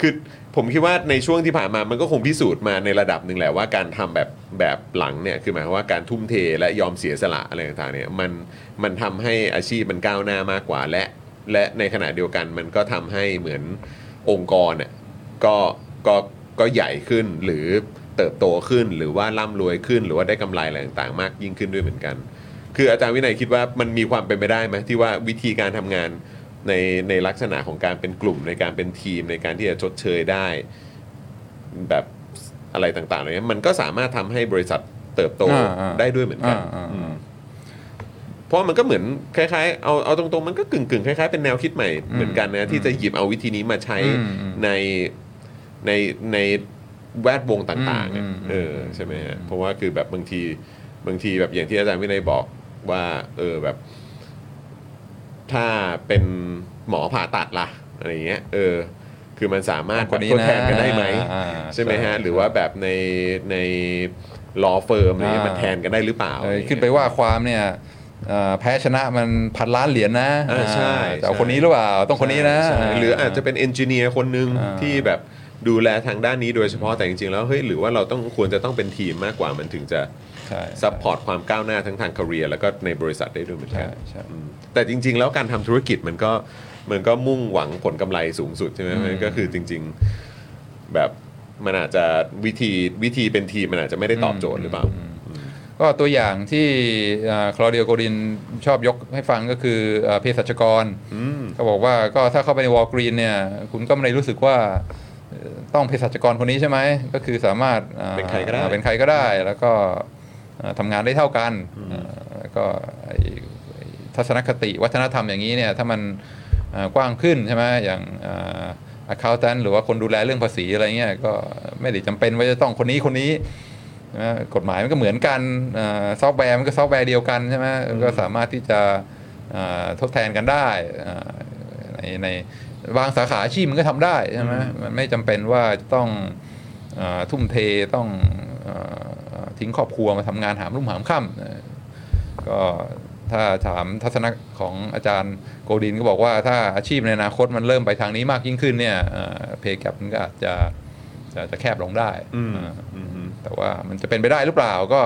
คือ ผมคิดว่าในช่วงที่ผ่านมามันก็คงพิสูจน์มาในระดับหนึ่งแหละว่าการทำแบบแบบหลังเนี่ยคือหมายความว่าการทุ่มเทและยอมเสียสละอะไรต่างๆเนี่ยมันมันทำให้อาชีพมันก้าวหน้ามากกว่าและ และในขณะเดียวกันมันก็ทำให้เหมือนองค์กรเนี่ยก็ก็ก็ใหญ่ขึ้นหรือเติบโตขึ้นหรือว่าร่ำรวยขึ้น หรือว่าได้กำไรอะไรต่างๆ มากยิ่งขึ้นด้วยเหมือนกัน คืออาจารย์วินัยคิดว่ามันมีความเป็นไปได้ไหมที่ว่าวิธีการทำงาน ในในลักษณะของการเป็นกลุ่มในการเป็นทีมในการที่จะชดเชยได้แบบอะไรต่างๆอะไรเงี้ยมันก็สามารถทำให้บริษัทเติบโตอ่าอ่า ได้ด้วยเหมือนกันอ่าอ่าอือ่ามเพราะมันก็เหมือนคล้ายๆเอาเอาตรงๆ มันก็กึ่งๆคล้ายๆเป็นแนวคิดใหม่เหมือนกันนะที่จะหยิบเอาวิธีนี้มาใช้ อืมอืม ในในในแวดวงต่างๆอือะมอืมเออใช่ไหมฮะเพราะว่าคือแบบบางทีบางทีแบบอย่างที่อาจารย์วินัยบอกว่าเออแบบ ถ้าเป็นหมอผ่าตัดล่ะอะไรอย่างเงี้ยเออคือมันสามารถคนนี้ทดแทนนะกันได้ไหมอ่าใช่ไหมฮะใช่หรือว่าแบบในใน law firm อะไรเงี้ยอ่ามัมันแทนกันได้หรือเปล่าเออขึ้นไปว่าความเนี่ยเอ่อแพ้ชนะมันพันล้านเหรียญนะอ่าใช่แต่เอาใช่คนนี้หรือเปล่าต้องคนนี้นะใช่หรืออาจจะเป็น engineer คนหนึ่งอ่าที่แบบดูแลทางด้านนี้โดยเฉพาะแต่จริงๆแล้วเฮ้ยหรือว่าเราต้องควรจะต้องเป็นทีมมากกว่ามันถึงจะใช่ support ความก้าวหน้าทั้งทาง career แล้วก็ในบริษัทได้ด้วยเหมือนกัใช่นใช่อืมแต่จริง ๆ แล้วการทำธุรกิจมันก็มันก็มุ่งหวังผลกำไรสูงสุดใช่ไหมอืมมันก็คือจริง ๆแบบมันอาจจะวิธีวิธีเป็นทีมมันอาจจะไม่ได้ตอบโจทย์หรือเปล่าก็ตัวอย่างที่คลอเดียโกดินชอบยกให้ฟังก็คือเอ่อเภสัชกรอืมเขาบอกว่าก็ถ้าเข้าไปในวอลกรีนเนี่ย คุณก็ไม่ได้รู้สึกว่าเอ่อต้องเภสัชกรคนนี้ใช่ไหม ก็คือสามารถอ่อเป็นใครก็ได้เป็นใครก็ได้ แล้วก็เอ่อ ทำงานได้เท่ากันเอ่อแล้วก็ไอ้ไอ้ทัศนคติวัฒนธรรมอย่างนี้เนี่ยถ้ามันเอ่อกว้างขึ้นใช่ไหมอย่างอ่า accountant หรือว่าคนดูแลเรื่องภาษีอะไรเงี้ยก็ไม่ได้จำเป็นว่าจะต้องคนนี้คนนี้นะกฎหมายมันก็เหมือนกันเอ่อซอฟต์แวร์มันก็ซอฟต์แวร์เดียวกันใช่ไหมก็สามารถที่จะเอ่อทดแทนกันได้เอ่อในในบางสาขาอาชีพมันก็ทำได้ใช่ไหมมันไม่จำเป็นว่าจะต้องเออทุ่มเทต้องเอ่อ ทิ้งครอบครัวมาทำงานหามรุ่มหามค่ำเอ่อก็ถ้าถามทัศนะของอาจารย์โกดินก็บอกว่าถ้าอาชีพในอนาคตมันเริ่มไปทางนี้มากยิ่งขึ้นเนี่ยเพย์แกรมันก็อาจจะจะจะแคบลงได้อืมเอ่ออืมแต่ว่ามันจะเป็นไปได้หรือเปล่าก็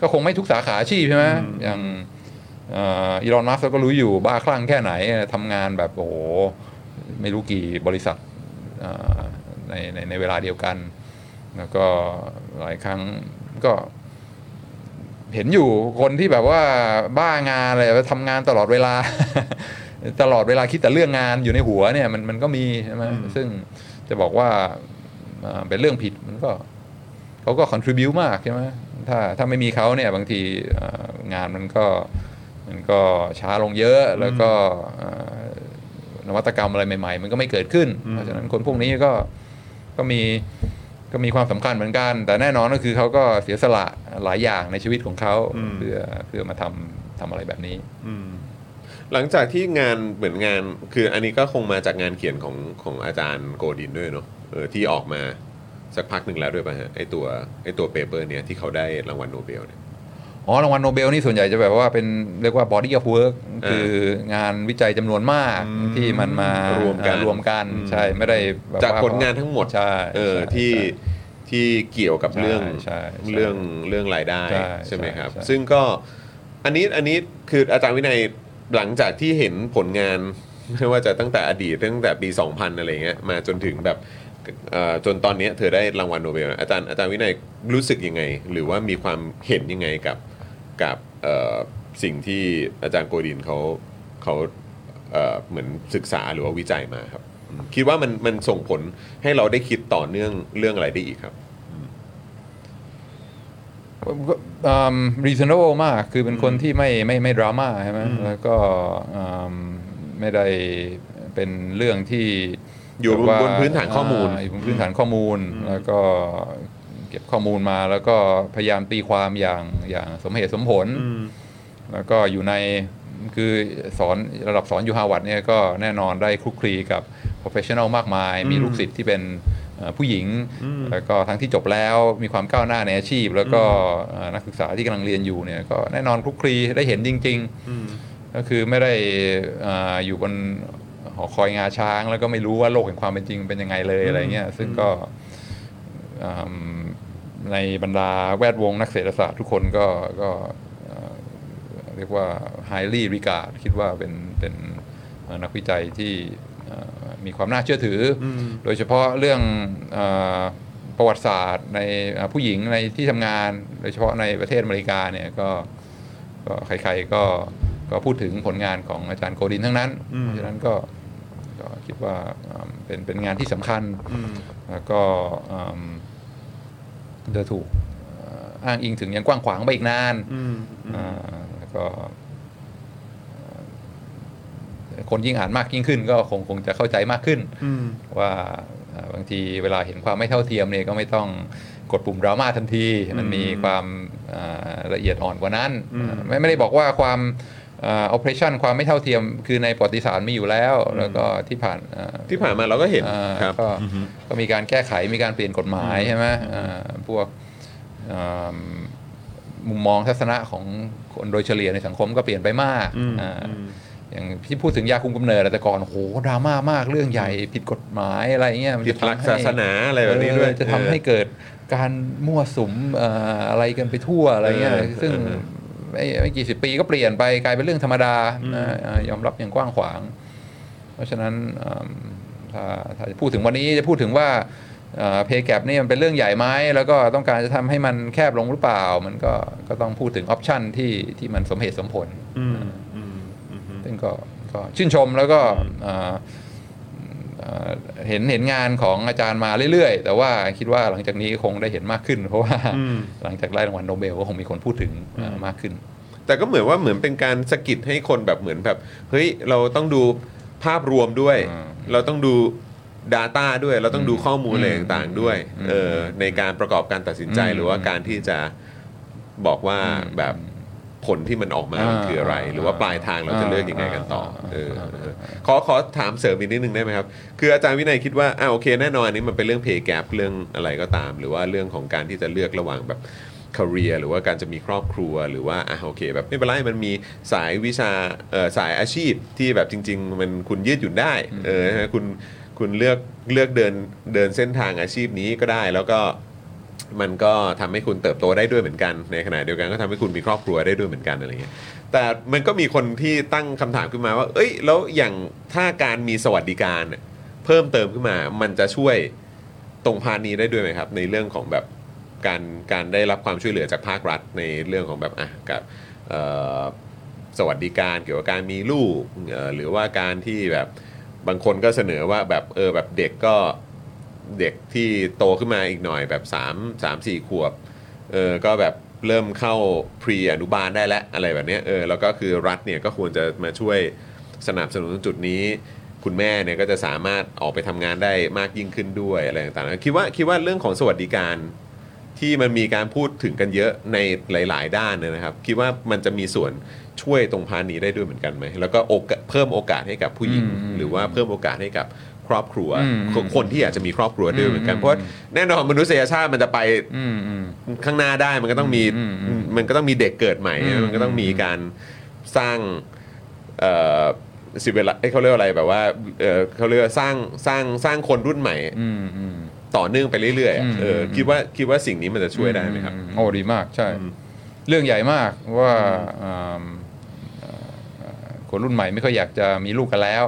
ก็คงไม่ทุกสาขาอาชีพใช่ไหมอย่างอีลอนมัสก็รู้อยู่บ้าคลั่งแค่ไหนทำงานแบบโอ้โหไม่รู้กี่บริษัทเอ่อในในในเวลาเดียวกัน แล้วก็หลายครั้ง ก็เห็นอยู่คนที่แบบว่าบ้างานอะไรทำงานตลอดเวลา ตลอดเวลาคิดแต่เรื่องงานอยู่ในหัวเนี่ย มันมันก็มีใช่ไหมซึ่งจะบอกว่าเอ่อเป็นเรื่องผิดมันก็เขาก็ contribu มากใช่ไหมถ้าถ้าไม่มีเขาเนี่ยบางทีเอ่องานมันก็มันก็ช้าลงเยอะแล้วก็เอ่อนวัตกรรมอะไรใหม่ ๆ มันก็ไม่เกิดขึ้น เพราะฉะนั้นคนพวกนี้ก็ก็มี ก็มีความสำคัญเหมือนกัน แต่แน่นอนก็คือเขาก็เสียสละหลายอย่างในชีวิตของเขาอืมเพื่อเพื่อมาทำทำอะไรแบบนี้ อืมหลังจากที่งานเหมือนงานคืออันนี้ก็คงมาจากงานเขียนของของอาจารย์โกดินด้วยเนาะเออที่ออกมาสักพักหนึ่งแล้วด้วยป่ะฮะไอตัวไอตัว paper เนี่ยที่เขาได้รางวัลโนเบลเนี่ย อ๋อรางวัลโนเบลนี่ส่วนใหญ่จะแบบว่าเป็นเรียกว่า body of work เออคืองานวิจัยจำนวนมากอืมที่มันมารวมกันรวมกันอืมใช่ไม่ได้แบบจากว่ผลงานทั้งหมดใช่เออใช่ที่ใช่ที่เกี่ยวกับใช่เรื่องใช่ใช่เรื่องเรื่องรายได้ใช่ใช่ไหมครับใช่ซึ่งก็อันนี้อันนี้คืออาจารย์วินัยหลังจากที่เห็นผลงานไม่ว่าจะตั้งแต่อดีตตั้งแต่ปี 2000 อะไรเงี้ยมาจนถึงแบบเอ่อจนตอนเนี้ยเธอได้รางวัลโนเบลอาจารย์อาจารย์วินัยรู้สึกยังไง หรือว่ามีความเห็นยังไงกับ กับเอ่อสิ่งที่อาจารย์โกดินเขาเขาเอ่อเหมือนศึกษาหรือว่าวิจัยมาครับอืมคิดว่ามันมันส่งผลให้เราได้คิดต่อเนื่องเรื่องอะไรได้อีกครับอืม reasonable มากคือเป็นคนที่ไม่ไม่ไม่ดราม่าใช่ไหมแล้วก็อืมไม่ได้เป็นเรื่องที่อยู่บนแบบว่าบนพื้นฐานข้อมูลาอยู่บนพื้นฐานข้อมูล แล้วก็ เก็บข้อมูลมาแล้วก็พยายามตีความอย่างอย่างสมเหตุสมผล แล้วก็อยู่ในคือสอนระดับสอนอยู่ฮาร์วาร์ดเนี่ยก็แน่นอนได้คลุกคลีกับ professional มากมาย มีลูกศิษย์ที่เป็นเอ่อผู้หญิง แล้วก็ทั้งที่จบแล้วมีความก้าวหน้าในอาชีพ แล้วก็เอ่อนักศึกษาที่กำลังเรียนอยู่เนี่ยก็แน่นอนคลุกคลีได้เห็นจริง ๆ ก็คือไม่ได้อ่าอยู่บนหอคอยงาช้าง แล้วก็ไม่รู้ว่าโลกแห่งความเป็นจริงเป็นยังไงเลยอะไรเงี้ยซึ่งก็อืม ในบรรดาแวดวงนักเศรษฐศาสตร์ทุกคนก็ก็เอ่อเรียกว่า highly regard คิดว่าเป็นเป็นเอ่อนักวิจัยที่เอ่อมีความน่าเชื่อถืออโดยเฉพาะเรื่องเอ่อประวัติศาสตร์ในเอ่อผู้หญิงในที่ทำงาน โดยเฉพาะในประเทศอเมริกาเนี่ยก็ก็ใครๆก็ก็พูดถึงผลงานของอาจารย์โกดินทั้งนั้นเพราะฉะนั้นก็ก็คิดว่าอืมเป็นเป็นงานที่สำคัญแล้วก็อืม จะถูกเอ่ออ้างอิงถึงยังกว้างขวางไปอีกนานอ่าแล้วก็เอ่อคนยิ่งอ่านมากยิ่งขึ้น ก็คงคงจะเข้าใจมากขึ้นว่าอ่าบางทีเวลาเห็นความไม่เท่าเทียมเนี่ยก็ไม่ต้องกดปุ่มดราม่าทันที มันมีความอ่าละเอียดอ่อนกว่านั้น ไม่ไม่ได้บอกว่าความเอ่อ operation ความไม่เท่าเทียมคือในประวัติศาสตร์มีอยู่แล้ว แล้วก็ที่ผ่านอ่าที่ผ่านมาเราก็เห็นอ่าครับก็ก็มีการแก้ไขมีการเปลี่ยนกฎหมายใช่ไหมอ่าพวกอ่ามุมมองทัศนะของคนโดยเฉลี่ยในสังคมก็เปลี่ยนไปมากอ่าอย่างที่พูดถึงยาคุมกำเนิดอะแต่ก่อนโอ้โหดราม่ามากเรื่องใหญ่ผิดกฎหมายอะไรเงี้ยมันผิดจะหลักทำให้ศาสนาอะไรแบบนี้ด้วยเออจะทำให้เกิดการมั่วสุมเอ่ออะไรกันไปทั่วอะไรเงี้ยเออซึ่งเออ ไม่ไม่กี่สิบปีก็เปลี่ยนไปกลายเป็นเรื่องธรรมดานะอ่ายอมรับอย่างกว้างขวาง เพราะฉะนั้นอืมถ้าถ้าจะพูดถึงวันนี้จะพูดถึงว่าเพย์แกรนี่มันเป็นเรื่องใหญ่ไหมแล้วก็ต้องการจะทำให้มันแคบลงหรือเปล่า มันก็ก็ต้องพูดถึงออปชันที่ที่มันสมเหตุสมผลซึ่งก็ก็ชื่นชมแล้วก็อ่าอ่า เห็นเห็นงานของอาจารย์มาเรื่อยๆ แต่ว่าคิดว่าหลังจากนี้คงได้เห็นมากขึ้น เพราะว่าหลังจากได้รางวัลโนเบลก็คงมีคนพูดถึงอ่ามากขึ้น แต่ก็เหมือนว่าเหมือนเป็นการสะกิดให้คนแบบเหมือนแบบเฮ้ยเราต้องดูภาพรวมด้วยอืมเราต้องดู Data ด้วยเราต้องดูข้อมูลอะไรอืมต่างๆด้วยอืมเออในการประกอบการตัดสินใจอืมหรือว่าการที่จะบอกว่าอืมแบบ ผลที่มันออกมามันอ่าคืออะไร หรือว่าปลายทางเราจะเลือกยังไงกันต่ออ่าเออเออขอขอถามเสริมอีกนิดนึงได้ไหมครับ คืออาจารย์วินัยคิดว่าอ่าโอเคแน่นอนอันนี้มันเป็นเรื่อง pay gap เรื่องอะไรก็ตาม หรือว่าเรื่องของการที่จะเลือกระหว่างแบบ career หรือว่าการจะมีครอบครัวหรือว่าอะโอเค แบบไม่เป็นไรมันมีสายวิชาเอ่อสายอาชีพที่แบบจริง ๆ มันคุณยืดหยุ่นได้เออใช่ไหมคุณคุณเลือกเลือกเดินเดินเส้นทางอาชีพนี้ก็ได้แล้วก็ มันก็ทำให้คุณเติบโตได้ด้วยเหมือนกัน ในขณะเดียวกันก็ทำให้คุณมีครอบครัวได้ด้วยเหมือนกันอะไรเงี้ยแต่มันก็มีคนที่ตั้งคำถามขึ้นมาว่า เอ้ย แล้วอย่างถ้าการมีสวัสดิการเพิ่มเติมขึ้นมา มันจะช่วยตรงพานี้ได้ด้วยไหมครับ ในเรื่องของแบบการการได้รับความช่วยเหลือจากภาครัฐในเรื่องของแบบอะกับสวัสดิการเกี่ยวกับการมีลูกหรือว่าการที่แบบบางคนก็เสนอว่าแบบเออแบบเด็กก็ เด็กที่โตขึ้นมาอีกหน่อยแบบ 3 3 4 ขวบเออก็แบบเริ่มเข้าพรีอนุบาลได้แล้วอะไรแบบเนี้ยเออแล้วก็คือรัฐเนี่ยก็ควรจะมาช่วยสนับสนุนจุดนี้ คุณแม่เนี่ยก็จะสามารถออกไปทำงานได้มากยิ่งขึ้นด้วยอะไรต่างๆคิดว่าคิดว่าเรื่องของสวัสดิการที่มันมีการพูดถึงกันเยอะในหลาย ๆ ด้านเนยนะครับ คิดว่ามันจะมีส่วนช่วยตรงพาร์ทนี้ได้ด้วยเหมือนกันไหมแล้วก็โอกาสเพิ่มโอกาสให้กับผู้หญิงอืมหรือว่าเพิ่มโอกาสให้กับ ครอบครัวอืมคนคนที่อยากจะมีครอบครัวด้วยเหมือนกันอืมเพราะแน่นอนมนุษยชาติมันจะไปอืมอืมข้างหน้าได้มันก็ต้องมีอืมอืมมันก็ต้องมีเด็กเกิดใหม่อืมมันก็ต้องมีการสร้างเอ่อสิเวลเขาเรียกว่าอะไรแบบว่าเอ่อเขาเรียกว่าสร้างสร้างสร้างคนรุ่นใหม่อืมอืมต่อเนื่องไปเรื่อยๆอะอืมเออคิดว่าคิดว่าสิ่งนี้มันจะช่วยได้ไหมครับอืโอ้ดีมากใช่ เรื่องใหญ่มากว่าอืมเอ่อ คนรุ่นใหม่ไม่ค่อยอยากจะมีลูกกันแล้ว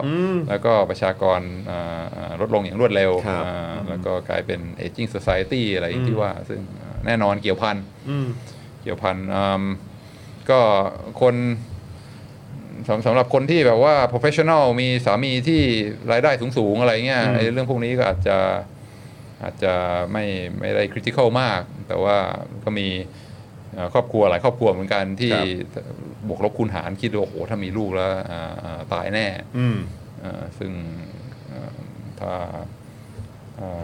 แล้วก็ประชากรอ่าอ่าลดลงอย่างรวดเร็วครับอ่าแล้วก็กลายเป็น aging society อะไรอย่างที่ว่า ซึ่งอ่าแน่นอนเกี่ยวพันอืมเกี่ยวพันอืมก็คนสำสำหรับคนที่แบบว่า professional มีสามีที่รายได้สูง ๆ อะไรเงี้ยไอ้เรื่องพวกนี้ก็อาจจะอาจจะไม่ไม่ได้ critical มาก แต่ว่าก็มีเอ่อ ครอบครัวหลายครอบครัวเหมือนกันที่บวกลบคูณหารคิดว่าโอ้โหถ้ามีลูกแล้วอ่าอ่าตายแน่อืมเอ่อซึ่งเอ่อถ้าเอ่อ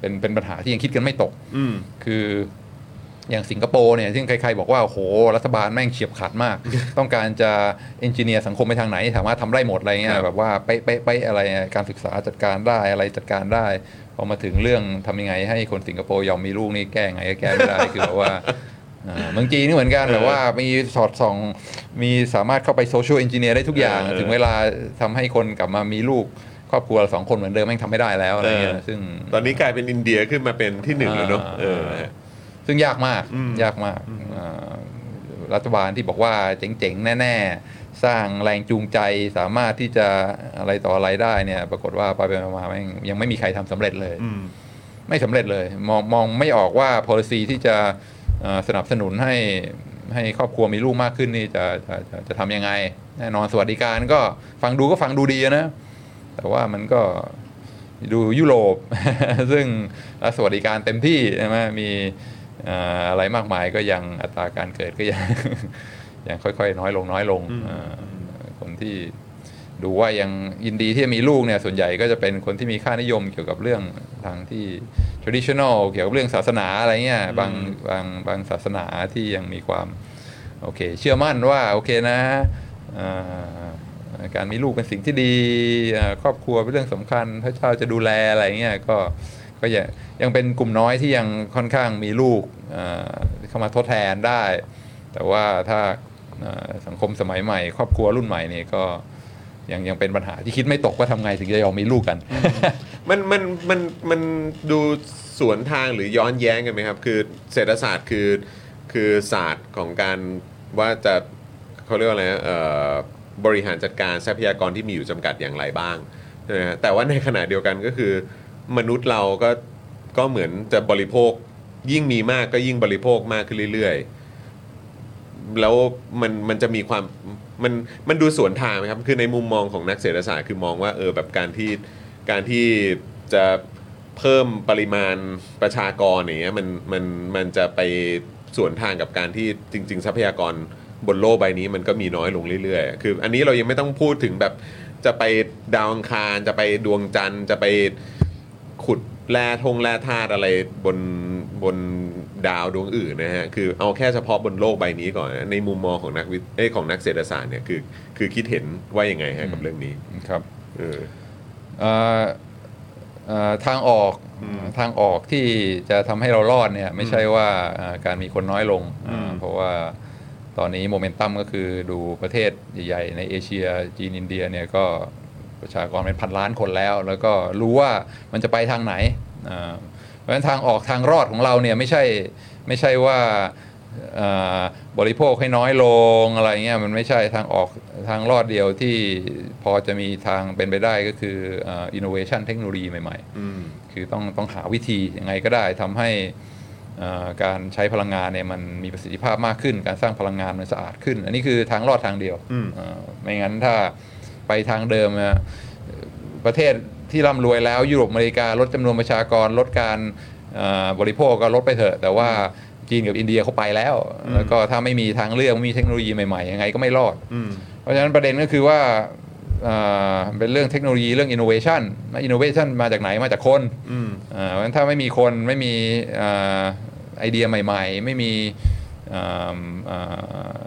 เป็นเป็นปัญหาที่ยังคิดกันไม่ตกอืมคืออย่างสิงคโปร์เนี่ยซึ่งใครๆบอกว่า โอ้โห รัฐบาลแม่งเฉียบขาดมาก ต้องการจะเอนจิเนียร์สังคมไปทางไหน สามารถทำได้หมดอะไรเงี้ครัยบแบบว่าไปไปไปอะไรการศึกษาจัดการได้อะไรจัดการได้พ อมาถึงเรื่องทำยังไงให้คนสิงคโปร์ยอมมีลูกนี่แก้ไงก็แก้ไม่ได้คือแบบว่าอ่าเมืองจีนนี่เหมือนกันแบบว่ามีสอดส่องมีสามารถเข้าไป social engineer ได้ทุกอย่างเออถึงเวลาทำให้คนกลับมามีลูกครอบครัวสองคนเหมือนเดิมแม่งทำไม่ได้แล้วอะไรเงี้ยเออซึ่งตอนนี้กลายเป็นอินเดียขึ้นมาเป็นที่หนึ่งแล้วเนอะอ่าเออซึ่งยากมากอืมยากมากอ่ารัฐบาลที่บอกว่าเจ๋งๆ แน่ ๆ สร้างแรงจูงใจสามารถที่จะอะไรต่ออะไรได้เนี่ย ปรากฏว่าไปไปมาๆแม่งยังไม่มีใครทำสำเร็จเลยอืมไม่สำเร็จเลย มองมองไม่ออกว่า policy ที่จะเอ่อสนับสนุนให้ให้ครอบครัวมีลูกมากขึ้นนี่จะจะจะจะทำยังไง แน่นอนสวัสดิการก็ฟังดูก็ฟังดูดีนะ แต่ว่ามันก็ดูยุโรป ซึ่งรัฐสวัสดิการเต็มที่ใช่ไหมมีเอ่ออะไรมากมายก็ยังอัตราการเกิดก็ยัง ยังค่อยๆ น้อยลงน้อยลงเอ่อคนที่ดูว่ายังยินดีที่จะมีลูกเนี่ยส่วนใหญ่ก็จะเป็นคนที่มีค่านิยมเกี่ยวกับเรื่องทางที่ traditional เกี่ยวกับเรื่องศาสนาอะไรเงี้ยบางบางบางศาสนาที่ยังมีความโอเค เชื่อมั่นว่าโอเคนะเอ่อการมีลูกเป็นสิ่งที่ดีเอ่อครอบครัวเป็นเรื่องสำคัญ พระเจ้าจะดูแลอะไรเงี้ยก็ก็ยังยังเป็นกลุ่มน้อยที่ยังค่อนข้างมีลูกเอ่อเข้ามาทดแทนได้ แต่ว่าถ้าเอ่อ สังคมสมัยใหม่ ครอบครัวรุ่นใหม่นี่ก็ยังยังเป็นปัญหาที่คิดไม่ตกว่าทำไงถึงจะยอมมีลูกกัน มันมันมันมันดูสวนทางหรือย้อนแย้งกันไหมครับ คือเศรษฐศาสตร์คือคือศาสตร์ของการว่าจะเขาเรียกว่าอะไรนะเออบริหารจัดการทรัพยากรที่มีอยู่จำกัดอย่างไรบ้างใช่ไหมฮะแต่ว่าในขณะเดียวกันก็คือ มนุษย์เราก็ก็เหมือนจะบริโภคยิ่งมีมากก็ยิ่งบริโภคมากขึ้นเรื่อยๆ แล้วมันมันจะมีความมันมันดูสวนทางไหมครับ คือในมุมมองของนักเศรษฐศาสตร์คือมองว่าเออแบบการที่การที่จะเพิ่มปริมาณประชากรอย่างเงี้ยมันมันมันจะไปสวนทางกับการที่จริง ๆ ทรัพยากรบนโลกใบนี้มันก็มีน้อยลงเรื่อยๆ คืออันนี้เรายังไม่ต้องพูดถึงแบบจะไปดาวอังคาร จะไปดวงจันทร์ จะไปขุดแร่ทงแร่ธาตุอะไรบนบน ดาวดวงอื่นนะฮะคือเอาแค่เฉพาะบนโลกใบนี้ก่อนนะในมุมมองของนักวิทเอ้ยของนักเศรษฐศาสตร์เนี่ยคือคือคิดเห็นว่ายังไงฮะกับเรื่องนี้ครับเออเอ่อเอ่อทางออกทางออกที่จะทำให้เรารอดเนี่ยไม่ใช่ว่าเอ่อการมีคนน้อยลงอ่าเพราะว่าตอนนี้โมเมนตัมก็คือดูประเทศใหญ่ๆ ในเอเชียจีนอินเดียเนี่ยก็ประชากรเป็นพันล้านคนแล้ว แล้วก็รู้ว่ามันจะไปทางไหนอ่า เพราะฉะนั้นทางออกทางรอดของเราเนี่ยไม่ใช่ไม่ใช่ว่าเอ่อบริโภคให้น้อยลงอะไรเงี้ยมันไม่ใช่ทางออกทางรอดเดียวที่พอจะมีทางเป็นไปได้ก็คืออินโนเวชันเทคโนโลยีใหม่ๆอืมคือต้องต้องหาวิธียังไงก็ได้ทำให้เอ่อการใช้พลังงานเนี่ยมันมีประสิทธิภาพมากขึ้น การสร้างพลังงานมันสะอาดขึ้น อันนี้คือทางรอดทางเดียวอืมเอ่อไม่งั้นถ้าไปทางเดิมอะประเทศ ที่ร่ำรวยแล้วยุโรปอเมริกาลดจำนวนประชากรลดการเอ่อบริโภคก็ลดไปเถอะ แต่ว่าจีนกับอินเดียเขาไปแล้ว แล้วก็ถ้าไม่มีทางเลือกไม่มีเทคโนโลยีใหม่ๆยังไงก็ไม่รอดอืมเพราะฉะนั้นประเด็นก็คือว่าเอ่อเป็นเรื่องเทคโนโลยีเรื่อง innovation innovation มาจากไหนมาจากคนอืมอ่าเพราะฉะนั้นถ้าไม่มีคนไม่มีอ่าไอเดียใหม่ ๆ ไม่มีอ่าอ่า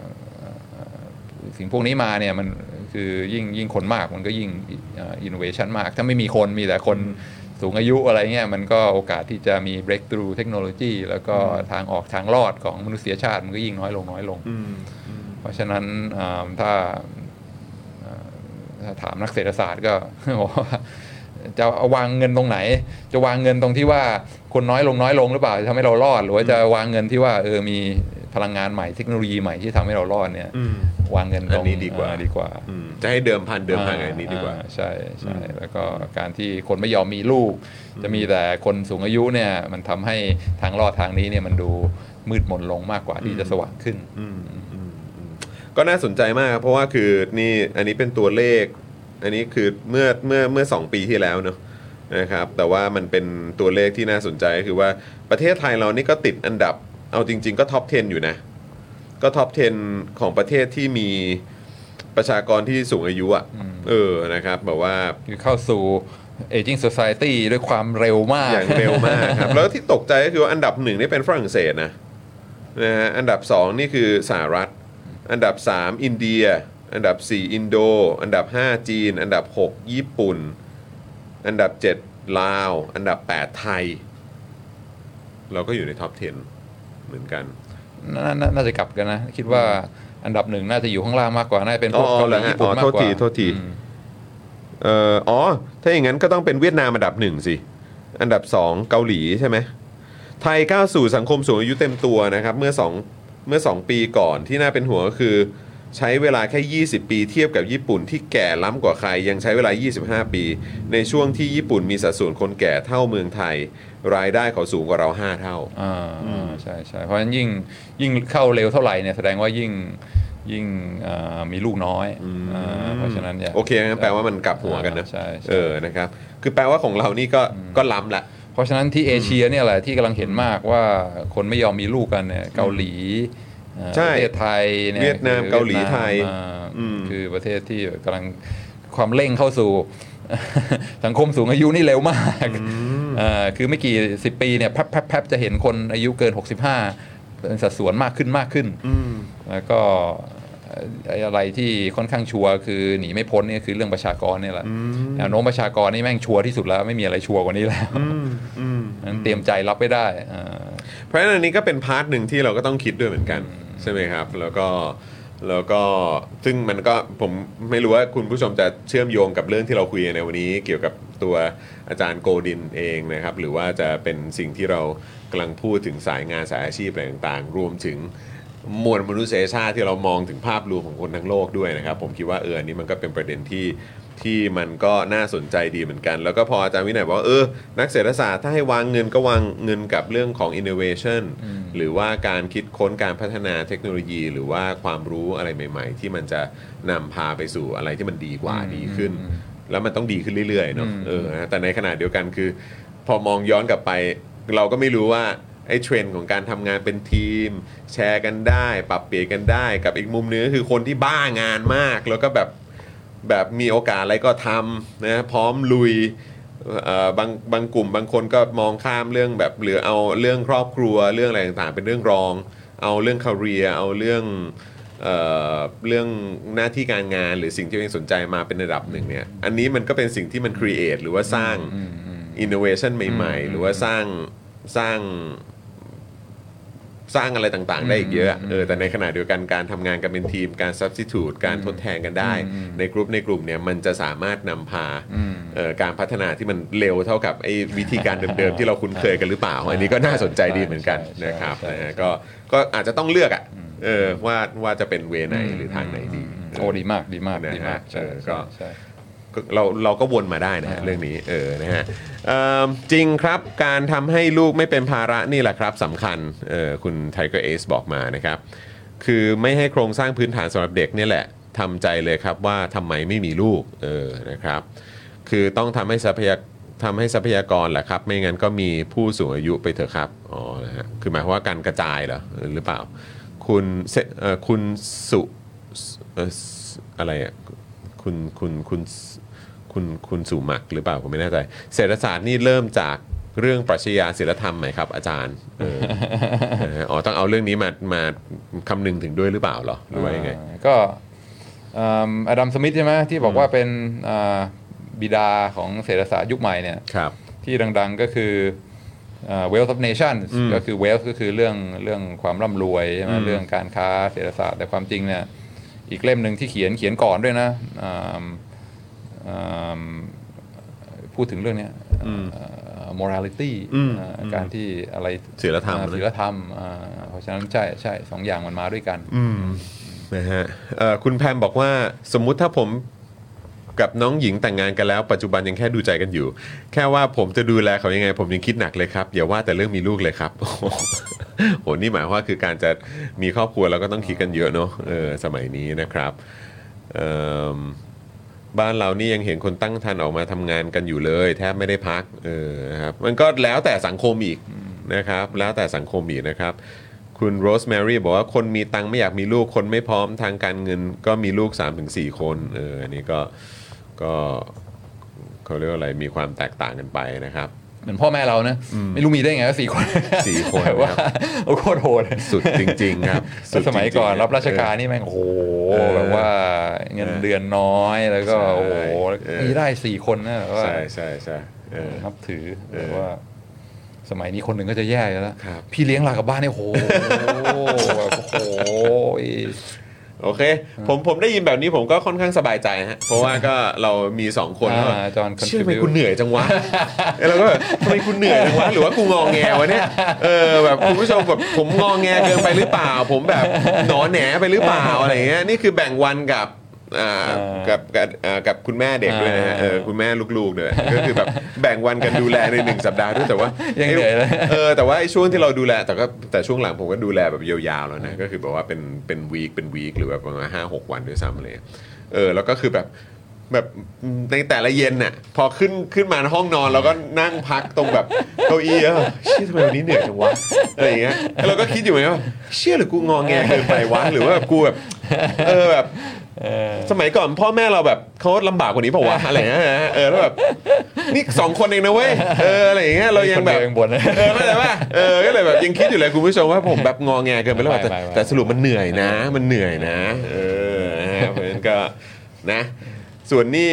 สิ่งพวกนี้มาเนี่ยมัน คือยิ่งยิ่งคนมากมันก็ยิ่งอินโนเวชันมาก ถ้าไม่มีคนมีแต่คนสูงอายุอะไรเงี้ยมันก็โอกาสที่จะมี breakthrough เทคโนโลยีแล้วก็ทางออกทางรอดของมนุษยชาติมันก็ยิ่งน้อยลงน้อยลงอืมเพราะฉะนั้นอ่าถ้าอ่าถ้าถามนักเศรษฐศาสตร์ก็บอกว่าจะเอาวางเงินตรงไหน จะวางเงินตรงที่ว่าคนน้อยลงน้อยลงหรือเปล่าจะทำให้เรารอด หรือว่าจะวางเงินที่ว่าเออมี พลังงานใหม่เทคโนโลยีใหม่ที่ทำให้เรารอดเนี่ยอืมวางเงินตรงอันนี้ดีกว่าอ่ดีกว่าอืมจะให้เดิมพันเดิมพันกับอันนี้ดีกว่าอ่ใช่ใช่แล้วก็การที่คนไม่ยอมมีลูก จะมีแต่คนสูงอายุเนี่ยมันทำให้ทางรอดทางนี้เนี่ยมันดูมืดมนลงมากกว่าที่จะสว่างขึ้นอืมอืมอืมก็น่าสนใจมากครับเพราะว่าคือนี่อันนี้เป็นตัวเลข อันนี้คือเมื่อเมื่อเมื่อสองปีที่แล้วเนอะนะครับแต่ว่ามันเป็นตัวเลขที่น่าสนใจก็คือว่าประเทศไทยเรานี่ก็ติดอันดับ เอาจริง ๆ ก็ท็อป 10 อยู่นะ ก็ท็อป 10 ของประเทศที่มีประชากรที่สูงอายุอะอืมเออนะครับแบบว่าคือเข้าสู่ aging society ด้วยความเร็วมาก อย่างเร็วมากครับ แล้วที่ตกใจก็คือว่าอันดับหนึ่งนี่เป็นฝรั่งเศสนะนะฮะอันดับ 2 นี่คือสหรัฐ อันดับ 3 อินเดีย อันดับ 4 อินโด อันดับ 5 จีน อันดับ 6 ญี่ปุ่น อันดับ 7 ลาว อันดับ 8 ไทย เราก็อยู่ในท็อป 10 เหมือนกันนานาน่าจะกลับกันนะ คิดว่าอันดับหนึ่งน่าจะอยู่ข้างล่างมากกว่า น่าจะเป็นพวกอ๋อเกาหลีเหรอฮะญี่ปุ่นอ๋อมากกว่าโทษทีโทษทีอืมเอ่ออ๋อ ถ้าอย่างนั้นก็ต้องเป็นเวียดนามอันดับหนึ่งสิ อันดับ2เกาหลีใช่ไหม ไทยก้าวสู่สังคมสูงอายุเต็มตัวนะครับ เมื่อ2เมื่อ2ปีก่อนที่น่าเป็นห่วงก็คือ ใช้เวลาแค่ 20 ปีเทียบกับญี่ปุ่นที่แก่ล้ำกว่าใคร ยังใช้เวลา 25 ปี ในช่วงที่ญี่ปุ่นมีสัดส่วนคนแก่เท่าเมืองไทย รายได้เขาสูงกว่าเรา 5 เท่าอ่าใช่ใช่เพราะฉะนั้นยิ่งยิ่งเข้าเร็วเท่าไหร่เนี่ยแสดงว่ายิ่งยิ่งอ่ามีลูกน้อยอ่าเพราะฉะนั้นนี่ยโอเคงั้นแปลว่ามันกลับหัวกันนะใช่ใช่เออนะครับคือแปลว่าของเรานี่ก็ก็ล้ำละเพราะฉะนั้นที่เอเชียเนี่ยแหละที่กำลังเห็นมากว่าคนไม่ยอมมีลูกกันเนี่ยเกาหลีเอ่อ ใช่ประเทศไทยเนี่ยเวียดนามคือเกาหลีไทยอ่าอืมคือประเทศที่กำลังความเร่งเข้าสู่ สังคมสูงอายุนี่เร็วมากเอ่อคือไม่กี่สิบปีเนี่ยแป๊บๆๆจะเห็นคนอายุเกิน 65 เป็นสัดส่วนมากขึ้นมากขึ้นแล้วก็เอ่อไอ้อะไรที่ค่อนข้างชัวร์คือหนีไม่พ้นเนี่ยคือเรื่องประชากรเนี่ยแหละแนวโน้มประชากรนี่แม่งชัวร์ที่สุดแล้วไม่มีอะไรชัวร์กว่านี้แล้วนั้นเตรียมใจรับไม่ได้เอ่อเพราะฉะนั้นอันนี้ก็เป็น part หนึ่งที่เราก็ต้องคิดด้วยเหมือนกัน ใช่ไหมครับ แล้วก็แล้วก็ซึ่งมันก็ผมไม่รู้ว่าคุณผู้ชมจะเชื่อมโยงกับเรื่องที่เราคุยในวันนี้ เกี่ยวกับตัวอาจารย์โกดินเองนะครับ หรือว่าจะเป็นสิ่งที่เรากำลังพูดถึงสายงานสายอาชีพอะไรต่างๆ รวมถึงมวลมนุษยชาติที่เรามองถึงภาพรวมของคนทั้งโลกด้วยนะครับ ผมคิดว่าเอออันนี้มันก็เป็นประเด็นที่ ที่มันก็น่าสนใจดีเหมือนกัน แล้วก็พออาจารย์วินัยบอกว่าเออนักเศรษฐศาสตร์ถ้าให้วางเงินก็วางเงินกับเรื่องของ innovation หรือว่าการคิดค้นการพัฒนาเทคโนโลยี หรือว่าความรู้อะไรใหม่ ๆ ที่มันจะนำพาไปสู่อะไรที่มันดีกว่าดีขึ้น แล้วมันต้องดีขึ้นเรื่อยๆเนาะเออนะแต่ในขณะเดียวกันคือ พอมองย้อนกลับไป เราก็ไม่รู้ว่าไอ้เทรนด์ของการทำงานเป็นทีม แชร์กันได้ ปรับเปลี่ยนกันได้ กับอีกมุมนึงก็คือคนที่บ้างานมากแล้วก็แบบ แบบมีโอกาสอะไรก็ทำนะพร้อมลุยเอ่อบางบางกลุ่มบางคนก็มองข้ามเรื่องแบบหรือเอาเรื่องครอบครัวเรื่องอะไรต่างๆ เป็นเรื่องรอง เอาเรื่อง career เอาเรื่องเอ่อเรื่องหน้าที่การงานหรือสิ่งที่ตัวเองสนใจมาเป็นระดับหนึ่งเนี่ยอันนี้มันก็เป็นสิ่งที่มัน create หรือว่าสร้าง innovation ใหม่ ๆ หรือว่าสร้างสร้าง สร้างอะไรต่างๆ ได้อีกเยอะเออแต่ในขณะเดียวกันการทำงานกันเป็นทีมการ substitute การทดแทนกันได้ ในกลุ่มในกลุ่มเนี่ยมันจะสามารถนำพาเอ่อการพัฒนาที่มันเร็วเท่ากับไอ้วิธีการเดิมๆ ที่เราคุ้นเคยกันหรือเปล่า อันนี้ก็น่าสนใจดีเหมือนกันใช่ใช่นะครับใช่นะฮะก็ก็อาจจะต้องเลือกอะเออว่าว่าจะเป็นเวไหนหรือทางไหนดีโอ้ดีมากดีมากนะฮะดีมากใช่เออก็ใช่ก็ เราเราก็วนมาได้นะฮะเรื่องนี้เออนะฮะเอิ่มจริงครับการทำให้ลูกไม่เป็นภาระนี่แหละครับสำคัญเออคุณ Tiger Ace บอกมานะครับ คือไม่ให้โครงสร้างพื้นฐานสำหรับเด็กเนี่ยแหละทำใจเลยครับว่าทำไมไม่มีลูกเออนะครับ คือต้องทำให้ทรัพยากทำให้ทรัพยากรแหละครับ ไม่งั้นก็มีผู้สูงอายุไปเถอะครับอ๋อนะฮะคือหมายความว่าการกระจายเหรอหรือเปล่า คุณเซเอ่อคุณสุเอ่ออะไรอะคุณคุณคุณ คุณคุณสุมักหรือเปล่าผมไม่แน่ใจเศรษฐศาสตร์นี่เริ่มจากเรื่องปรัชญาศิลธรรมไหมครับอาจารย์เออนะฮะอ๋อต้องเอาเรื่องนี้มามาคำนึงถึงด้วยหรือเปล่าเหรอหรือว่ายังไงอ่าก็อดัมสมิธใช่ไหมที่บอกว่าเป็นอ่าบิดาของเศรษฐศาสตร์ยุคใหม่เนี่ยครับที่ดังๆก็คืออ่า wealth of nations อืมก็คือ wealth ก็คือเรื่องเรื่องความร่ำรวยใช่ไหมอืมเรื่องการค้าเศรษฐศาสตร์แต่ความจริงเนี่ยอีกเล่มหนึ่งที่เขียนเขียนก่อนด้วยนะอ่าอ่า พูดถึงเรื่องเนี้ยอ่า morality อืมอ่าการที่อะไรศีลธรรมอ่านะศีลธรรมอ่าเพราะฉะนั้นใช่ใช่สองอย่างมันมาด้วยกันอืมนะฮะเอ่อคุณแพมบอกว่าสมมุติถ้าผมกับน้องหญิงแต่งงานกันแล้ว ปัจจุบันยังแค่ดูใจกันอยู่ แค่ว่าผมจะดูแลเขายังไง ผมยังคิดหนักเลยครับอย่าว่าแต่เรื่องมีลูกเลยครับโอ้โหโหนี่หมายความว่าคือการจะมีครอบครัวเราก็ต้องคิดกันเยอะเนาะเออสมัยนี้นะครับเอิ่ม บ้านเรานี่ยังเห็นคนตั้งทันออกมาทำงานกันอยู่เลย แทบไม่ได้พักเออนะครับมันก็แล้วแต่สังคมอีกนะครับ แล้วแต่สังคมอีกนะครับ คุณโรสแมรี่บอกว่าคนมีตังค์ไม่อยากมีลูกคนไม่พร้อมทางการเงิน ก็มีลูก 3-4 คนเอออันนี้ก็ก็เขาเรียกว่าอะไรมีความแตกต่างกันไปนะครับ เหมือนพ่อแม่เรานะไม่รู้มีได้ไงว่าสี่คนสี่คนแต่ว่าครับโอ้โคตรโหดสุดจริงๆครับสุดสมัยก่อนจงๆรับราชการนี่แม่งโอ้โหเออแบบว่าเงินเออเดือนน้อยแล้วก็ใช่โอ้โหเออมีได้สี่คนนะแบบว่าใช่ใช่ใช่เออนับถือเออแบบว่าสมัยนี้คนหนึ่งก็จะแย่อยู่แล้วครับพี่เลี้ยงหลานกลับบ้านเนี่ยโอ้โหแบบโอ้โห โอเค ผมผมได้ยินแบบนี้ผมก็ค่อนข้างสบายใจฮะ เพราะว่าก็เรามี 2 คนแล้วอ่าจอห์นเชื่อไหม contribute คุณเหนื่อยจังวะแล้วก็แบบทำไมคุณเหนื่อยจังวะหรือว่ากูงองแงวะเนี่ยเออแบบคุณผู้ชมแบบผมงองแงเกินไปหรือเปล่า ผมแบบหนอแหนไปหรือเปล่าอะไรเงี้ยนี่คือแบ่งวันกับ อ่ากับกับอ่ากับคุณแม่เด็กด้วยนะฮะเออคุณแม่ลูกๆด้วยก็คือแบบแบ่งวันกันดูแลในหนึ่งสัปดาห์ด้วยแต่ว่ายังเหนื่อยเลย เออแต่ว่าไอ้ช่วงที่เราดูแลแต่ก็แต่ช่วงหลังผมก็ดูแลแบบยาวๆแล้วนะก็คือแบบว่าเป็นเป็นวีคเป็นวีคหรือแบบประมาณห้าหกวันด้วยซ้ำเลยเออแล้วก็คือแบบแบบในแต่ละเย็นน่ะพอขึ้นขึ้นมาห้องนอนเราก็นั่งพักตรงแบบเก้าอี้เออเชี่ยทำไมวันนี้เหนื่อยจังวะอะไรอย่างเงี้ยแล้วเราก็คิดอยู่ไงว่าเชี่ยหรือกูงอแงเกินไปวะหรือว่าแบบกูแบบเออแบบ สมัยก่อนพ่อแม่เราแบบเขาลำบากกว่านี้เปล่าวะอะไรเงี้ยนะเออแล้วแบบนี่สองคนเองนะเว้ยเอออะไรอย่างเงี้ยเรายังแบบคนเดียวยังบ่นเออไม่ใช่ป่ะเออก็เลยแบบยังคิดอยู่เลยคุณผู้ชมว่าผมแบบงอแงเกินไปแล้วไม่แต่ไม่ไม่แต่สรุปมันเหนื่อยนะ มันเหนื่อยนะ เออนะฮะเพราะฉะนั้นก็นะ ส่วนนี่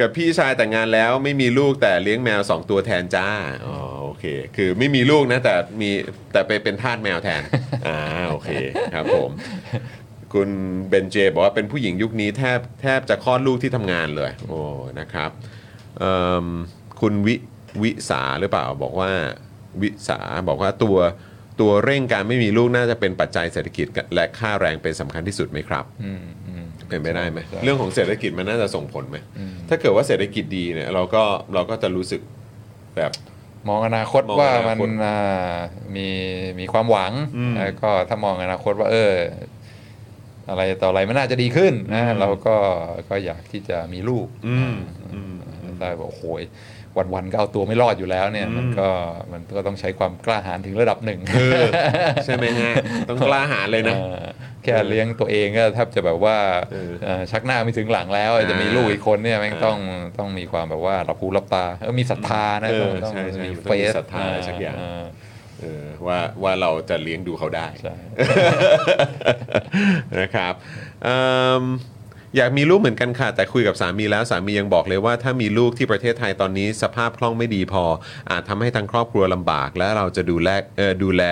กับพี่ชายแต่งงานแล้วไม่มีลูกแต่เลี้ยงแมวสองตัวแทนจ้าอ๋อโอเค คือไม่มีลูกนะแต่มีแต่ไปเป็นทาสแมวแทนอ่าโอเคครับผม คุณเบนเจบอกว่าเป็นผู้หญิงยุคนี้แทบแทบจะคลอดลูกที่ทำงานเลย โอ้นะครับเอิ่มคุณวิวิสาหรือเปล่าบอกว่าวิสาบอกว่าตัวตัวเร่งการไม่มีลูกน่าจะเป็นปัจจัยเศรษฐกิจและค่าแรงเป็นสำคัญที่สุดไหมครับ อืมอืม เป็นไปได้ไหมใช่ เรื่องของเศรษฐกิจมันน่าจะส่งผลไหมถ้าเกิดว่าเศรษฐกิจดีเนี่ยเราก็เราก็จะรู้สึกแบบ มองอนาคตมองว่าอนามันคตอ่ามีมีความหวังอืม แล้วก็ถ้ามองอนาคตว่าเออ อะไรต่ออะไรมันน่าจะดีขึ้นนะอืมเราก็ก็อยากที่จะมีลูกอืมอืมได้บอกโอ้โหยวันวันๆก็เอาตัวไม่รอดอยู่แล้วเนี่ยมันก็มันก็ต้องใช้ความกล้าหาญถึงระดับหนึ่งเออใช่ไหมฮะต้องกล้าหาญเลยนะเออแค่เลี้ยงตัวเองก็แทบจะแบบว่าเออเอ่อชักหน้าไม่ถึงหลังแล้วอ่าจะมีลูกอีกคนเนี่ยแม่งอ่าต้องต้องมีความแบบว่ารับรู้รับตาเออมีศรัทธานะเออต้องใช่ใช่มีต้องเฟมีสศรัทธาอะไรสักอย่าง เเออว่าว่าเราจะเลี้ยงดูเขาได้ใช่นะครับเอิ่มอยากมีลูกเหมือนกันค่ะ แต่คุยกับสามีแล้วสามียังบอกเลยว่า ถ้ามีลูกที่ประเทศไทยตอนนี้สภาพคล่องไม่ดีพอ อาจทำให้ทั้งครอบครัวลำบาก และเราจะดูแลเออดูแล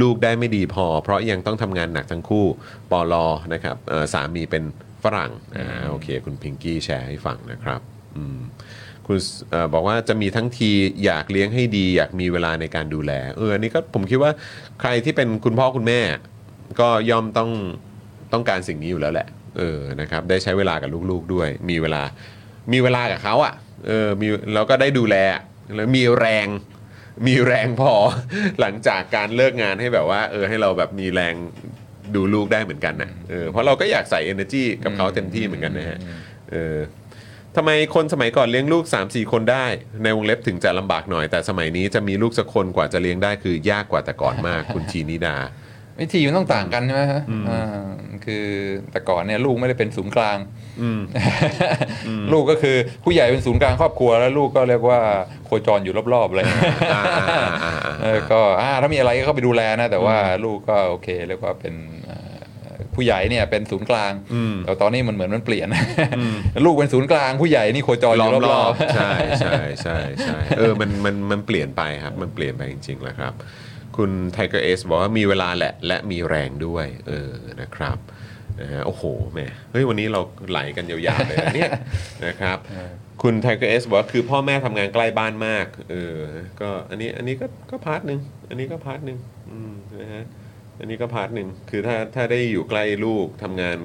ลูกได้ไม่ดีพอ เพราะยังต้องทำงานหนักทั้งคู่ปอลอนะครับเอ่อสามีเป็นฝรั่งอ่าโอเค คุณพิงกี้แชร์ให้ฟังนะครับ อืม คุณเอ่อบอกว่าจะมีทั้งทีอยากเลี้ยงให้ดี อยากมีเวลาในการดูแลเอออันนี้ก็ผมคิดว่าใครที่เป็นคุณพ่อคุณแม่ ก็ย่อมต้องต้องการสิ่งนี้อยู่แล้วแหละเออนะครับได้ใช้เวลากับลูกๆด้วย มีเวลามีเวลากับเขาอะเออมีเราก็ได้ดูแลแล้วมีแรงมีแรงพอหลังจากการเลิกงานให้แบบว่า เออให้เราแบบมีแรงดูลูกได้เหมือนกันนะเออเพราะเราก็อยากใส่ energy กับเขาเต็มที่เหมือนกันนะฮะเออ ทำไมคนสมัยก่อนเลี้ยงลูก 3 4 คนได้ ในวงเล็บถึงจะลำบากหน่อย แต่สมัยนี้จะมีลูกสักคนกว่าจะเลี้ยงได้คือยากกว่าแต่ก่อนมาก คุณทีนิดา วิธีมันต้องต่างกันใช่ไหมฮะอ่าคือแต่ก่อนเนี่ยลูกไม่ได้เป็นศูนย์กลาง อืม ลูกก็คือผู้ใหญ่เป็นศูนย์กลางครอบครัวแล้วลูกก็เรียกว่าโคจรอยู่รอบๆเลยอ่าอ่าอ่าอ่า เออก็อ่าถ้ามีอะไรก็เข้าไปดูแลนะ แต่ว่าลูกก็โอเคเรียกว่าเป็นเอ่อ ผู้ใหญ่เนี่ยเป็นศูนย์กลางอืมแต่ตอนนี้มันเหมือนมันเปลี่ยนลูกเป็นศูนย์กลางผู้ใหญ่นี่โคจรอล้อยู่มรรออบบใช่ใช่ใช่ใช่เออมันมันมันเปลี่ยนไปครับมันเปลี่ยนไปจริงๆแหล้วครับ คุณ Tiger S บอกว่ามีเวลาแหละและมีแรงด้วยเออนะครับนะฮะโอ้โหแหม่เฮ้ยวันนี้เราไหลกันยาวๆเลยนะเนี่ยนะครับคุณ Tiger S บอกว่าคือพ่อแม่ทำงานใกล้บ้านมากเออก็อันนี้อันนี้ก็ก็ part หนึ่งอันนี้ก็ part หนึ่งอืมนะฮะ อันนี้ก็ part หนึ่งคือถ้าถ้าได้อยู่ใกล้ลูกทำงาน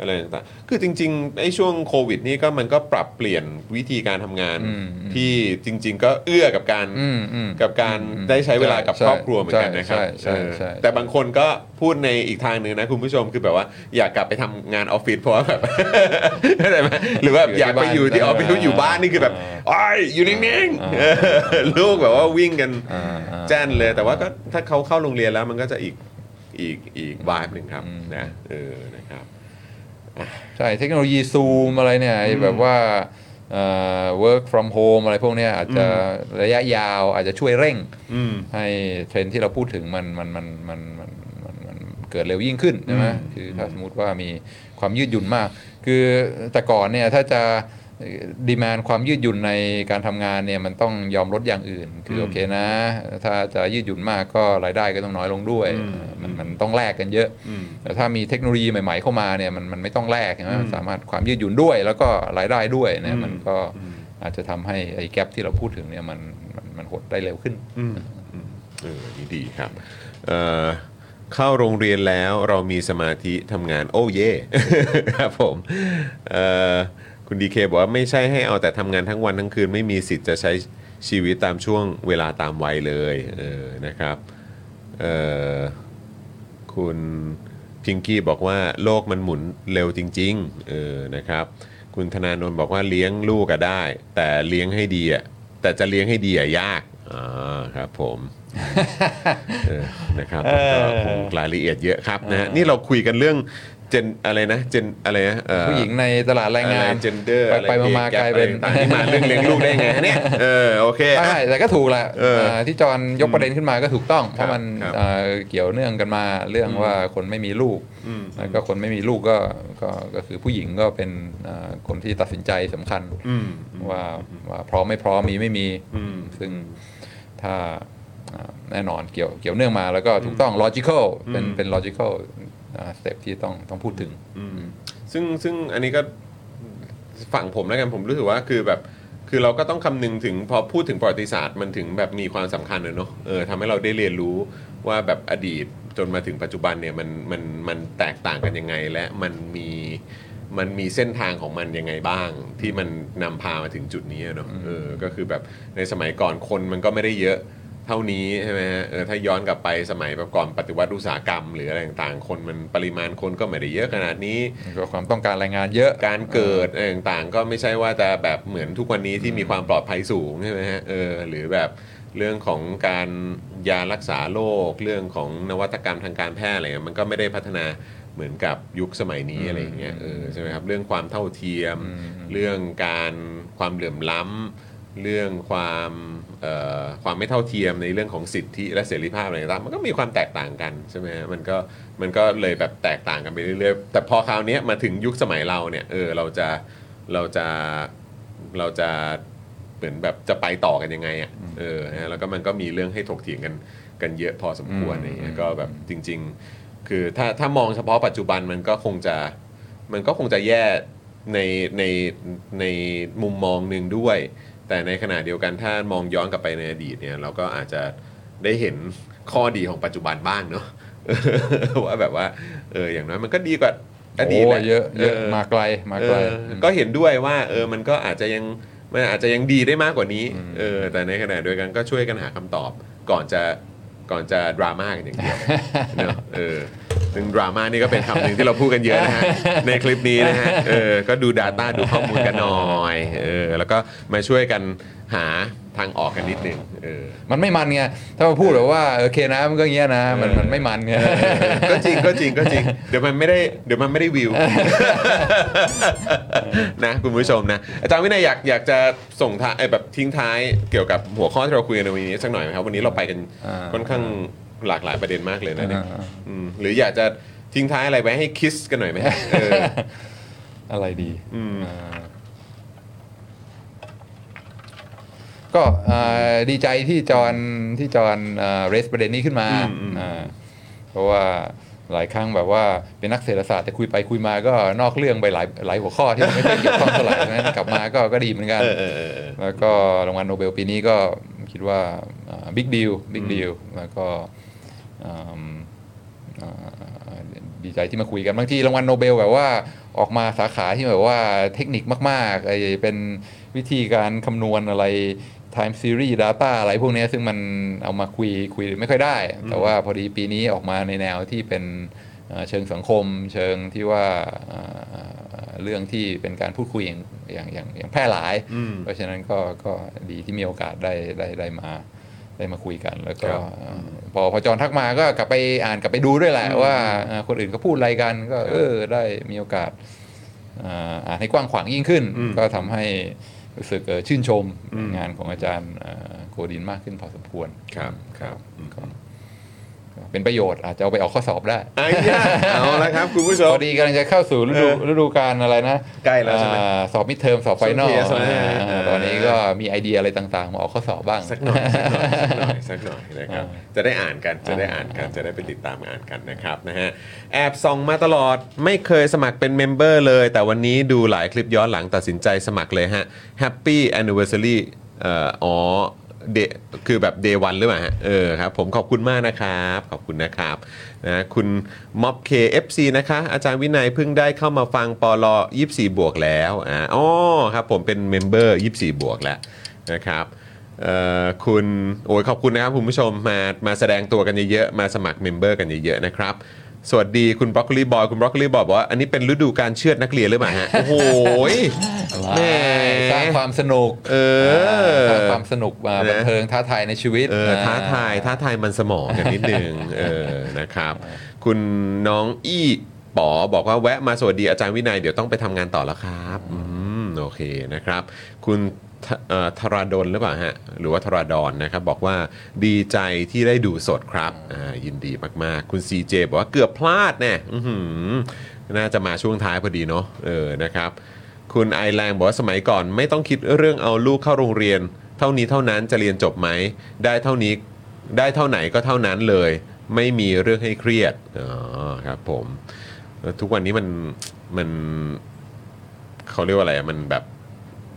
อะไรต่างๆคือจริงๆไอ้ช่วงโควิด นี่ก็มันก็ปรับเปลี่ยนวิธีการทำงาน อืมอืมที่จริง ๆ ก็เอื้อกับการอืมอืมกับการได้ใช้เวลากับใช่ครอบครัวเหมือนกันนะครับใช่ใช่เออใช่แต่บางคนก็พูดในอีกทางหนึ่งนะคุณผู้ชมคือแบบว่าอยากกลับไปทำงานออฟฟิศเพราะว่าแบบ เข้าใจไหมหรือว่าอยากไปอยู่ที่ออฟฟิศอยู่บ้านนี่คือแบบอ้อยอยู่นิ่งๆเออลูกแบบว่าวิ่งกัน อ่าอ่า แจ้นเลยแต่ว่าก็ถ้าเขาเข้าโรงเรียนแล้วมันก็จะอีก อีกอีกวายหนึ่งครับอืมนะเออนะครับใช่เทคโนโลยีซูมอะไรเนี่ยไอ้แบบว่าเอ่อ work from home อะไรพวกเนี้ยอาจจะระยะยาวอาจจะช่วยเร่งอืมให้เทรนด์ที่เราพูดถึงมันมันมันมันมันมันมันเกิดเร็วยิ่งขึ้นใช่ไหมอืมคือถ้าสมมติว่ามีความยืดหยุ่นมาก คือแต่ก่อนเนี่ยถ้าจะ ดีมานความยืดหยุ่นในการทำงานเนี่ยมันต้องยอมลดอย่างอื่น คือโอเคนะ ถ้าจะยืดหยุ่นมากก็รายได้ก็ต้องน้อยลงด้วย มันมันต้องแลกกันเยอะอืมแต่ถ้ามีเทคโนโลยีใหม่ๆเข้ามาเนี่ยมันมันไม่ต้องแลกใช่ไหมมันสามารถความยืดหยุ่นด้วย แล้วก็รายได้ด้วยเนี่ยมันก็อาจจะทำให้ไอ้แกลที่เราพูดถึงเนี่ยมันมันมันหดได้เร็วขึ้นอืมอืมเออนี่ดีครับเอ่อเข้าโรงเรียนแล้วเรามีสมาธิทำงานโอ้เย่ครับผมเอ่อ คุณดีเคบอกว่าไม่ใช่ให้เอาแต่ทำงานทั้งวันทั้งคืน ไม่มีสิทธิ์จะใช้ชีวิตตามช่วงเวลาตามวัยเลยเออนะครับเอ่อคุณพิงกี้บอกว่าโลกมันหมุนเร็วจริงๆเออนะครับคุณธนาโนนบอกว่าเลี้ยงลูกอะได้ แต่เลี้ยงให้ดีอะแต่จะเลี้ยงให้ดีอะยากอ่าครับผมเออนะครับผมก็คงรายละเอียดเยอะครับนะฮะนี่เราคุยกันเรื่องเจนอะไรนะเจนอะไรนะเอ่อผู้หญิงในตลาดแรงงาน เจนเดอร์ไปไปมาๆกลายเป็น ต่างๆที่มาเรื่องเลี้ยงลูกได้ไงฮะเนี่ยเออโอเค ใช่แต่ก็ถูกแหละเออเอ่อที่จอนยกประเด็นขึ้นมาก็ถูกต้อง เพครับราะมันครับเอ่อเกี่ยวเนื่องกันมาเรื่องว่าคนไม่มีลูกอืมแล้วก็คนไม่มีลูกก็ก็ก็คือผู้หญิงก็เป็นเอ่อคนที่ตัดสินใจสำคัญอืมว่าว่าพร้อมไม่พร้อมมีไม่มีอืม ซึ่งถ้าอ่าแน่นอนเกี่ยวเกี่ยวเนื่องมาแล้วก็ถูกต้อง logical เป็นอืมเป็น logical สเต็ปที่ต้องต้องพูดถึงอืมซึ่งซึ่งอันนี้ก็ฝั่งผมแล้วกันผมรู้สึกว่าคือแบบคือเราก็ต้องคำนึงถึงพอพูดถึงประวัติศาสตร์มันถึงแบบมีความสำคัญเลยเนาะเออทำให้เราได้เรียนรู้ว่าแบบอดีตจนมาถึงปัจจุบันเนี่ยมันมันมันแตกต่างกันยังไง และมันมีมันมีเส้นทางของมันยังไงบ้าง ที่มันนำพามาถึงจุดนี้อะเนาะเออก็คือแบบในสมัยก่อนคนมันก็ไม่ได้เยอะ เท่านี้ใช่ไหมฮะเออถ้าย้อนกลับไปสมัยแบบก่อนปฏิวัติอุตสาหกรรม หรืออะไรต่างๆ คนมันปริมาณคนก็ไม่ได้เยอะขนาดนี้ ก็ความต้องการแรงงานเยอะ การเกิดอะไรต่างๆ ก็ไม่ใช่ว่าจะแบบเหมือนทุกวันนี้ที่มีความปลอดภัยสูงใช่ไหมฮะเออหรือแบบเรื่องของการยารักษาโรคเรื่องของนวัตกรรมทางการแพทย์อะไรเงี้ยมันก็ไม่ได้พัฒนาเหมือนกับยุคสมัยนี้อะไรอย่างเงี้ยเออใช่ไหมครับเรื่องความเท่าเทียม เรื่องการความเหลื่อมล้ำ เรื่องความเอ่อความไม่เท่าเทียมในเรื่องของสิทธิและเสรีภาพอะไรต่างๆมันก็มีความแตกต่างกันใช่ไหมฮะมันก็มันก็เลยแบบแตกต่างกันไปเรื่อยๆแต่พอคราวเนี้ยมาถึงยุคสมัยเราเนี่ยเออเราจะเราจะเราจะเหมือนแบบจะไปต่อกันยังไงอะเออนะแล้วก็มันก็มีเรื่องให้ถกเถียงกันกันเยอะพอสมควรอืมอะไรเงี้ยก็แบบจริง ๆ คือถ้าถ้ามองเฉพาะปัจจุบันมันก็คงจะมันก็คงจะแย่ในในในมุมมองหนึ่งด้วย แต่ในขณะเดียวกันถ้ามองย้อนกลับไปในอดีตเนี่ยเราก็อาจจะได้เห็นข้อดีของปัจจุบันบ้างเนาะ ว่าแบบว่าเอออย่างน้อยมันก็ดีกว่าอดีตโอ้แหละเยอะเยอะมาไกลมาไกลเออก็เห็นด้วยว่าเออมันก็อาจจะยังมันอาจจะยังดีได้มากกว่านี้เออแต่ในขณะเดียวกันก็ช่วยกันหาคำตอบก่อนจะก่อนจะดราม่ากันอย่างเดียวเนอะเออ ซึ่งดราม่านี่ก็เป็นคำหนึ่งที่เราพูดกันเยอะนะฮะ ในคลิปนี้นะฮะเออก็ดู Data ดูข้อมูลกันหน่อยเออแล้วก็มาช่วยกันหาทางออกกันนิดนึงเออ มันไม่มันไงถ้ามาพูดแบบว่าโอเคนะมันก็เงี้ยนะมันมันไม่มันไงก็จริงก็จริงก็จริง เดี๋ยวมันไม่ได้เดี๋ยวมันไม่ได้วิว นะคุณผู้ชมนะอาจารย์วินัยอยากอยากจะส่งท้ายเอ้ยแบบทิ้งท้ายเกี่ยวกับหัวข้อที่เราคุยกันในวันนี้สักหน่อยไหมครับวันนี้เราไปกันอ่าค่อนข้าง หลากหลายประเด็นมากเลยนะเนี่ยอ่าอืมหรืออยากจะทิ้งท้ายอะไรไว้ให้คิสกันหน่อยไหมฮะเอออะไรดีอืมอ่าก็อ่าดีใจที่จอห์นที่จอห์น raise ประเด็นนี้ขึ้นมาอืมอืมอ่าเพราะว่าหลายครั้งแบบว่าเป็นนักเศรษฐศาสตร์แต่คุยไปคุยมาก็นอกเรื่องไปหลายหลายหัวข้อที่มันไม่ได้เกี่ยวข้องเท่าไหร่นั้นกลับมาก็ก็ดีเหมือนกันเออเออเออเออแล้วก็รางวัลโนเบลปีนี้ก็คิดว่า big deal big deal แล้วก็อืมอ่า ดีใจที่มาคุยกันบางทีรางวัลโนเบลแบบว่าออกมาสาขาที่แบบว่าเทคนิคมากๆไอ้เป็นวิธีการคำนวณอะไร time series data อะไรพวกเนี้ยซึ่งมันเอามาคุยคุยไม่ค่อยได้ แต่ว่าพอดีปีนี้ออกมาในแนวที่เป็นเอ่อเชิงสังคม เชิงที่ว่าเอ่อเรื่องที่เป็นการพูดคุยอย่างอย่างอย่างอย่างแพร่หลายอืมเพราะฉะนั้นก็ก็ดีที่มีโอกาสได้ได้ได้มา ได้มาคุยกันแล้วก็ครับเอ่อพอพอจอนทักมาก็กลับไปอ่านกลับไปดูด้วยแหละว่าเอ่อคนอื่นเขาพูดอะไรกัน ก็เออได้มีโอกาสอ่าอ่านให้กว้างขวางยิ่งขึ้นอืมก็ทำให้รู้สึกเอ่อชื่นชมอืมงานของอาจารย์เอ่อโกดินมากขึ้นพอสมควรครับครับก็ก็ เป็นประโยชน์อาจจะเอาไปออกข้อสอบได้ไอ้ยาเอาละครับคุณผู้ชม พอดีกำลังจะเข้าสู่ฤดูเออฤดูกาลอะไรนะใกล้แล้วใช่ไหม อ่าสอบมิดเทอมสอบไฟนอลสอบ PS เออตอนนี้ก็มีไอเดียอะไรต่างๆ มาออกข้อสอบบ้าง สักหน่อยสักหน่อยสักหน่อยสักหน่อยนะครับอ่าจะได้อ่านกันจะได้อ่านกันจะได้ไปติดตามอ่านกันนะครับนะฮะแอบส่องมาตลอดไม่เคยสมัครเป็น member เลย แต่วันนี้ดูหลายคลิปย้อนหลังตัดสินใจสมัครเลยฮะ Happy Anniversary เอ่ออ๋อ เดคือแบบ day one หรือเปล่าฮะเออครับผมขอบคุณมากนะครับ ขอบคุณนะครับนะคุณม็อบ KFC นะคะ อาจารย์วินัยเพิ่งได้เข้ามาฟังปลอ24บวกแล้วอ่าอ๋อครับผมเป็น member 24บวกแล้วนะครับเอ่อคุณโอ้ยขอบคุณนะครับคุณผู้ชมมามาแสดงตัวกันเยอะๆมาสมัคร member กันเยอะๆนะครับ สวัสดีคุณ Broccoli Boy คุณ Broccoli Boy บอกว่าอันนี้เป็นฤดูกาลเชือดนักเรียนหรือเปล่าฮะ โอ้โหแหม สร้างความสนุกเออสร้างความสนุกมานะ บันเทิงท้าทายในชีวิตเออท้าทายอ่ท้าทายมันสมองกันนิดนึง เออนะครับ คุณน้องอี้ป๋อบอกว่าแวะมาสวัสดีอาจารย์วินัยเดี๋ยวต้องไปทำงานต่อแล้วครับ อืมโอเคนะครับ คุณทเอ่อ ธราดลหรือเปล่าฮะหรือว่าธราดอนนะครับบอกว่าดีใจที่ได้ดูสดครับอ่ายินดีมากๆ คุณ CJ บอกว่าเกือบพลาดแน่อื้อหือน่าจะมาช่วงท้ายพอดีเนาะเออนะครับ คุณไอแรงบอกว่าสมัยก่อน ไม่ต้องคิดเรื่องเอาลูกเข้าโรงเรียน เท่านี้เท่านั้นจะเรียนจบไหมได้เท่านี้ได้เท่าไหนก็เท่านั้นเลย ไม่มีเรื่องให้เครียดอ๋อครับผมแล้วทุกวันนี้มันมันเขาเรียกว่าอะไรมันแบบ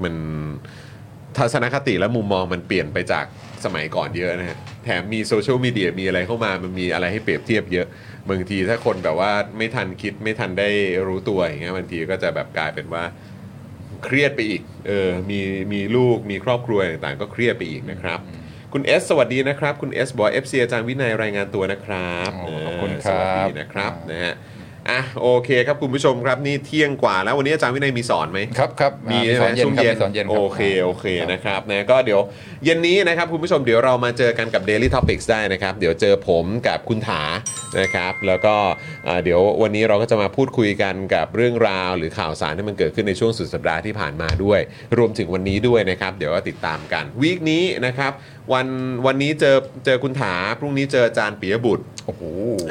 มัน ทัศนคติและมุมมองมันเปลี่ยนไปจากสมัยก่อนเยอะนะฮะแถมมีโซเชียลมีเดียมีอะไรเข้ามามันมีอะไรให้เปรียบเทียบเยอะบางทีถ้าคนแบบว่าไม่ทันคิดไม่ทันได้รู้ตัวอย่างเงี้ยบางทีก็จะแบบกลายเป็นว่าเครียดไปอีกเออมีมีลูกมีครอบครัวต่างๆ ก็เครียดไปอีกนะครับคุณ S สวัสดีนะครับ คุณ S บอก FC อาจารย์วินัยรายงานตัวนะครับโอ้เขอบคุณครับสวัสดีนะครับอ่านนะฮะ อะโอเคครับคุณผู้ชมครับนี่เที่ยงกว่าแล้ววันนี้อาจารย์วินัยมีสอนไหม ครับครับมีอ่าใช่ไหมสอนเย็นช่วงครับเย็นมีสอนเย็นครับ โอเคโอเคนะครับนะก็เดี๋ยวเย็นนี้นะครับคุณผู้ชมเดี๋ยวเรามาเจอกันกับ Daily Topics ได้นะครับ เดี๋ยวเจอผมกับคุณถานะครับ แล้วก็อ่าเดี๋ยววันนี้เราก็จะมาพูดคุยกันกับเรื่องราว หรือข่าวสารที่มันเกิดขึ้นในช่วงสุดสัปดาห์ที่ผ่านมาด้วย รวมถึงวันนี้ด้วยนะครับ เดี๋ยวก็ติดตามกันวีคนี้นะครับ วันวันนี้เจอเจอคุณถาพรุ่งนี้เจออาจารย์ปิยบุตรโอ้โห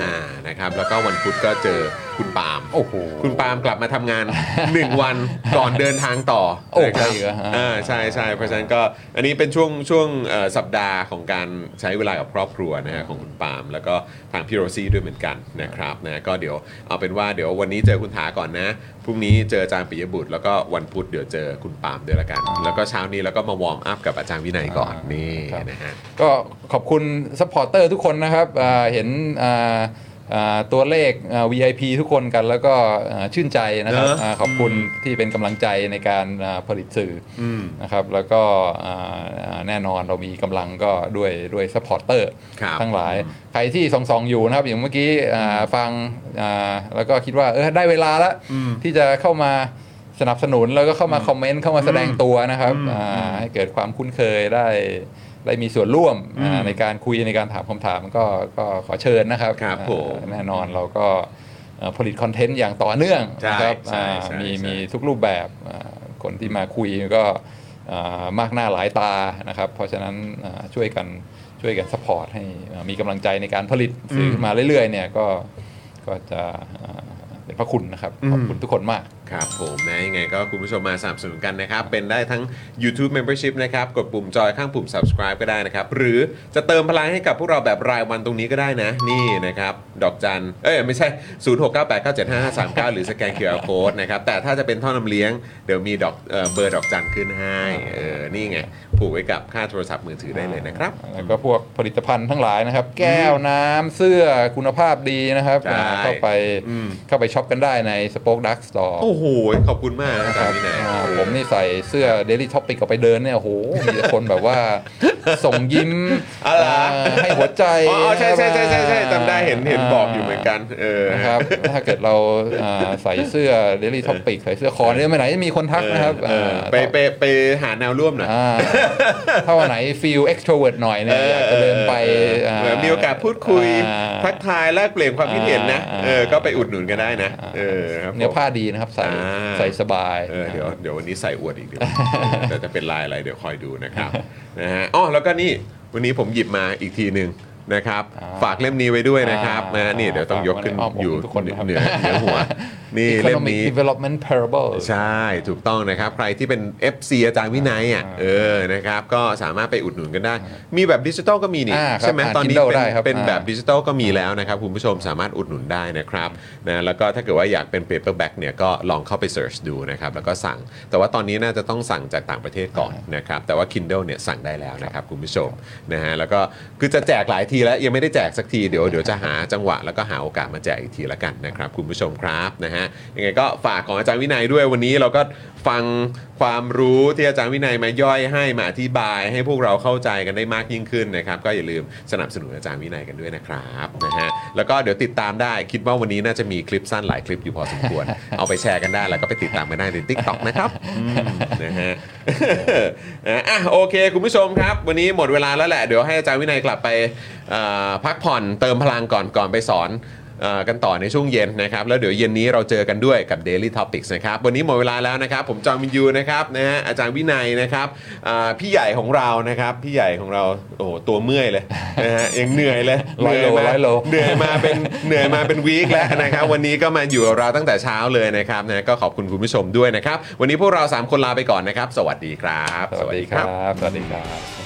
อ่านะครับแล้วก็วันพุธก็เจอคุณปาล์มโอ้โหคุณปาล์มกลับมาทำงาน 1 วันก่อนเดินทางต่อโอ้นะครับใช่เหรอฮะ อ่าใช่ใช่เพราะฉะนั้นก็อันนี้เป็นช่วงช่วงเอ่อสัปดาห์ของการใช้เวลากับครอบครัวนะฮะของคุณปาล์มแล้วก็ทางพี่โรซี่ด้วยเหมือนกันนะครับนะก็เดี๋ยวเอาเป็นว่าเดี๋ยววันนี้เจอคุณถาก่อนนะพรุ่งนี้เจออาจารย์ปิยบุตร แล้วก็วันพุธเดี๋ยวเจอคุณปาล์มด้วยละกัน แล้วก็เช้านี้แล้วก็มา warm up กับอาจารย์วินัยก่อนนี่ครับนะฮะก็ขอบคุณ supporter ทุกคนนะครับอ่าเห็นอ่าอ่าตัวเลขอ่า VIP ทุกคนกันแล้วก็อ่าชื่นใจนะครับเนอะอ่าขอบคุณที่เป็นกำลังใจในการอ่าผลิตสื่อออืมนะครับแล้วก็อ่าอ่าแน่นอนเรามีกำลังก็ด้วยด้วย supporter ครับทั้งหลาย ใครที่ส่องๆอยู่นะครับ อย่างเมื่อกี้อ่าฟังอ่าแล้วก็คิดว่าเออได้เวลาแล้วที่จะเข้ามาสนับสนุนแล้วก็เข้ามา comment เข้ามาแสดงตัวนะครับอ่าให้เกิดความคุ้นเคยได้ ได้มีส่วนร่วมอ่าในการคุยในการถามคำถามก็ก็ขอเชิญนะครับครับผมอ่าแน่นอนเราก็เอ่อผลิตคอนเทนต์อย่างต่อเนื่องใช่นะครับใช่อ่าใช่มีใช่มีทุกรูปแบบอ่าคนที่มาคุยก็อ่ามากหน้าหลายตานะครับ เพราะฉะนั้นอ่าช่วยกันช่วยกันสปอร์ตให้อ่ามีกำลังใจในการผลิตสื่อมาเรื่อยๆเนี่ยก็ก็จะอ่า เป็นพระคุณนะครับ ขอบคุณทุกคนมาก ครับผมนะยังไงก็คุณผู้ชมมาสนับสนุนกันนะครับ เป็นได้ทั้ง YouTube Membership นะครับ กดปุ่มจอยข้างปุ่ม subscribe ก็ได้นะครับ หรือจะเติมพลังให้กับพวกเราแบบรายวันตรงนี้ก็ได้นะ นี่นะครับ ดอกจัน เอ้ย ไม่ใช่ 0698975539 หรือสแกน QR Code นะครับ แต่ถ้าจะเป็นท่อนำเลี้ยง เดี๋ยวมีดอกเอ่อเบอร์ดอกจันขึ้นให้ เออ นี่ไง ผูกไว้กับค่าโทรศัพท์มือถือได้เลยนะครับ แล้วก็พวกผลิตภัณฑ์ทั้งหลายนะครับ แก้วน้ำเสื้อคุณภาพดีนะครับใช่อ่าเข้าไปอืม เข้าไปช็อปกันได้ใน Spoke Dark Store โอ้โห ขอบคุณมากอานะคจารรับย์วินัย อ่าผมนี่ใส่เสื้อ Daily Topic ออกไปเดินเนี่ยโอ้โห มีแต่คนแบบว่าส่งยิ้มอะไรอ่าให้หัวใจอ๋อใช่ใช่ใช่ใช่ใช่าจำได้เห็นเห็นบอกอยู่เหมือนกันเออ นะครับ ถ้าเกิดเราอ่าใส่เสื้อ Daily Topic ใส่เสื้อคอเนี่ยไปไหนมีคนทักนะครับเอออ่าไปไปไปหาแนวร่วมหน่อย อ่าถ้าวันไหน feel extrovert หน่อยเนี่ยอยากจะเดินไปอ่าเออมีโอกาสพูดคุยอ่าทักทายแลกเปลี่ยนความคิดเห็นนะอ่าเออก็ไปอุดหนุนกันได้นะเออครับเนื้อผมผ้าดีนะครับใส่อ่าใส่สบายเออเดี๋ยวเดี๋ยววันนี้ใส่อวดอีกเดี๋ยวแต่จะเป็นลายอะไรเดี๋ยวคอยดูนะครับนะฮะอ๋อแล้วก็นี่วันนี้ผมหยิบมาอีกทีหนึ่ง นะครับ อ่าฝากเล่มนี้ไว้ด้วยนะครับอ่านะนี่เดี๋ยวต้องยกขึ้นฝากไว้ในอ้อมอกอยู่ทุกคนนะครับ เหนือเหนือหัว นี่เล่ม Economic นี้ Development Parable ใช่ถูกต้องนะครับ ใครที่เป็น FC อาจารย์วินัยอะอ่าเออนะครับก็สามารถไปอุดหนุนกันได้ มีแบบดิจิตอลก็มีนี่อ่าครับใช่ไหมอ่านตอนนี้ Kindle เป็นได้ครับเป็นอ่า แบบดิจิตอลก็มีแล้วนะครับ คุณผู้ชมสามารถอุดหนุนได้นะครับนะแล้วก็ถ้าเกิดว่าอยากเป็น paperback เนี่ยก็ลองเข้าไป search ดูนะครับ แล้วก็สั่ง แต่ว่าตอนนี้น่าจะต้องสั่งจากต่างประเทศก่อนนะครับแต่ว่า Kindle เนี่ยสั่งได้แล้วนะครับคุณผู้ชมนะฮะแล้วก็คือจะแจกหลายทีแล้วยังไม่ได้แจกสักทีเดี๋ยวเดี๋ยวจะหาจังหวะแล้วก็หาโอกาสมาแจกอีกทีละกันนะครับคุณผู้ชมครับนะฮะยังไงก็ฝากของอาจารย์วินัยด้วยวันนี้เราก็ฟัง ความรู้ที่อาจารย์วินัยมาย่อยให้มาอธิบายให้พวกเราเข้าใจกันได้มากยิ่งขึ้นนะครับก็อย่าลืมสนับสนุนอาจารย์วินัยกันด้วยนะครับนะฮะแล้วก็เดี๋ยวติดตามได้คิดว่าวันนี้น่าจะมีคลิปสั้นหลายคลิปอยู่พอสมควร เอาไปแชร์กันได้แล้วก็ไปติดตามกันได้ใน Tik t o อกนะครับอืมนะฮะ อะโอเค คุณผู้ชมครับ วันนี้หมดเวลาแล้วแหละ เดี๋ยวให้อาจารย์วินัยกลับไปเอ่อพักผ่อนเติมพลังก่อนก่อนไปสอน กันต่อในช่วงเย็นนะครับ แล้วเดี๋ยวเย็นนี้เราเจอกันด้วยกับ Daily Topics นะครับ วันนี้หมดเวลาแล้วนะครับ ผมจอห์นวินยูนะครับนะฮะอาจารย์วินัยนะครับอ่าพี่ใหญ่ของเรานะครับ พี่ใหญ่ของเราโอ้โหตัวเมื่อยเลยนะฮะยังเหนื่อยเลยร้อยโลเหนื่มาร้อยโลเหนื่อยมาเป็นเหนื่อยมาเป็น week แล้วนะครับ วันนี้ก็มาอยู่กับเราตั้งแต่เช้าเลยนะครับนะก็ขอบคุณคุณผู้ชมด้วยนะครับ วันนี้พวกเราสามคนลาไปก่อนนะครับ สวัสดีครับ สวัสดีครับ สวัสดีครับ